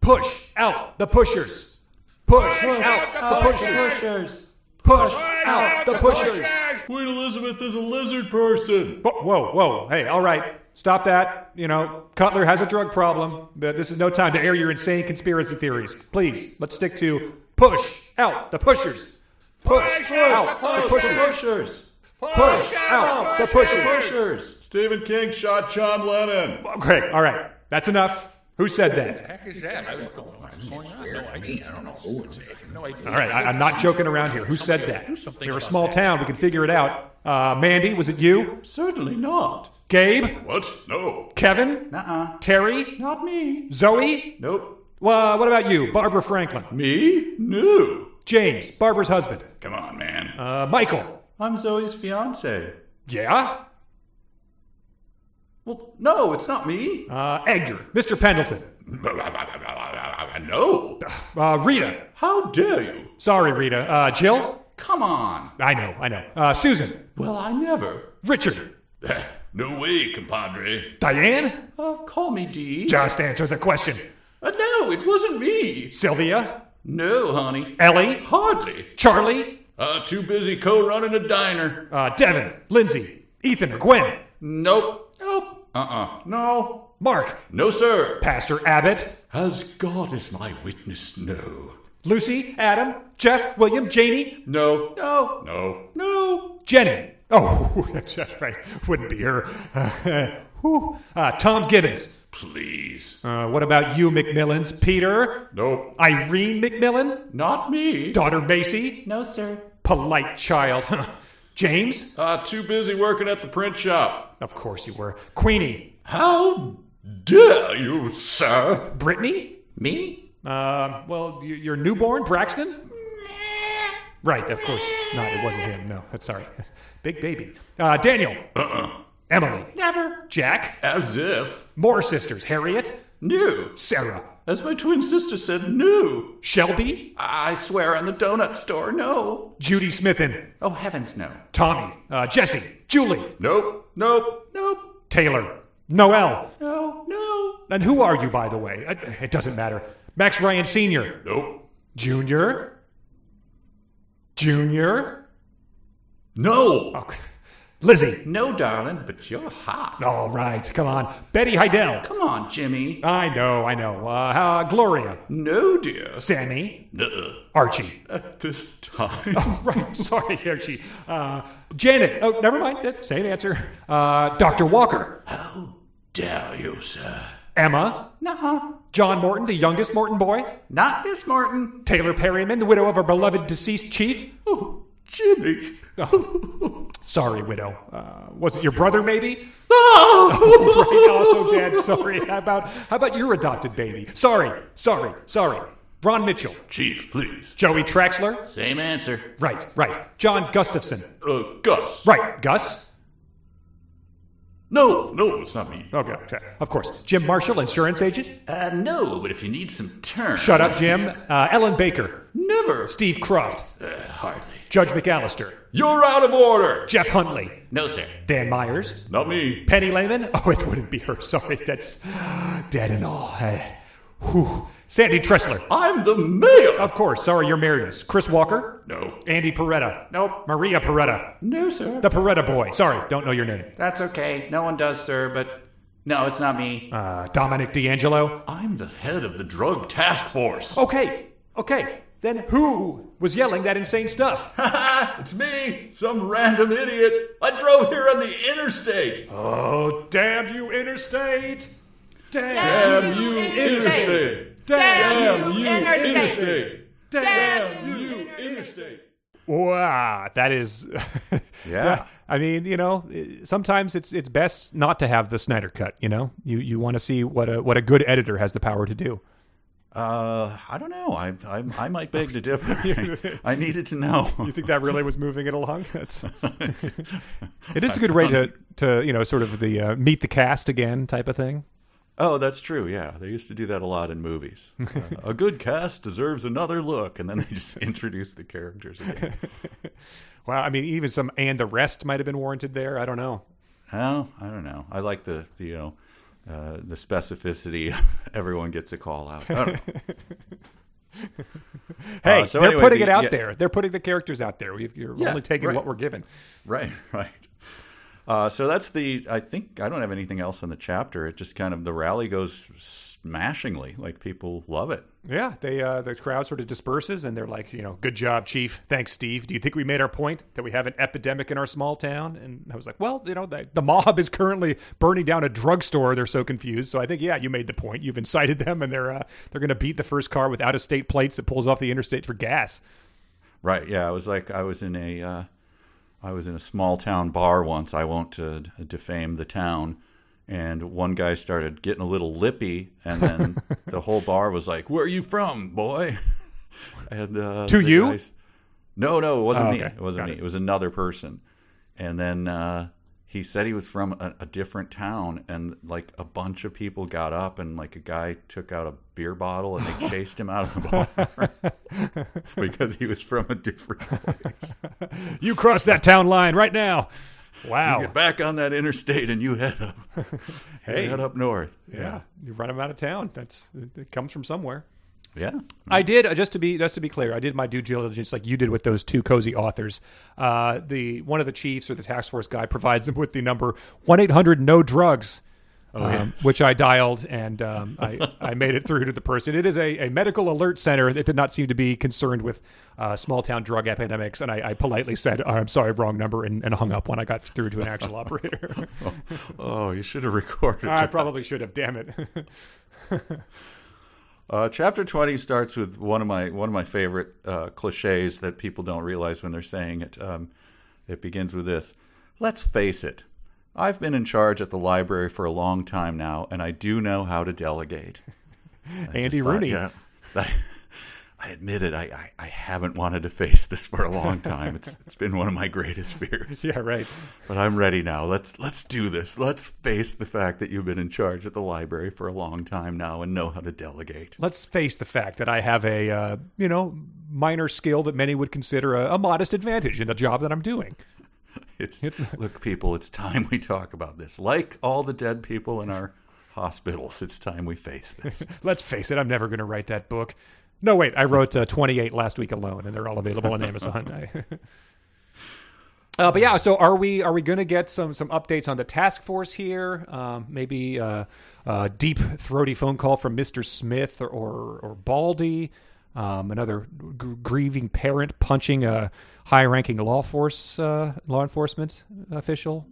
Speaker 2: Push out the pushers. Push out the pushers. Push out the pushers.
Speaker 1: Queen Elizabeth is a lizard person.
Speaker 2: Whoa, whoa, whoa. Hey, all right. Stop that. You know, Cutler has a drug problem. But This is no time to air your insane conspiracy theories. Please, let's stick to push out the pushers. Push out the pushers.
Speaker 1: Pushers.
Speaker 2: Push out the pushers.
Speaker 1: Pushers. Stephen King shot John Lennon.
Speaker 2: Okay, all right. That's enough. Who said that?
Speaker 3: heck is that? I don't know what's going on. No idea. I don't know who it's No idea.
Speaker 2: All right, I, I'm not joking around here. Who said that? We're a small town. We can figure it out. Uh, Mandy, was it you?
Speaker 1: Certainly not.
Speaker 2: Gabe?
Speaker 1: What? No.
Speaker 2: Kevin?
Speaker 1: Uh-uh.
Speaker 2: Terry?
Speaker 1: Not me.
Speaker 2: Zoe?
Speaker 1: Nope.
Speaker 2: Well, what about you? Barbara Franklin?
Speaker 1: Me? No.
Speaker 2: James, Barbara's husband.
Speaker 1: Come on, man.
Speaker 2: Uh, Michael?
Speaker 1: I'm Zoe's fiance.
Speaker 2: Yeah?
Speaker 1: Well, no, it's not me.
Speaker 2: Uh, Edgar, Mr. Pendleton.
Speaker 1: No.
Speaker 2: Uh, Rita.
Speaker 1: How dare you?
Speaker 2: Sorry, Rita. Uh, Jill?
Speaker 1: Come on.
Speaker 2: I know, I know. Uh, Susan.
Speaker 1: Well, I never.
Speaker 2: Richard.
Speaker 1: no way, compadre.
Speaker 2: Diane?
Speaker 1: Uh, call me D.
Speaker 2: Just answer the question.
Speaker 1: Uh, no, it wasn't me.
Speaker 2: Sylvia?
Speaker 1: No, honey.
Speaker 2: Ellie?
Speaker 1: Hardly.
Speaker 2: Charlie?
Speaker 1: Uh, too busy co-running a diner.
Speaker 2: Uh, Devin? Lindsay? Ethan or Gwen?
Speaker 1: Nope. Nope. Uh-uh. No.
Speaker 2: Mark?
Speaker 1: No, sir.
Speaker 2: Pastor Abbott?
Speaker 1: As God is my witness, no.
Speaker 2: Lucy? Adam? Jeff? William? Janie?
Speaker 1: No. No. No. No.
Speaker 2: Jenny? Oh, that's right. Wouldn't be her. Uh, whew. Uh, Tom Gibbons.
Speaker 1: Please.
Speaker 2: Uh, what about you, McMillans? Peter?
Speaker 1: Nope.
Speaker 2: Irene McMillan?
Speaker 1: Not me.
Speaker 2: Daughter Macy?
Speaker 3: No, sir.
Speaker 2: Polite child. James?
Speaker 1: Uh, too busy working at the print shop.
Speaker 2: Of course you were. Queenie?
Speaker 1: How dare you, sir?
Speaker 2: Brittany?
Speaker 3: Me?
Speaker 2: Uh, well, y- your newborn, Braxton? Right, of course. not. it wasn't him. No, that's sorry. Big baby. Uh, Daniel?
Speaker 1: Uh-uh.
Speaker 2: Emily?
Speaker 3: Never.
Speaker 2: Jack?
Speaker 1: As if.
Speaker 2: More sisters. Harriet?
Speaker 1: New.
Speaker 2: Sarah?
Speaker 1: As my twin sister said, no.
Speaker 2: Shelby?
Speaker 1: I swear on the donut store, no.
Speaker 2: Judy Smithin?
Speaker 1: Oh, heavens, no.
Speaker 2: Tommy? Uh, Jesse? Julie?
Speaker 1: Nope. Nope. Nope.
Speaker 2: Taylor? Noel?
Speaker 1: No. No.
Speaker 2: And who are you, by the way? Uh, It doesn't matter. Max Ryan Sr.
Speaker 1: Nope.
Speaker 2: Junior? Junior?
Speaker 1: No.
Speaker 2: Okay. Lizzie?
Speaker 1: No, darling, but you're hot.
Speaker 2: All right, come on. Betty Heidel?
Speaker 1: Come on, Jimmy.
Speaker 2: I know, I know. Uh, uh, Gloria?
Speaker 1: No, dear.
Speaker 2: Sammy?
Speaker 1: Nuh-uh.
Speaker 2: Archie?
Speaker 1: At this time.
Speaker 2: oh, right, sorry, Archie. Uh, Janet? Oh, never mind. Uh, Same answer. Uh, Dr. Walker?
Speaker 1: How dare you, sir?
Speaker 2: Emma?
Speaker 1: Nuh-uh.
Speaker 2: John Morton, the youngest Morton boy?
Speaker 1: Not this Martin.
Speaker 2: Taylor Perryman, the widow of our beloved deceased chief?
Speaker 1: Oh, Jimmy.
Speaker 2: Sorry, widow. Uh, was it your brother, maybe?
Speaker 1: Oh!
Speaker 2: right, also dead. Sorry. How about how about your adopted baby? Sorry, sorry, sorry. Ron Mitchell,
Speaker 1: Chief, please.
Speaker 2: Joey Traxler.
Speaker 1: Same answer.
Speaker 2: Right, right. John Gustafson.
Speaker 1: Uh, Gus.
Speaker 2: Right, Gus.
Speaker 1: No, no, it's not me.
Speaker 2: Okay, okay. Of course. Jim Marshall, insurance agent.
Speaker 1: Uh, no, but if you need some turn.
Speaker 2: Shut up, Jim. Uh, Ellen Baker.
Speaker 1: Never.
Speaker 2: Steve Croft.
Speaker 1: Uh, hardly.
Speaker 2: Judge McAllister.
Speaker 1: You're out of order.
Speaker 2: Jeff Huntley.
Speaker 1: No, sir.
Speaker 2: Dan Myers.
Speaker 1: Not me.
Speaker 2: Penny Lehman. Oh, it wouldn't be her. Sorry, that's dead and all. Hey. Whew. Sandy Tressler.
Speaker 1: I'm the mayor.
Speaker 2: Of course. Sorry, you're Meredith. Chris Walker.
Speaker 1: No.
Speaker 2: Andy Peretta.
Speaker 1: Nope.
Speaker 2: Maria Peretta.
Speaker 1: No, sir.
Speaker 2: The Peretta boy. Sorry, don't know your name.
Speaker 1: That's okay. No one does, sir, but no, it's not me.
Speaker 2: Uh, Dominic D'Angelo.
Speaker 1: I'm the head of the drug task force.
Speaker 2: Okay, okay. Then who was yelling that insane stuff?
Speaker 1: it's me, some random idiot. I drove here on the interstate.
Speaker 2: oh, damn you, interstate! Damn,
Speaker 3: Damn you, interstate! Damn you, interstate!
Speaker 2: Damn
Speaker 3: you,
Speaker 1: interstate.
Speaker 2: Wow, that is.
Speaker 1: Yeah.
Speaker 2: I mean, you know, eh, sometimes it's it's best not to have the Snyder cut. You know, you you want to see what a what a good editor has the power to do.
Speaker 1: Uh, I don't know. I I, I might beg to differ. I, I needed to know.
Speaker 2: You think that really was moving it along? That's, it is a good way to to you know sort of the uh, meet the cast again type of thing.
Speaker 1: Oh, that's true. Yeah, they used to do that a lot in movies. Uh, a good cast deserves another look, and then they just introduce the characters again.
Speaker 2: Well, I mean, even some and the rest might have been warranted there. I don't know.
Speaker 1: Well, I don't know. I like the, the you know uh, the specificity. Everyone gets a call out. I don't know.
Speaker 2: Hey,
Speaker 1: Uh, so
Speaker 2: they're
Speaker 1: anyway,
Speaker 2: putting
Speaker 1: the-
Speaker 2: it out
Speaker 1: yeah.
Speaker 2: there. They're putting the characters out there. We've, you're
Speaker 1: Yeah,
Speaker 2: only taking
Speaker 1: right.
Speaker 2: what we're given.
Speaker 1: Right, right. Uh, so that's the. I think I don't have anything else in the chapter. It just kind of the rally goes smashingly. Like people love it.
Speaker 2: Yeah, they uh, the crowd sort of disperses, and they're like, you know, good job, Chief. Thanks, Steve. Do you think we made our point that we have an epidemic in our small town? And I was like, well, you know, the, the mob is currently burning down a drugstore. They're so confused. So I think, yeah, you made the point. You've incited them, and they're uh, they're going to beat the first car with out of state plates that pulls off the interstate for gas.
Speaker 1: Right. Yeah. I was like I was in a. I was in a small town bar once. I won't uh, defame the town. And one guy started getting a little lippy, and then the whole bar was like, "Where are you from, boy?" And uh,
Speaker 2: To you?
Speaker 1: guys- no, no, it wasn't
Speaker 2: Oh,
Speaker 1: me. It wasn't
Speaker 2: Got
Speaker 1: me.
Speaker 2: it.
Speaker 1: It. was another person. And then uh, he said he was from a, a different town, and like a bunch of people got up, and like a guy took out a beer bottle, and they chased him out of the bar because he was from a different place.
Speaker 2: You cross that town line right now. Wow.
Speaker 1: You get back on that interstate, and you head up.
Speaker 2: Hey.
Speaker 1: head up north.
Speaker 2: yeah, you run him out of town. That's it comes from somewhere.
Speaker 1: Yeah.
Speaker 2: I did uh, just to be just to be clear. I did my due diligence, like you did with those two cozy authors. Uh, the one of the chiefs or the task force guy provides them with the number one eight hundred no drugs. um, which I dialed and um, I, I made it through to the person. It is a, a medical alert center that did not seem to be concerned with uh, small town drug epidemics. And I, I politely said, I'm sorry, wrong number, and, and hung up when I got through to an actual operator.
Speaker 1: Oh, you should have recorded.
Speaker 2: I
Speaker 1: that.
Speaker 2: probably should have, damn it.
Speaker 1: Uh, chapter twenty starts with one of my one of my favorite uh, cliches that people don't realize when they're saying it. Um, it begins with this: "Let's face it, I've been in charge at the library for a long time now, and I do know how to delegate."
Speaker 2: Andy
Speaker 1: thought,
Speaker 2: Rooney.
Speaker 1: yeah, I admit it. I, I, I haven't wanted to face this for a long time. It's it's been one of my greatest fears.
Speaker 2: yeah, right.
Speaker 1: But I'm ready now. Let's let's do this. Let's face the fact that you've been in charge at the library for a long time now and know how to delegate.
Speaker 2: Let's face the fact that I have a, uh, you know, minor skill that many would consider a, a modest advantage in the job that I'm doing.
Speaker 1: It's look, people. It's time we talk about this. Like all the dead people in our hospitals, it's time we face this.
Speaker 2: Let's face it, I'm never going to write that book. No, wait, I wrote uh, 28 last week alone, and they're all available on Amazon. uh, but yeah, so are we are we going to get some some updates on the task force here? Um, maybe uh, a deep throaty phone call from Mr. Smith or or, or Baldy. Um, another g- grieving parent punching a high-ranking law force uh, law enforcement official.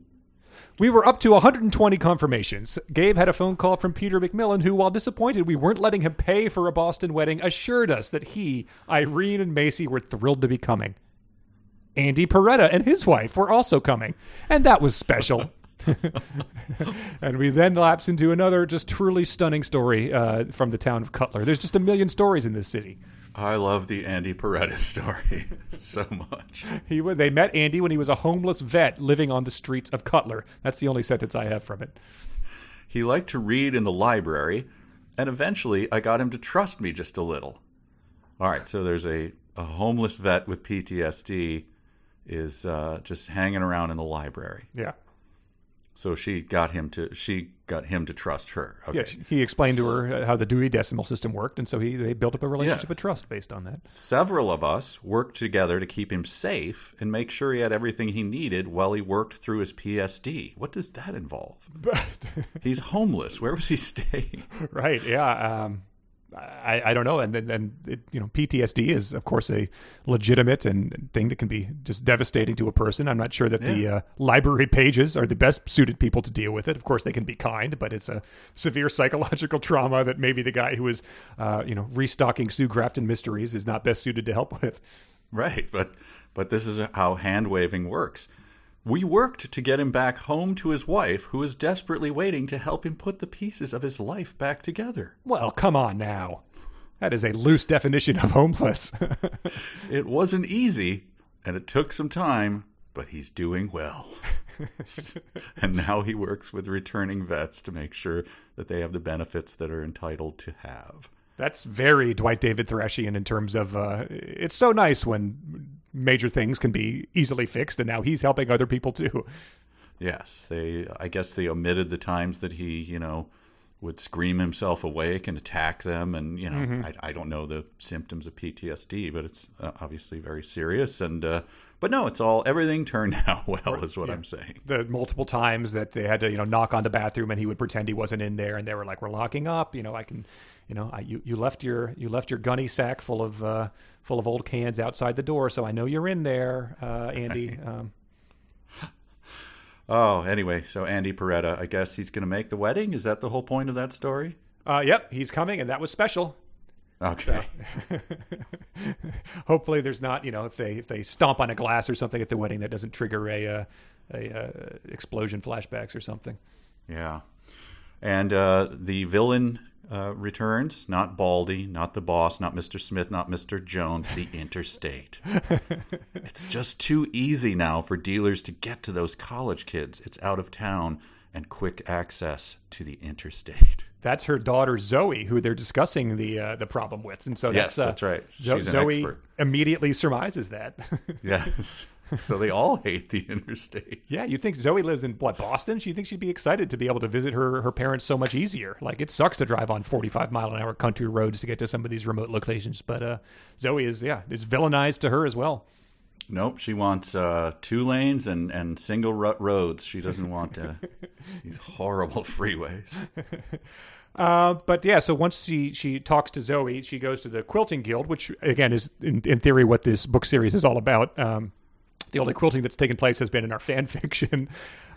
Speaker 2: We were up to 120 confirmations. Gabe had a phone call from Peter McMillan, who, while disappointed we weren't letting him pay for a Boston wedding, assured us that he, Irene, and Macy were thrilled to be coming. Andy Peretta and his wife were also coming, and that was special. and we then lapse into another just truly stunning story uh, from the town of Cutler. There's just a million stories in this city.
Speaker 1: I love the Andy Peretta story so much.
Speaker 2: He they met Andy when he was a homeless vet living on the streets of Cutler. That's the only sentence I have from it.
Speaker 1: He liked to read in the library, and eventually I got him to trust me just a little. All right, so there's a, a homeless vet with PTSD is uh, just hanging around in the library.
Speaker 2: Yeah.
Speaker 1: So she got him to she got him to trust her. Okay.
Speaker 2: Yeah, he explained to her how the Dewey Decimal System worked, and so he they built up a relationship of trust based on that.
Speaker 1: Several of us worked together to keep him safe and make sure he had everything he needed while he worked through his PSD. What does that involve? He's homeless. Where was he staying?
Speaker 2: right? Yeah. Um, I, I don't know, and then then it, you know PTSD is of course a legitimate and thing that can be just devastating to a person. I'm not sure that the uh, library pages are the best suited people to deal with it. Of course, they can be kind, but it's a severe psychological trauma that maybe the guy who is uh, you know restocking Sue Grafton mysteries is not best suited to help with.
Speaker 1: Right, but but this is how hand waving works. We worked to get him back home to his wife, who is desperately waiting to help him put the pieces of his life back together.
Speaker 2: Well, come on now. That is a loose definition of homeless.
Speaker 1: It wasn't easy, and it took some time, but he's doing well. and now he works with returning vets to make sure that they have the benefits that are entitled to have.
Speaker 2: That's very Dwight David Thrashian in terms of uh, it's so nice when major things can be easily fixed, and now he's helping other people too.
Speaker 1: Yes, they. I guess they omitted the times that he, you know, would scream himself awake and attack them, and you know, I, I don't know the symptoms of PTSD, but it's uh, obviously very serious. And uh, but no, it's all everything turned out well, is what I'm saying.
Speaker 2: The multiple times that they had to you know knock on the bathroom and he would pretend he wasn't in there, and they were like, "We're locking up," you know. I can, you know, I, you you left your you left your gunny sack full of uh, full of old cans outside the door, so I know you're in there, uh, Andy. Um,
Speaker 1: Oh, anyway, so Andy Peretta, I guess he's going to make the wedding. Is that the whole point of that story?
Speaker 2: uh, yep, he's coming, and that was special.
Speaker 1: Okay.
Speaker 2: Hopefully, there's not you know if they if they stomp on a glass or something at the wedding that doesn't trigger a uh, a uh, explosion flashbacks or something.
Speaker 1: Yeah. And uh, the villain uh, returns, not Baldy, not the boss, not Mr. Smith, not Mr. Jones, the interstate. it's just too easy now for dealers to get to those college kids. It's out of town and quick access to the interstate.
Speaker 2: That's her daughter Zoe, who they're discussing the uh, the problem with, and so
Speaker 1: Yes,
Speaker 2: that's, uh,
Speaker 1: that's right. She's
Speaker 2: Zoe immediately surmises that.
Speaker 1: Yes. So they all hate the interstate.
Speaker 2: yeah, you think Zoe lives in what Boston? She thinks she'd be excited to be able to visit her her parents so much easier. Like it sucks to drive on forty five mile an hour country roads to get to some of these remote locations, but uh, Zoe is yeah, it's villainized to her as well.
Speaker 1: nope, she wants uh, two lanes and, and single rut roads. She doesn't want uh, these horrible freeways.
Speaker 2: Uh, but yeah, so once she she talks to Zoe, she goes to the Quilting Guild, which again is in, in theory what this book series is all about. Um, the only quilting that's taken place has been in our fan fiction.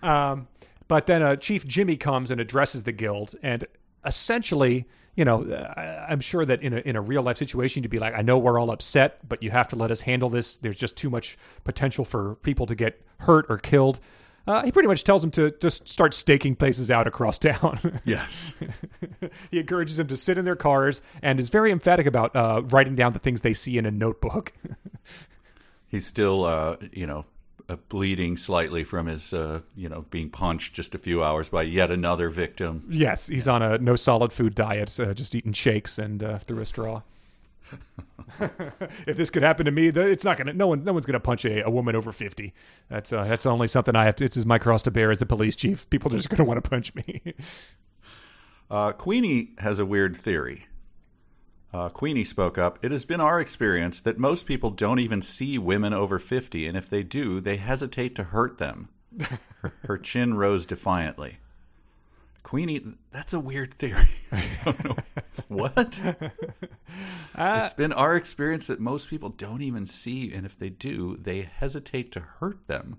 Speaker 2: Um, but then uh, Chief Jimmy comes and addresses the guild, and essentially, you know, I'm sure that in a in a real life situation, you'd be like, I know we're all upset, but you have to let us handle this. There's just too much potential for people to get hurt or killed. Uh, he pretty much tells him to just start staking places out across town.
Speaker 1: Yes.
Speaker 2: he encourages them to sit in their cars and is very emphatic about uh, writing down the things they see in a notebook.
Speaker 1: He's still, uh, you know, uh, bleeding slightly from his, uh, you know, being punched just a few hours by yet another victim.
Speaker 2: yes, he's on a no solid food diet, uh, just eating shakes and uh, through a straw. if this could happen to me, it's not gonna. No one, no one's gonna punch a, a woman over fifty. That's uh, that's only something I have to. It's is my cross to bear as the police chief. People are just gonna want to punch me.
Speaker 1: Uh, Queenie has a weird theory. Uh, Queenie spoke up. It has been our experience that most people don't even see women over 50, and if they do, they hesitate to hurt them. her, her chin rose defiantly. Queenie, that's a weird theory. I don't know. what? it's been our experience that most people don't even see, and if they do, they hesitate to hurt them.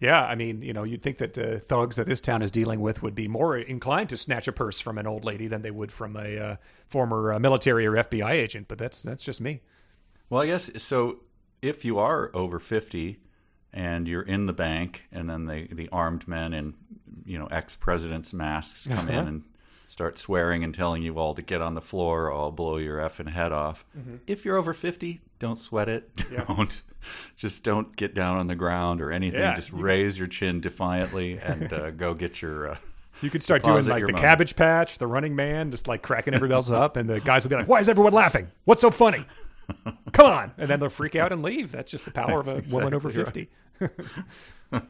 Speaker 2: Yeah, I mean, you know, you'd think that the thugs that this town is dealing with would be more inclined to snatch a purse from an old lady than they would from a uh, former uh, military or FBI agent. But that's that's just me.
Speaker 1: Well, I guess so. If you are over fifty and you're in the bank, and then the the armed men in you know ex presidents' masks come in
Speaker 2: Uh-huh.
Speaker 1: and start swearing and telling you all to get on the floor, or I'll blow your effing head off.
Speaker 2: Mm-hmm.
Speaker 1: If you're over fifty, don't sweat it. Don't just don't get down on the ground or anything.
Speaker 2: Yeah,
Speaker 1: just raise your chin defiantly and uh, go get your. Uh,
Speaker 2: You could start doing like the
Speaker 1: money.
Speaker 2: Cabbage Patch, the Running Man, just like cracking everybody else up, and the guys will be like, "Why is everyone laughing? What's so funny? Come on!" And then they'll freak out and leave. That's just the power of a
Speaker 1: That's
Speaker 2: woman over
Speaker 1: exactly
Speaker 2: fifty.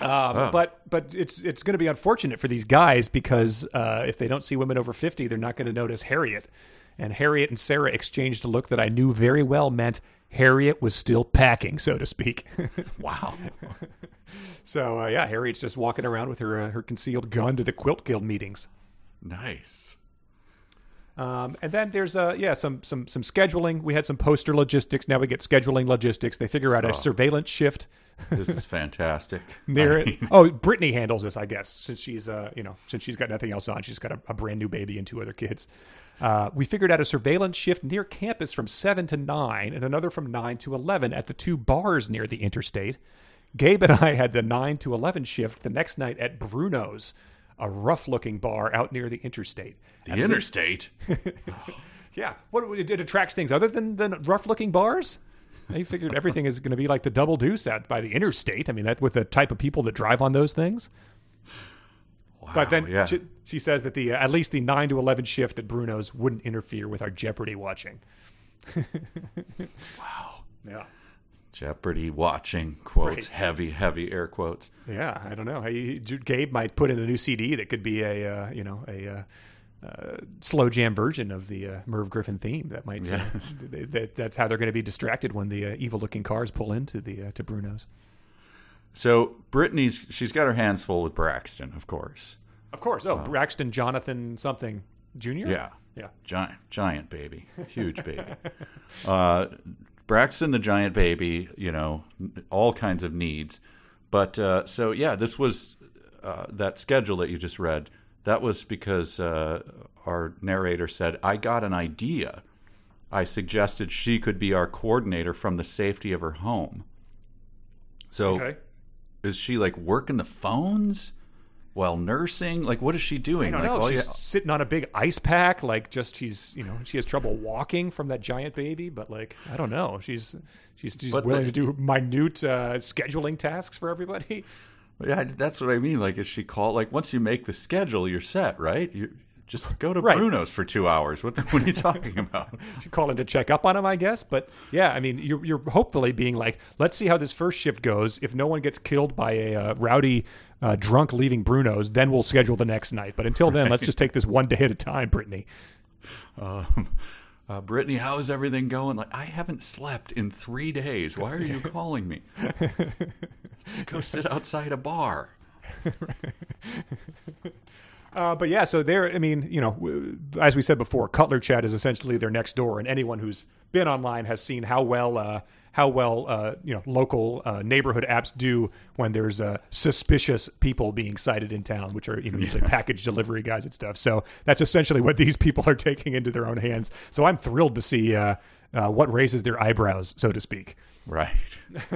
Speaker 2: Um, But but it's it's going to be unfortunate for these guys because uh, if they don't see women over fifty, they're not going to notice Harriet. And Harriet and Sarah exchanged a look that I knew very well meant Harriet was still packing, so to speak.
Speaker 1: wow.
Speaker 2: so uh, yeah, Harriet's just walking around with her uh, her concealed gun to the Quilt Guild meetings.
Speaker 1: nice.
Speaker 2: Um, and then there's uh yeah some some some scheduling. We had some poster logistics. Now we get scheduling logistics. They figure out a surveillance shift
Speaker 1: This is fantastic.
Speaker 2: near
Speaker 1: I
Speaker 2: it. Oh, Brittany handles this, I guess, since she's uh you know since she's got nothing else on. She's got a, a brand new baby and two other kids. Uh, we figured out a surveillance shift near campus from seven to nine, and another from nine to eleven at the two bars near the interstate. Gabe and I had the nine to eleven shift the next night at Bruno's, a rough-looking bar out near the interstate.
Speaker 1: The interstate.
Speaker 2: Yeah, what it, it attracts things other than than rough looking bars. They figured everything is going to be like the double deuce out by the interstate. I mean, that with the type of people that drive on those things. Wow, but then
Speaker 1: yeah.
Speaker 2: she, she says that the uh, at least the nine to eleven shift at Bruno's wouldn't interfere with our Jeopardy watching.
Speaker 1: Wow.
Speaker 2: Yeah,
Speaker 1: Jeopardy watching quotes,
Speaker 2: Right.
Speaker 1: heavy, heavy air quotes.
Speaker 2: yeah. I don't know. Hey, Gabe might put in a new CD that could be a uh, you know a. Uh, uh, slow jam version of the uh, Merv Griffin theme. That might uh,
Speaker 1: Yes.
Speaker 2: that, that's how they're going to be distracted when the uh, evil-looking cars pull into the uh, to Bruno's.
Speaker 1: So Brittany's she's got her hands full with Braxton, of course.
Speaker 2: Of course. Oh, Braxton Jonathan something Junior.
Speaker 1: Yeah.
Speaker 2: Yeah.
Speaker 1: Giant giant baby. Huge baby. Braxton the giant baby, you know, all kinds of needs. But uh so yeah, this was uh, that schedule that you just read. That was because uh, our narrator said, "I got an idea." I suggested she could be our coordinator from the safety of her home. So
Speaker 2: Okay.
Speaker 1: is she like working the phones while nursing? Like, what is she doing?
Speaker 2: I don't
Speaker 1: like,
Speaker 2: know. She's
Speaker 1: you-
Speaker 2: sitting on a big ice pack, like just she's you know she has trouble walking from that giant baby, but like I don't know. She's she's, she's
Speaker 1: But
Speaker 2: willing
Speaker 1: the-
Speaker 2: to do minute uh, scheduling tasks for everybody.
Speaker 1: yeah, that's what I mean. Like, is she called? Like, once you make the schedule, you're set, right? You just go to
Speaker 2: Right.
Speaker 1: Bruno's for two hours. What, the, what are you talking about?
Speaker 2: She calling to check up on him, I guess. But yeah, I mean, you're you're hopefully being like, let's see how this first shift goes. If no one gets killed by a uh, rowdy uh, drunk leaving Bruno's, then we'll schedule the next night. But until then, let's just take this one day at a time, Brittany.
Speaker 1: Um, uh, Brittany, how is everything going? Like, I haven't slept in three days. Why are you calling me? Just go sit outside a bar.
Speaker 2: Uh, but yeah, so there. I mean, you know, as we said before, Cutler Chat is essentially their next door, and anyone who's been online has seen how well, uh, how well, uh, you know, local uh, neighborhood apps do when there's uh, suspicious people being sighted in town, which are you know usually package delivery guys and stuff. So that's essentially what these people are taking into their own hands. So I'm thrilled to see uh, uh, what raises their eyebrows, so to speak.
Speaker 1: Right.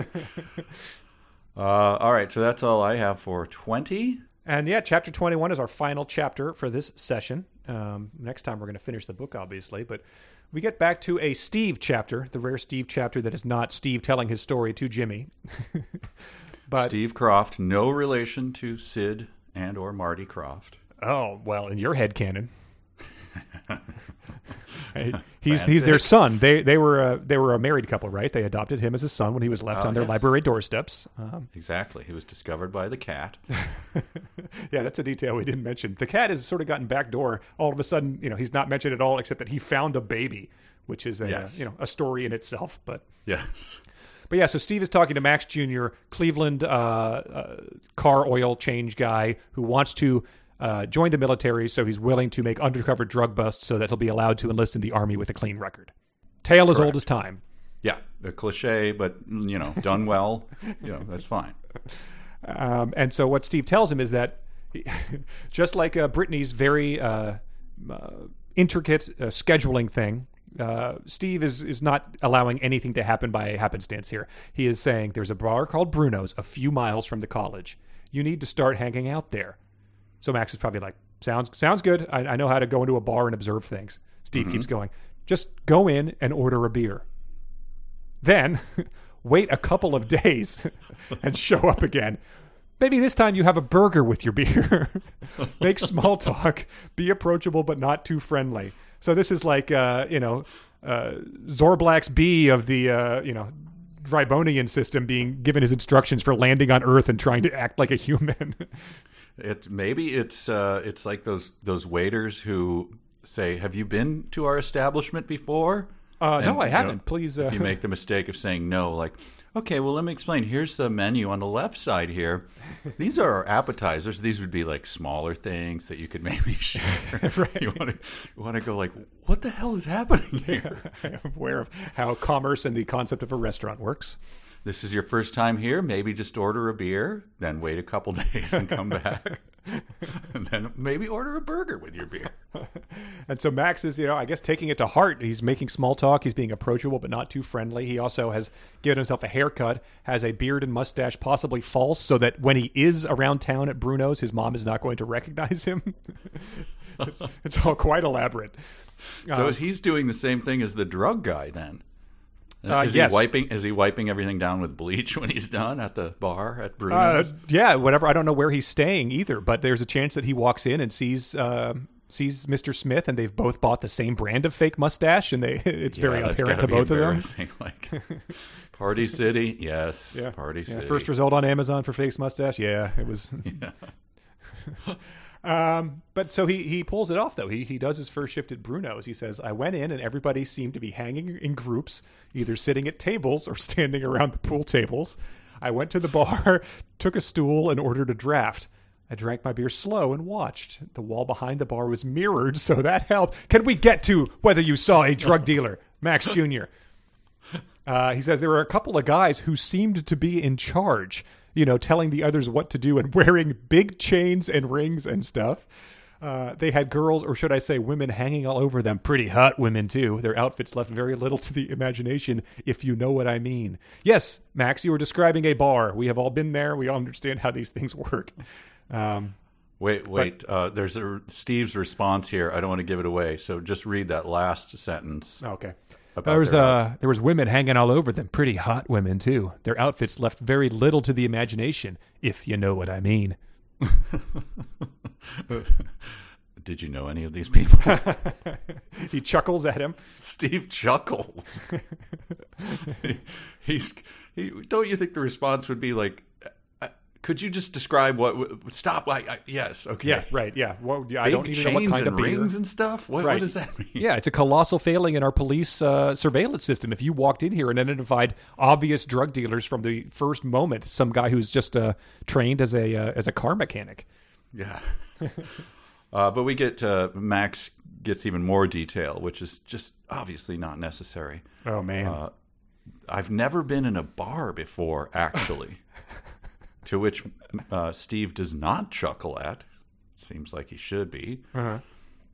Speaker 1: uh, all right. So that's all I have for 20.
Speaker 2: And yeah, chapter 21 is our final chapter for this session. Um, next time we're going to finish the book, obviously. But we get back to a Steve chapter, the rare Steve chapter that is not Steve telling his story to Jimmy. but
Speaker 1: Steve Croft, no relation to Sid and or Marty Krofft.
Speaker 2: oh well, in your head canon, he's he's their son. They they were a, they were a married couple, right? They adopted him as a son when he was left
Speaker 1: Oh,
Speaker 2: on their
Speaker 1: yes.
Speaker 2: library doorsteps. Um,
Speaker 1: Exactly. He was discovered by the cat.
Speaker 2: yeah, that's a detail we didn't mention. The cat has sort of gotten backdoor. All of a sudden, you know, he's not mentioned at all, except that he found a baby, which is a
Speaker 1: Yes.
Speaker 2: uh, you know a story in itself. But
Speaker 1: Yes.
Speaker 2: but yeah, so Steve is talking to Max Jr., Cleveland uh, uh, car oil change guy who wants to uh, join the military, so he's willing to make undercover drug busts so that he'll be allowed to enlist in the army with a clean record. Tale as old as time.
Speaker 1: Yeah. A cliche, but, you know, done well. You know, that's fine.
Speaker 2: Um, and so what Steve tells him is that he, just like uh, Brittany's very uh, uh, intricate uh, scheduling thing, uh, Steve is is not allowing anything to happen by happenstance here. He is saying there's a bar called Bruno's a few miles from the college. You need to start hanging out there. So Max is probably like, sounds sounds good. I, I know how to go into a bar and observe things. Steve keeps going. Just go in and order a beer. Then wait a couple of days and show up again. Maybe this time you have a burger with your beer. Make small talk, be approachable but not too friendly. So this is like uh, you know, uh, Zorblax B of the uh, you know, Drybonian system being given his instructions for landing on Earth and trying to act like a human.
Speaker 1: It maybe it's uh, it's like those those waiters who say, "Have you been to our establishment before?"
Speaker 2: Uh, no,
Speaker 1: And,
Speaker 2: I
Speaker 1: you know,
Speaker 2: haven't. Please. Uh,
Speaker 1: if you make the mistake of saying no, like, okay, well, let me explain. Here's the menu on the left side here. These are our appetizers. These would be like smaller things that you could maybe share.
Speaker 2: Right.
Speaker 1: You want to you want to go like, what the hell is happening here?
Speaker 2: I'm aware of how commerce and the concept of a restaurant works.
Speaker 1: This is your first time here. Maybe just order a beer, then wait a couple days and come back, and then maybe order a burger with your beer.
Speaker 2: And so Max is, you know, I guess taking it to heart. He's making small talk. He's being approachable, but not too friendly. He also has given himself a haircut, has a beard and mustache, possibly false, so that when he is around town at Bruno's, his mom is not going to recognize him. it's, it's all quite elaborate.
Speaker 1: So uh, is he's doing the same thing as the drug guy then?
Speaker 2: Uh,
Speaker 1: is
Speaker 2: yes.
Speaker 1: he wiping? Is he wiping everything down with bleach when he's done at the bar at
Speaker 2: Uh,
Speaker 1: Bruno's?
Speaker 2: yeah, whatever. I don't know where he's staying either, but there's a chance that he walks in and sees. Uh, Sees Mr. Smith, and they've both bought the same brand of fake mustache, and they it's very
Speaker 1: Yeah, that's
Speaker 2: apparent
Speaker 1: be
Speaker 2: both of them.
Speaker 1: Like Party City, yes. yeah. Party
Speaker 2: Yeah,
Speaker 1: City.
Speaker 2: First result on Amazon for fake mustache. Yeah, it was. Um, but so he he pulls it off though. He he does his first shift at Bruno's. He says, "I went in and everybody seemed to be hanging in groups, either sitting at tables or standing around the pool tables. I went to the bar, took a stool, and ordered a draft." I drank my beer slow and watched. The wall behind the bar was mirrored, so that helped. Can we get to whether you saw a drug dealer, Max Jr.? Uh, he says there were a couple of guys who seemed to be in charge, you know, telling the others what to do and wearing big chains and rings and stuff. Uh, they had girls, or should I say, women hanging all over them. Pretty hot women, too. Their outfits left very little to the imagination, if you know what I mean. Yes, Max, you were describing a bar. We have all been there. We all understand how these things work. Um,
Speaker 1: Wait, wait. uh, there's a Steve's response here. I don't want to give it away, so just read that last sentence.
Speaker 2: Okay. There was uh, there was women hanging all over them, pretty hot women too. Their outfits left very little to the imagination, if you know what I mean.
Speaker 1: Did you know any of these people?
Speaker 2: He chuckles at him.
Speaker 1: Steve chuckles. He- he's he. Don't you think the response would be like, could you just describe what? Stop. I, I, yes. Okay.
Speaker 2: Yeah, right. Yeah. Well, yeah, I don't even know what kind of beer.
Speaker 1: rings and stuff. What,
Speaker 2: Right.
Speaker 1: what does that mean?
Speaker 2: Yeah, it's a colossal failing in our police uh, surveillance system. If you walked in here and identified obvious drug dealers from the first moment, some guy who's just uh, trained as a uh, as a car mechanic.
Speaker 1: Yeah. uh, but we get uh, Max gets even more detail, which is just obviously not necessary.
Speaker 2: Oh man.
Speaker 1: Uh, I've never been in a bar before, actually. to which uh, Steve does not chuckle at. Seems like he should be.
Speaker 2: Uh-huh.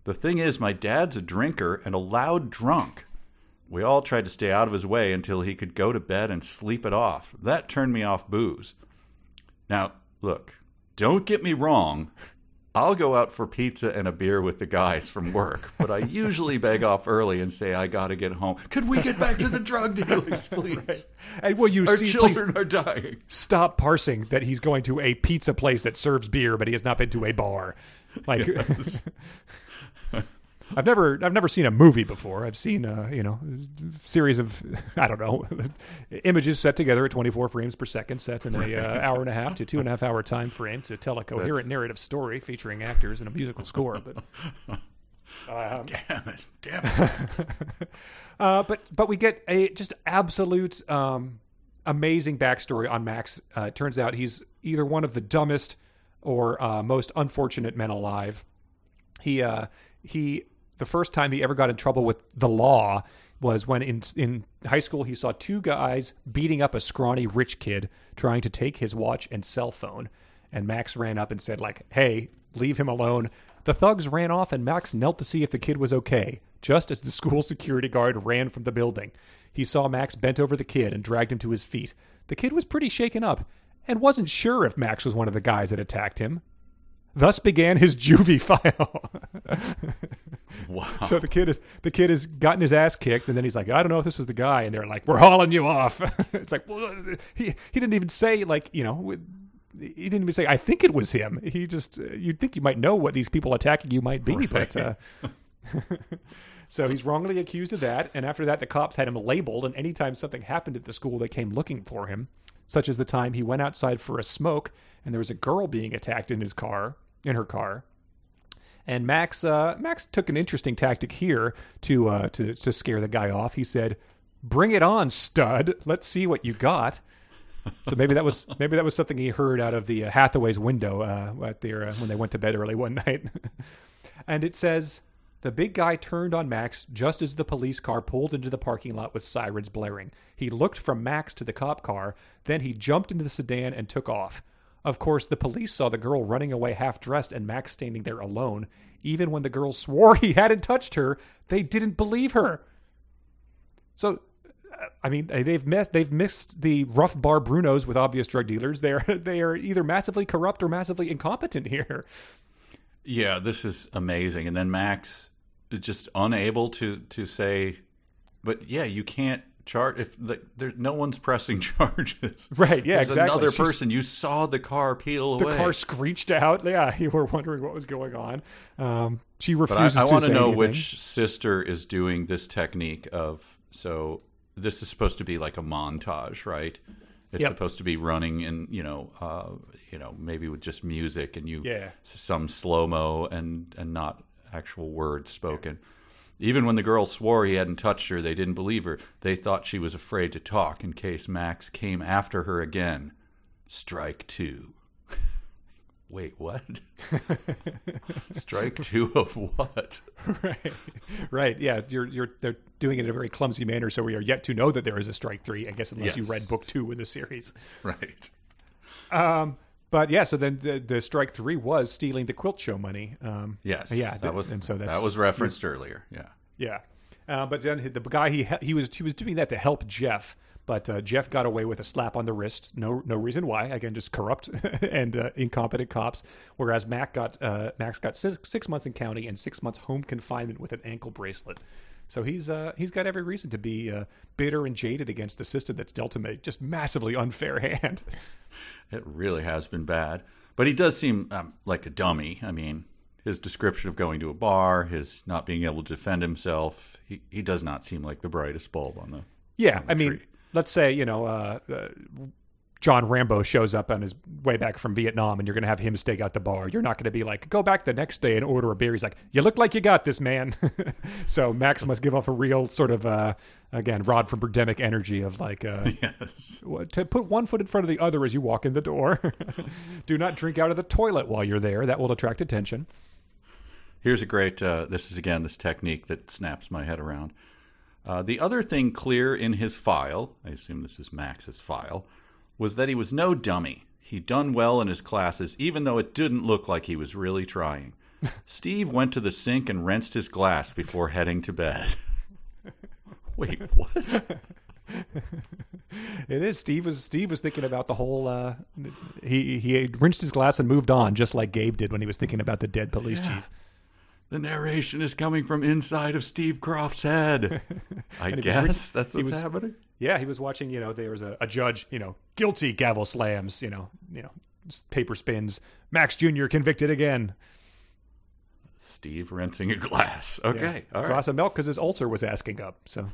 Speaker 1: The thing is, my dad's a drinker and a loud drunk. We all tried to stay out of his way until he could go to bed and sleep it off. That turned me off booze. Now, look, don't get me wrong. I'll go out for pizza and a beer with the guys from work, but I usually beg off early and say I got to get home. Could we get back to the drug dealers, please?
Speaker 2: and will you
Speaker 1: Our children are dying.
Speaker 2: stop parsing that he's going to a pizza place that serves beer, but he has not been to a bar. Like, I've never, I've never seen a movie before. I've seen, uh, you know, a series of, I don't know, images set together at 24 frames per second, set in a uh, hour and a half to two and a half hour time frame to tell a coherent narrative story featuring actors and a musical score. But
Speaker 1: Damn it. Damn it.
Speaker 2: Uh, but but we get a just absolute um, amazing backstory on Max. Uh, it turns out he's either one of the dumbest or uh, most unfortunate men alive. He uh, he the first time he ever got in trouble with the law was when in in high school he saw two guys beating up a scrawny rich kid trying to take his watch and cell phone. And Max ran up and said like hey leave him alone. The thugs ran off and Max knelt to see if the kid was okay just as the school security guard ran from the building. He saw Max bent over the kid and dragged him to his feet. The kid was pretty shaken up and wasn't sure if Max was one of the guys that attacked him Thus began his juvie file.
Speaker 1: Wow.
Speaker 2: So the kid is the kid has gotten his ass kicked, and then he's like, I don't know if this was the guy, and they're like, we're hauling you off. it's like, well, he he didn't even say like you know. He didn't even say, "I think it was him." He just, uh, you'd think you might know what these people attacking you might be, but uh, so he's wrongly accused of that. And after that, the cops had him labeled, and anytime something happened at the school, they came looking for him. Such as the time he went outside for a smoke, and there was a girl being attacked in his car, in her car, and Max uh, Max took an interesting tactic here to uh, to to scare the guy off. He said, "Bring it on, stud. Let's see what you got." So maybe that was maybe that was something he heard out of the uh, Hathaway's window uh, at their uh, when they went to bed early one night. and it says the big guy turned on Max just as the police car pulled into the parking lot with sirens blaring. He looked from Max to the cop car, then he jumped into the sedan and took off. Of course, the police saw the girl running away half dressed and Max standing there alone. Even when the girl swore he hadn't touched her, they didn't believe her. So, I mean, they've missed they've mixed the rough bar Brunos with obvious drug dealers. They're they are either massively corrupt or massively incompetent here.
Speaker 1: Yeah, this is amazing. And then Max just unable to to say, but yeah, you can't chart if the, there no one's pressing charges.
Speaker 2: Right, yeah,
Speaker 1: There's
Speaker 2: exactly.
Speaker 1: Another
Speaker 2: She's-
Speaker 1: person. You saw the car peel away.
Speaker 2: The
Speaker 1: away.
Speaker 2: car screeched out. Yeah, you were wondering what was going on. Um, she
Speaker 1: but I,
Speaker 2: refuses
Speaker 1: I want to know
Speaker 2: anything.
Speaker 1: which sister is doing this technique of so this is supposed to be like a montage, right? It's
Speaker 2: Yep.
Speaker 1: supposed to be running in, you know, uh, you know, maybe with just music and you
Speaker 2: Yeah.
Speaker 1: some slow mo and and not actual words spoken. Even when the girl swore he hadn't touched her, they didn't believe her. They thought she was afraid to talk in case Max came after her again. Strike two. Wait, what? Strike two of what?
Speaker 2: right, right. Yeah, you're you're they're doing it in a very clumsy manner, so we are yet to know that there is a strike three. I guess unless you read book two in the series.
Speaker 1: Right.
Speaker 2: Um, but yeah, so then the, the strike three was stealing the quilt show money. Um,
Speaker 1: Yes.
Speaker 2: yeah,
Speaker 1: That was
Speaker 2: and so
Speaker 1: that was referenced earlier. Yeah.
Speaker 2: Yeah, uh, but then the guy he he was he was doing that to help Jeff, but uh, Jeff got away with a slap on the wrist. No no reason why. Again, just corrupt and uh, incompetent cops. Whereas Mac got uh, Max got six, six months in county and six months home confinement with an ankle bracelet. So he's uh, he's got every reason to be uh, bitter and jaded against a system that's dealt him a just massively unfair hand.
Speaker 1: It really has been bad. But he does seem um, like a dummy. I mean, his description of going to a bar, his not being able to defend himself, he, he does not seem like the brightest bulb on the.
Speaker 2: Yeah,
Speaker 1: on the
Speaker 2: I mean,
Speaker 1: tree.
Speaker 2: let's say you know, uh, uh, John Rambo shows up on his way back from Vietnam and you're going to have him stake out the bar. You're not going to be like, go back the next day and order a beer. He's like, you look like you got this, man. so Max must give off a real sort of, uh, again, Rod from Birdemic energy of like, uh,
Speaker 1: Yes.
Speaker 2: what- to put one foot in front of the other as you walk in the door. Do not drink out of the toilet while you're there. That will attract attention.
Speaker 1: Here's a great. Uh, this is again this technique that snaps my head around. Uh, the other thing clear in his file, I assume this is Max's file, was that he was no dummy. He'd done well in his classes, even though it didn't look like he was really trying. Steve went to the sink and rinsed his glass before heading to bed. Wait, what?
Speaker 2: It is. Steve was Steve was thinking about the whole. Uh, he he rinsed his glass and moved on, just like Gabe did when he was thinking about the dead police chief.
Speaker 1: The narration is coming from inside of Steve Croft's head. I guess
Speaker 2: re-
Speaker 1: that's what's
Speaker 2: was-
Speaker 1: happening.
Speaker 2: Yeah, he was watching. You know, there was a, a judge. You know, guilty gavel slams. You know, you know, paper spins. Max Junior convicted again.
Speaker 1: Steve rinsing a glass. Okay, all right.
Speaker 2: Glass of milk because his ulcer was asking up. So,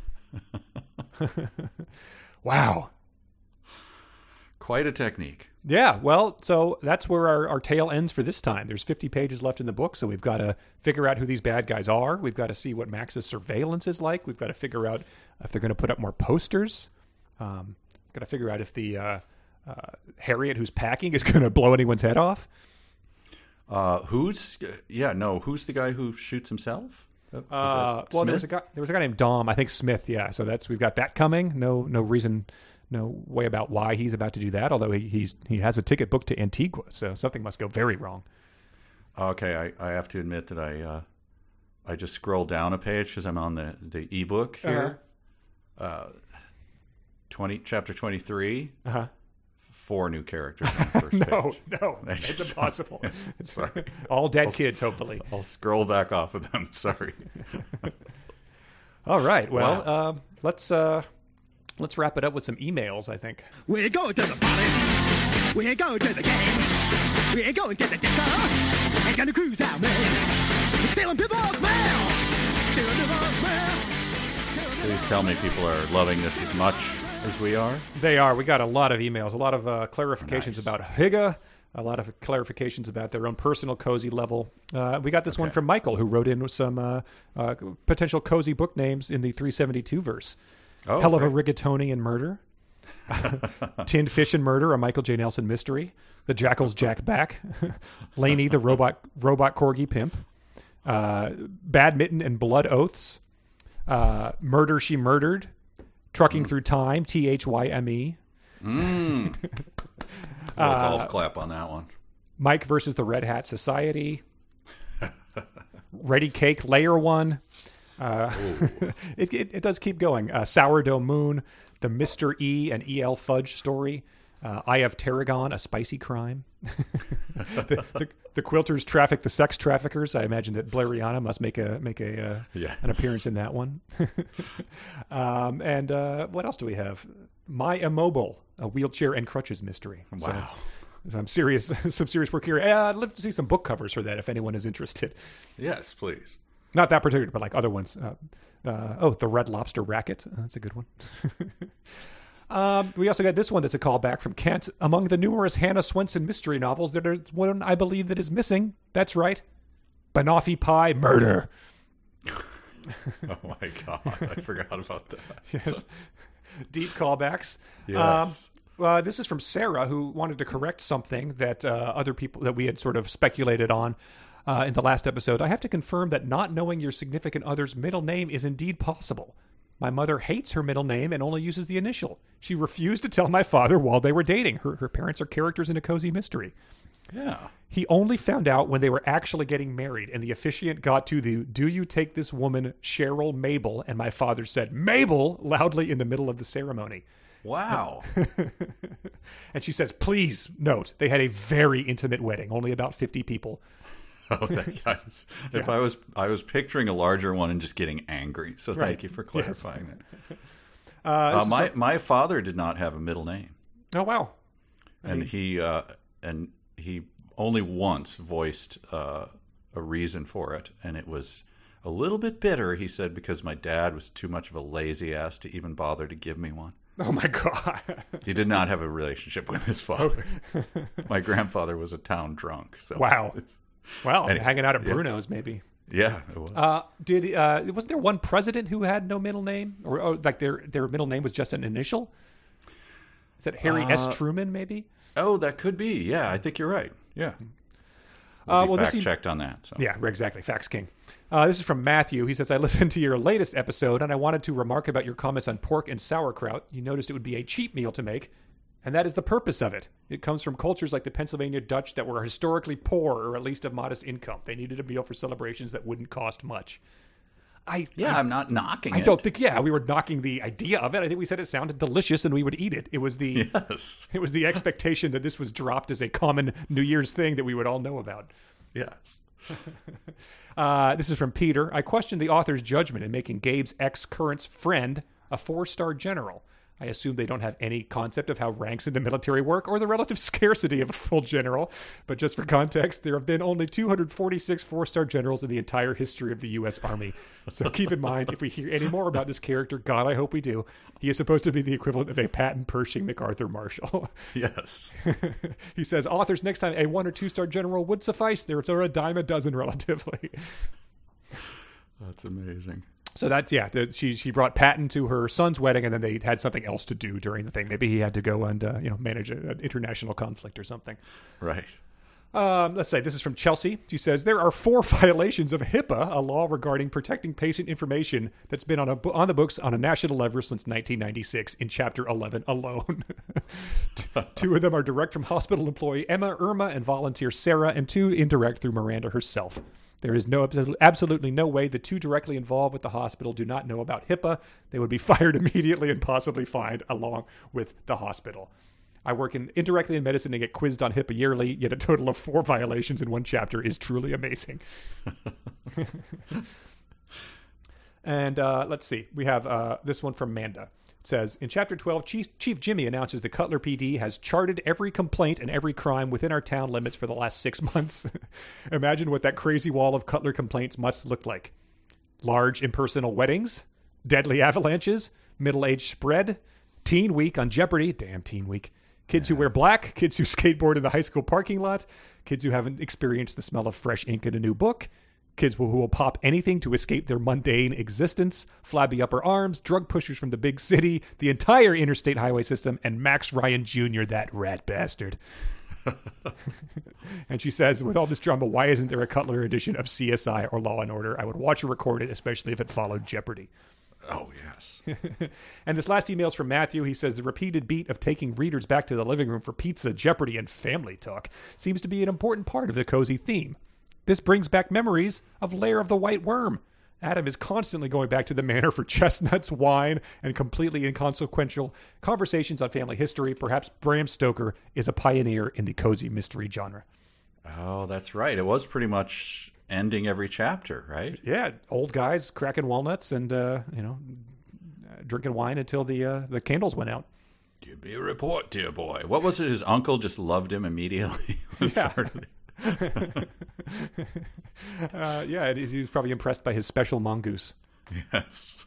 Speaker 2: wow.
Speaker 1: Quite a technique.
Speaker 2: Yeah, well, so that's where our, our tale ends for this time. There's 50 pages left in the book, so we've got to figure out who these bad guys are. We've got to see what Max's surveillance is like. We've got to figure out if they're going to put up more posters. Um, got to figure out if the uh, uh, Harriet who's packing is going to blow anyone's head off.
Speaker 1: Uh, who's yeah no who's the guy who shoots himself?
Speaker 2: Uh, well, there was a guy. There was a guy named Dom. I think Smith. Yeah. So that's we've got that coming. No, no reason, no way about why he's about to do that. Although he, he's he has a ticket booked to Antigua, so something must go very wrong.
Speaker 1: Okay, I, I have to admit that I uh, I just scrolled down a page because I'm on the the ebook here. uh Twenty chapter twenty three.
Speaker 2: Uh-huh.
Speaker 1: Four new characters on the first
Speaker 2: No,
Speaker 1: page.
Speaker 2: no,
Speaker 1: I
Speaker 2: it's
Speaker 1: just-
Speaker 2: impossible.
Speaker 1: Sorry.
Speaker 2: All dead kids, hopefully.
Speaker 1: I'll scroll back off of them. Sorry.
Speaker 2: All right. Well,
Speaker 1: Wow.
Speaker 2: um, let's uh, let's wrap it up with some emails. I think.
Speaker 5: We're going to the party. We're going to the game. We're going to the disco. We're gonna cruise out, man. We're stealing people's mail. Stealing people's mail.
Speaker 1: Please tell me people are loving this as much as we are.
Speaker 2: They are. We got a lot of emails, a lot of uh, clarifications
Speaker 1: Nice.
Speaker 2: about Higa, a lot of clarifications about their own personal cozy level. Uh, we got this one from Michael, who wrote in with some uh, uh, potential cozy book names in the 372 verse.
Speaker 1: Oh,
Speaker 2: Hell of a rigatoni and murder. Tinned fish and murder, a Michael J. Nelson mystery. The Jackal's Jack Back. Laney, the robot robot corgi pimp. Uh, Badminton and blood oaths. Uh, murder she murdered. Trucking
Speaker 1: Mm.
Speaker 2: through time. T H Y M E.
Speaker 1: A little golf clap on that one.
Speaker 2: Mike versus the Red Hat Society. Ready Cake Layer One. Uh, it, it, it does keep going. Uh, Sourdough Moon, the Mr. E and EL Fudge story. Uh, Eye of Tarragon, a spicy crime. the, the, the quilters traffic the sex traffickers. I imagine that Blairiana must make a make a uh,
Speaker 1: Yes.
Speaker 2: an appearance in that one. um, and uh, what else do we have? My Immobile, a wheelchair and crutches mystery. So-
Speaker 1: Wow.
Speaker 2: some serious some serious work here. Uh, I'd love to see some book covers for that if anyone is interested.
Speaker 1: Yes, please.
Speaker 2: Not that particular, but like other ones. Uh, uh, oh, the Red Lobster Racket. Uh, that's a good one. um, we also got this one that's a callback from Kent. Among the numerous Hannah Swensen mystery novels, there is one I believe that is missing. That's right, Banoffee Pie Murder.
Speaker 1: Oh my god, I forgot about that.
Speaker 2: yes. Deep callbacks.
Speaker 1: Yes.
Speaker 2: Um, uh, this is from Sarah, who wanted to correct something that uh, other people that we had sort of speculated on uh, in the last episode. I have to confirm that not knowing your significant other's middle name is indeed possible. My mother hates her middle name and only uses the initial. She refused to tell my father while they were dating. Her, her parents are characters in a cozy mystery.
Speaker 1: Yeah.
Speaker 2: He only found out when they were actually getting married, and the officiant got to the "Do you take this woman, Cheryl Mabel?" and my father said "Mabel" loudly in the middle of the ceremony.
Speaker 1: Wow.
Speaker 2: And she says, "Please note, they had a very intimate wedding, only about fifty people."
Speaker 1: Oh, thank yes. If I was, I was picturing a larger one and just getting angry. So
Speaker 2: Right.
Speaker 1: thank you for clarifying that.
Speaker 2: Uh,
Speaker 1: Uh, my
Speaker 2: from-
Speaker 1: my father did not have a middle name,
Speaker 2: oh wow,
Speaker 1: and he uh, and he only once voiced uh, a reason for it, and it was a little bit bitter. He said because my dad was too much of a lazy ass to even bother to give me one.
Speaker 2: Oh my god.
Speaker 1: He did not have a relationship with his father. My grandfather was a town drunk. So
Speaker 2: Wow.
Speaker 1: it's-
Speaker 2: Well,
Speaker 1: Anyway,
Speaker 2: hanging out at
Speaker 1: yeah.
Speaker 2: Bruno's maybe.
Speaker 1: yeah, it was.
Speaker 2: Uh, did uh, wasn't there one president who had no middle name, or, or like their their middle name was just an initial? Is that Harry S.
Speaker 1: Uh,
Speaker 2: Truman? Maybe.
Speaker 1: oh, that could be. Yeah, I think you're right. Yeah. We'll
Speaker 2: Uh, well, this
Speaker 1: fact
Speaker 2: e-
Speaker 1: checked on that. So.
Speaker 2: Yeah, exactly. Facts King. Uh, this is from Matthew. He says, I listened to your latest episode and I wanted to remark about your comments on pork and sauerkraut. You noticed it would be a cheap meal to make, and that is the purpose of it. It comes from cultures like the Pennsylvania Dutch that were historically poor or at least of modest income. They needed a meal for celebrations that wouldn't cost much. I,
Speaker 1: Yeah,
Speaker 2: I,
Speaker 1: I'm not knocking
Speaker 2: I
Speaker 1: it.
Speaker 2: don't think, yeah, we were knocking the idea of it. I think we said it sounded delicious and we would eat it. It was the.
Speaker 1: Yes.
Speaker 2: It was the expectation that this was dropped as a common New Year's thing that we would all know about.
Speaker 1: Yes.
Speaker 2: Uh, this is from Peter. I question the author's judgment in making Gabe's ex current's friend a four star general. I assume they don't have any concept of how ranks in the military work or the relative scarcity of a full general. But just for context, there have been only 246 four star generals in the entire history of the U.S. Army. So keep in mind, if we hear any more about this character, God, I hope we do, he is supposed to be the equivalent of a Patton Pershing MacArthur Marshall.
Speaker 1: Yes.
Speaker 2: he says, authors, next time a one or two star general would suffice. There's a dime a dozen relatively.
Speaker 1: That's amazing.
Speaker 2: So that's yeah. The, she she brought Patton to her son's wedding, and then they had something else to do during the thing. Maybe he had to go and uh, you know manage a, an international conflict or something.
Speaker 1: Right.
Speaker 2: Um, let's say this is from Chelsea. She says there are four violations of HIPAA, a law regarding protecting patient information that's been on a on the books on a national level since 1996 in Chapter 11 alone. two of them are direct from hospital employee Emma Irma and volunteer Sarah, and two indirect through Miranda herself. There is no absolutely no way the two directly involved with the hospital do not know about HIPAA. They would be fired immediately and possibly fined along with the hospital. I work in indirectly in medicine and get quizzed on HIPAA yearly, yet a total of four violations in one chapter is truly amazing. and uh, let's see, we have uh, this one from Manda. Says in chapter 12, Chief, Chief Jimmy announces the Cutler PD has charted every complaint and every crime within our town limits for the last six months. Imagine what that crazy wall of Cutler complaints must look like large impersonal weddings, deadly avalanches, middle age spread, teen week on Jeopardy, damn teen week, kids who wear black, kids who skateboard in the high school parking lot, kids who haven't experienced the smell of fresh ink in a new book, kids who will pop anything to escape their mundane existence, flabby upper arms, drug pushers from the big city, the entire interstate highway system, and Max Ryan Jr., that rat bastard. and she says, with all this drama, why isn't there a Cutler edition of CSI or Law and Order? I would watch or record it, especially if it followed Jeopardy.
Speaker 1: Oh yes.
Speaker 2: And this last email is from Matthew. He says the repeated beat of taking readers back to the living room for pizza, Jeopardy, and family talk seems to be an important part of the cozy theme. This brings back memories of Lair of the White Worm. Adam is constantly going back to the manor for chestnuts, wine, and completely inconsequential conversations on family history. Perhaps Bram Stoker is a pioneer in the cozy mystery genre.
Speaker 1: Oh, that's right. It was pretty much ending every chapter, right?
Speaker 2: Yeah, old guys cracking walnuts and uh, you know drinking wine until the uh, the candles went out.
Speaker 1: Give me a report, dear boy. What was it? His uncle just loved him immediately.
Speaker 2: Yeah.
Speaker 1: Part of it.
Speaker 2: Uh, yeah, and he was probably impressed by his special mongoose.
Speaker 1: Yes.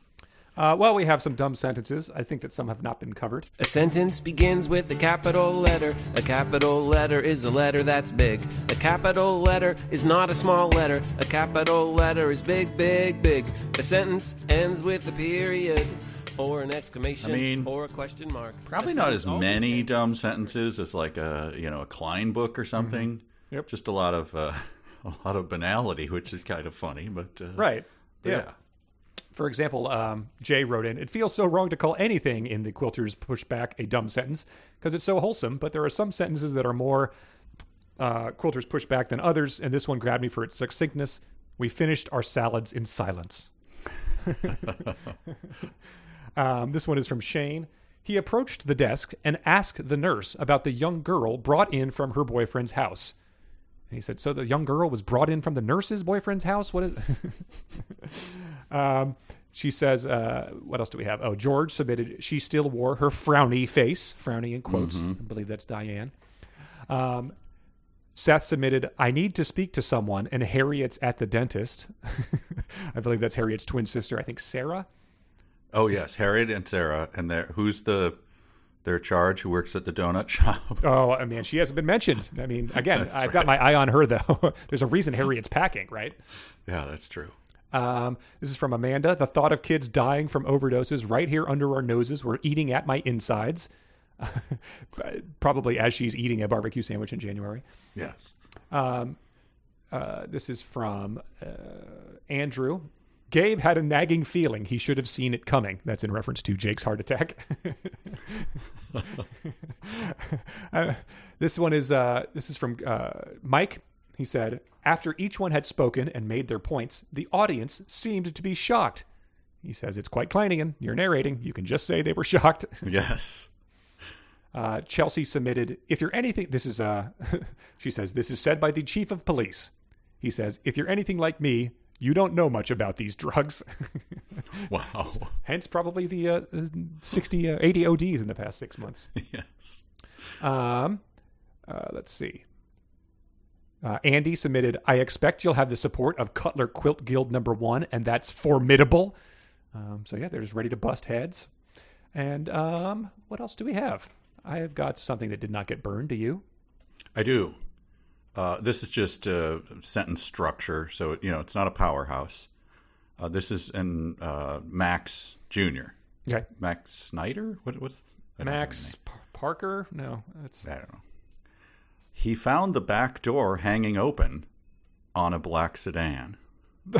Speaker 2: Uh, well, we have some dumb sentences. I think that some have not been covered.
Speaker 6: A sentence begins with a capital letter. A capital letter is a letter that's big. A capital letter is not a small letter. A capital letter is big, big, big. A sentence ends with a period. Or an exclamation
Speaker 1: I mean,
Speaker 6: or a question mark.
Speaker 1: Probably
Speaker 6: A
Speaker 1: not as many dumb sentences as like a you know a Klein book or something.
Speaker 2: Yep.
Speaker 1: Just a lot of uh, a lot of banality, which is kind of funny, but uh,
Speaker 2: Right.
Speaker 1: but
Speaker 2: yeah.
Speaker 1: yeah.
Speaker 2: For example, um, Jay wrote in, It feels so wrong to call anything in the Quilters Pushback a dumb sentence because it's so wholesome, but there are some sentences that are more uh, Quilters Pushback than others, and this one grabbed me for its succinctness. We finished our salads in silence. um, this one is from Shane. He approached the desk and asked the nurse about the young girl brought in from her boyfriend's house. And he said, So the young girl was brought in from the nurse's boyfriend's house? What is. um, she says, uh, What else do we have? Oh, George submitted, She still wore her frowny face, frowny in quotes. I believe that's Diane. Um, Seth submitted, I need to speak to someone, and Harriet's at the dentist. I believe that's Harriet's twin sister, I think Sarah.
Speaker 1: Oh yes, Harriet and Sarah, and there. Who's the their charge who works at the donut shop.
Speaker 2: Oh, I mean, she hasn't been mentioned. I mean, again, I've got my eye on her though. There's a reason Harriet's packing, right?
Speaker 1: yeah, that's true.
Speaker 2: Um, this is from Amanda. The thought of kids dying from overdoses right here under our noses. We're eating at my insides. Probably as she's eating a barbecue sandwich in January.
Speaker 1: Yes.
Speaker 2: Uh, this is from uh, Andrew. Gabe had a nagging feeling he should have seen it coming. That's in reference to Jake's heart attack. Uh, this one is uh, this is from uh, Mike. He said, after each one had spoken and made their points, the audience seemed to be shocked. He says it's quite Kleiningen. You're narrating. You can just say they were shocked.
Speaker 1: Yes.
Speaker 2: Uh, Chelsea submitted, if you're anything, this is, uh, she says, this is said by the chief of police. He says, if you're anything like me, you don't know much about these drugs.
Speaker 1: Wow.
Speaker 2: Hence, probably the uh, uh, 60, uh, 80 ODs in the past six months.
Speaker 1: yes.
Speaker 2: Um, uh, let's see. Uh, Andy submitted, I expect you'll have the support of Cutler Quilt Guild number one, and that's formidable. Um, so, yeah, they're just ready to bust heads. And um, what else do we have? I have got something that did not get burned. Do you?
Speaker 1: I do. Uh, this is just a sentence structure, so you know it's not a powerhouse. Uh, this is in uh, Max Jr.
Speaker 2: Okay.
Speaker 1: Max Snyder. What, what's
Speaker 2: Max P- Parker? No, that's.
Speaker 1: I don't know. He found the back door hanging open on a black sedan.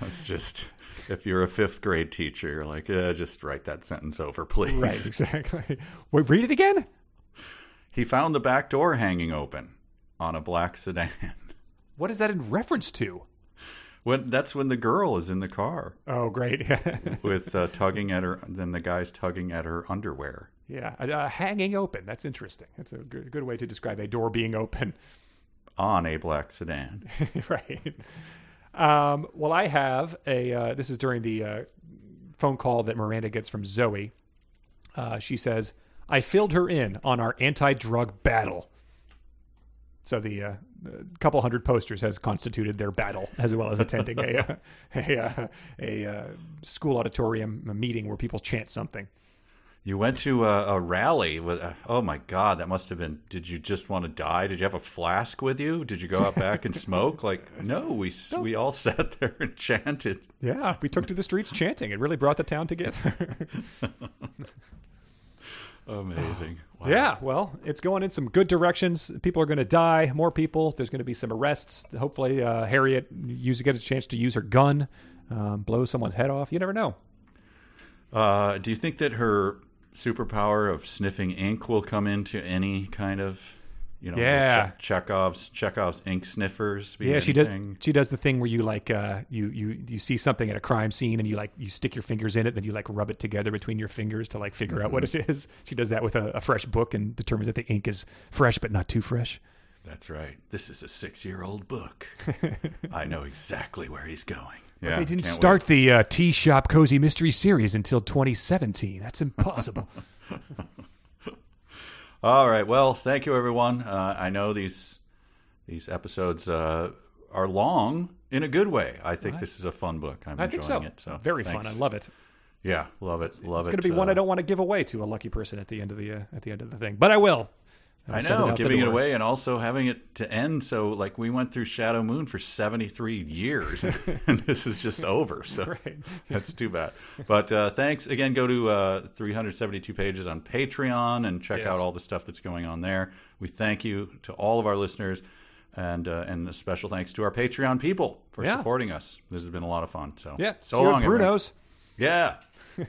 Speaker 1: That's just if you're a fifth grade teacher, you're like, uh, just write that sentence over, please.
Speaker 2: right. Exactly. Wait, read it again.
Speaker 1: He found the back door hanging open on a black sedan.
Speaker 2: What is that in reference to?
Speaker 1: When that's when the girl is in the car
Speaker 2: Oh, great.
Speaker 1: with uh, tugging at her. Then the guy's tugging at her underwear.
Speaker 2: yeah, uh, hanging open. That's interesting. That's a good, good way to describe a door being open.
Speaker 1: on a black sedan.
Speaker 2: right. Um, well, I have a. Uh, this is during the uh, phone call that Miranda gets from Zoe. Uh, she says, "I filled her in on our anti-drug battle." So the uh, couple hundred posters has constituted their battle, as well as attending a uh, a, uh, a uh, school auditorium meeting where people chant something.
Speaker 1: You went to a, a rally with. Uh, oh my God, that must have been. Did you just want to die? Did you have a flask with you? Did you go out back and smoke? Like, no, we s we all sat there and chanted.
Speaker 2: Yeah, we took to the streets chanting. It really brought the town together.
Speaker 1: Amazing. Wow.
Speaker 2: Yeah, well, it's going in some good directions. People are going to die, more people. There's going to be some arrests. Hopefully, uh, Harriet use, gets a chance to use her gun, um, blow someone's head off. You never know.
Speaker 1: Uh, do you think that her superpower of sniffing ink will come into any kind of, you know,
Speaker 2: Yeah.
Speaker 1: Che- Chekhov's Chekhov's ink sniffers? be
Speaker 2: Yeah, she does. She does the thing where you like uh, you you you see something at a crime scene and you like you stick your fingers in it, then you like rub it together between your fingers to like figure out what it is. She does that with a, a fresh book and determines that the ink is fresh but not too fresh.
Speaker 1: That's right. This is a six-year-old book. I know exactly where he's going. Yeah,
Speaker 2: they didn't start the uh, Tea Shop Cozy Mystery Series until 2017. That's impossible.
Speaker 1: All right. Well, thank you, everyone. Uh, I know these these episodes uh, are long in a good way. I think this is a fun book. I'm
Speaker 2: I think so.
Speaker 1: enjoying it. So
Speaker 2: Very
Speaker 1: thanks.
Speaker 2: fun. I love it.
Speaker 1: Yeah, love it. Love
Speaker 2: It's
Speaker 1: it.
Speaker 2: It's going to be one
Speaker 1: Uh,
Speaker 2: I don't want to give away to a lucky person at the end of the uh, at the end of the thing, but I will.
Speaker 1: I know, giving it away and also having it to end. So, like, we went through Shadow Moon for 73 years, and this is just over. So,
Speaker 2: Right.
Speaker 1: that's too bad. But uh, thanks again. Go to uh, 372 pages on Patreon and check
Speaker 2: Yes.
Speaker 1: out all the stuff that's going on there. We thank you to all of our listeners, and uh, and a special thanks to our Patreon people for
Speaker 2: Yeah.
Speaker 1: supporting us. This has been a lot of fun. So,
Speaker 2: Yeah.
Speaker 1: so
Speaker 2: see
Speaker 1: long, everyone.
Speaker 2: Bruno's.
Speaker 1: Yeah.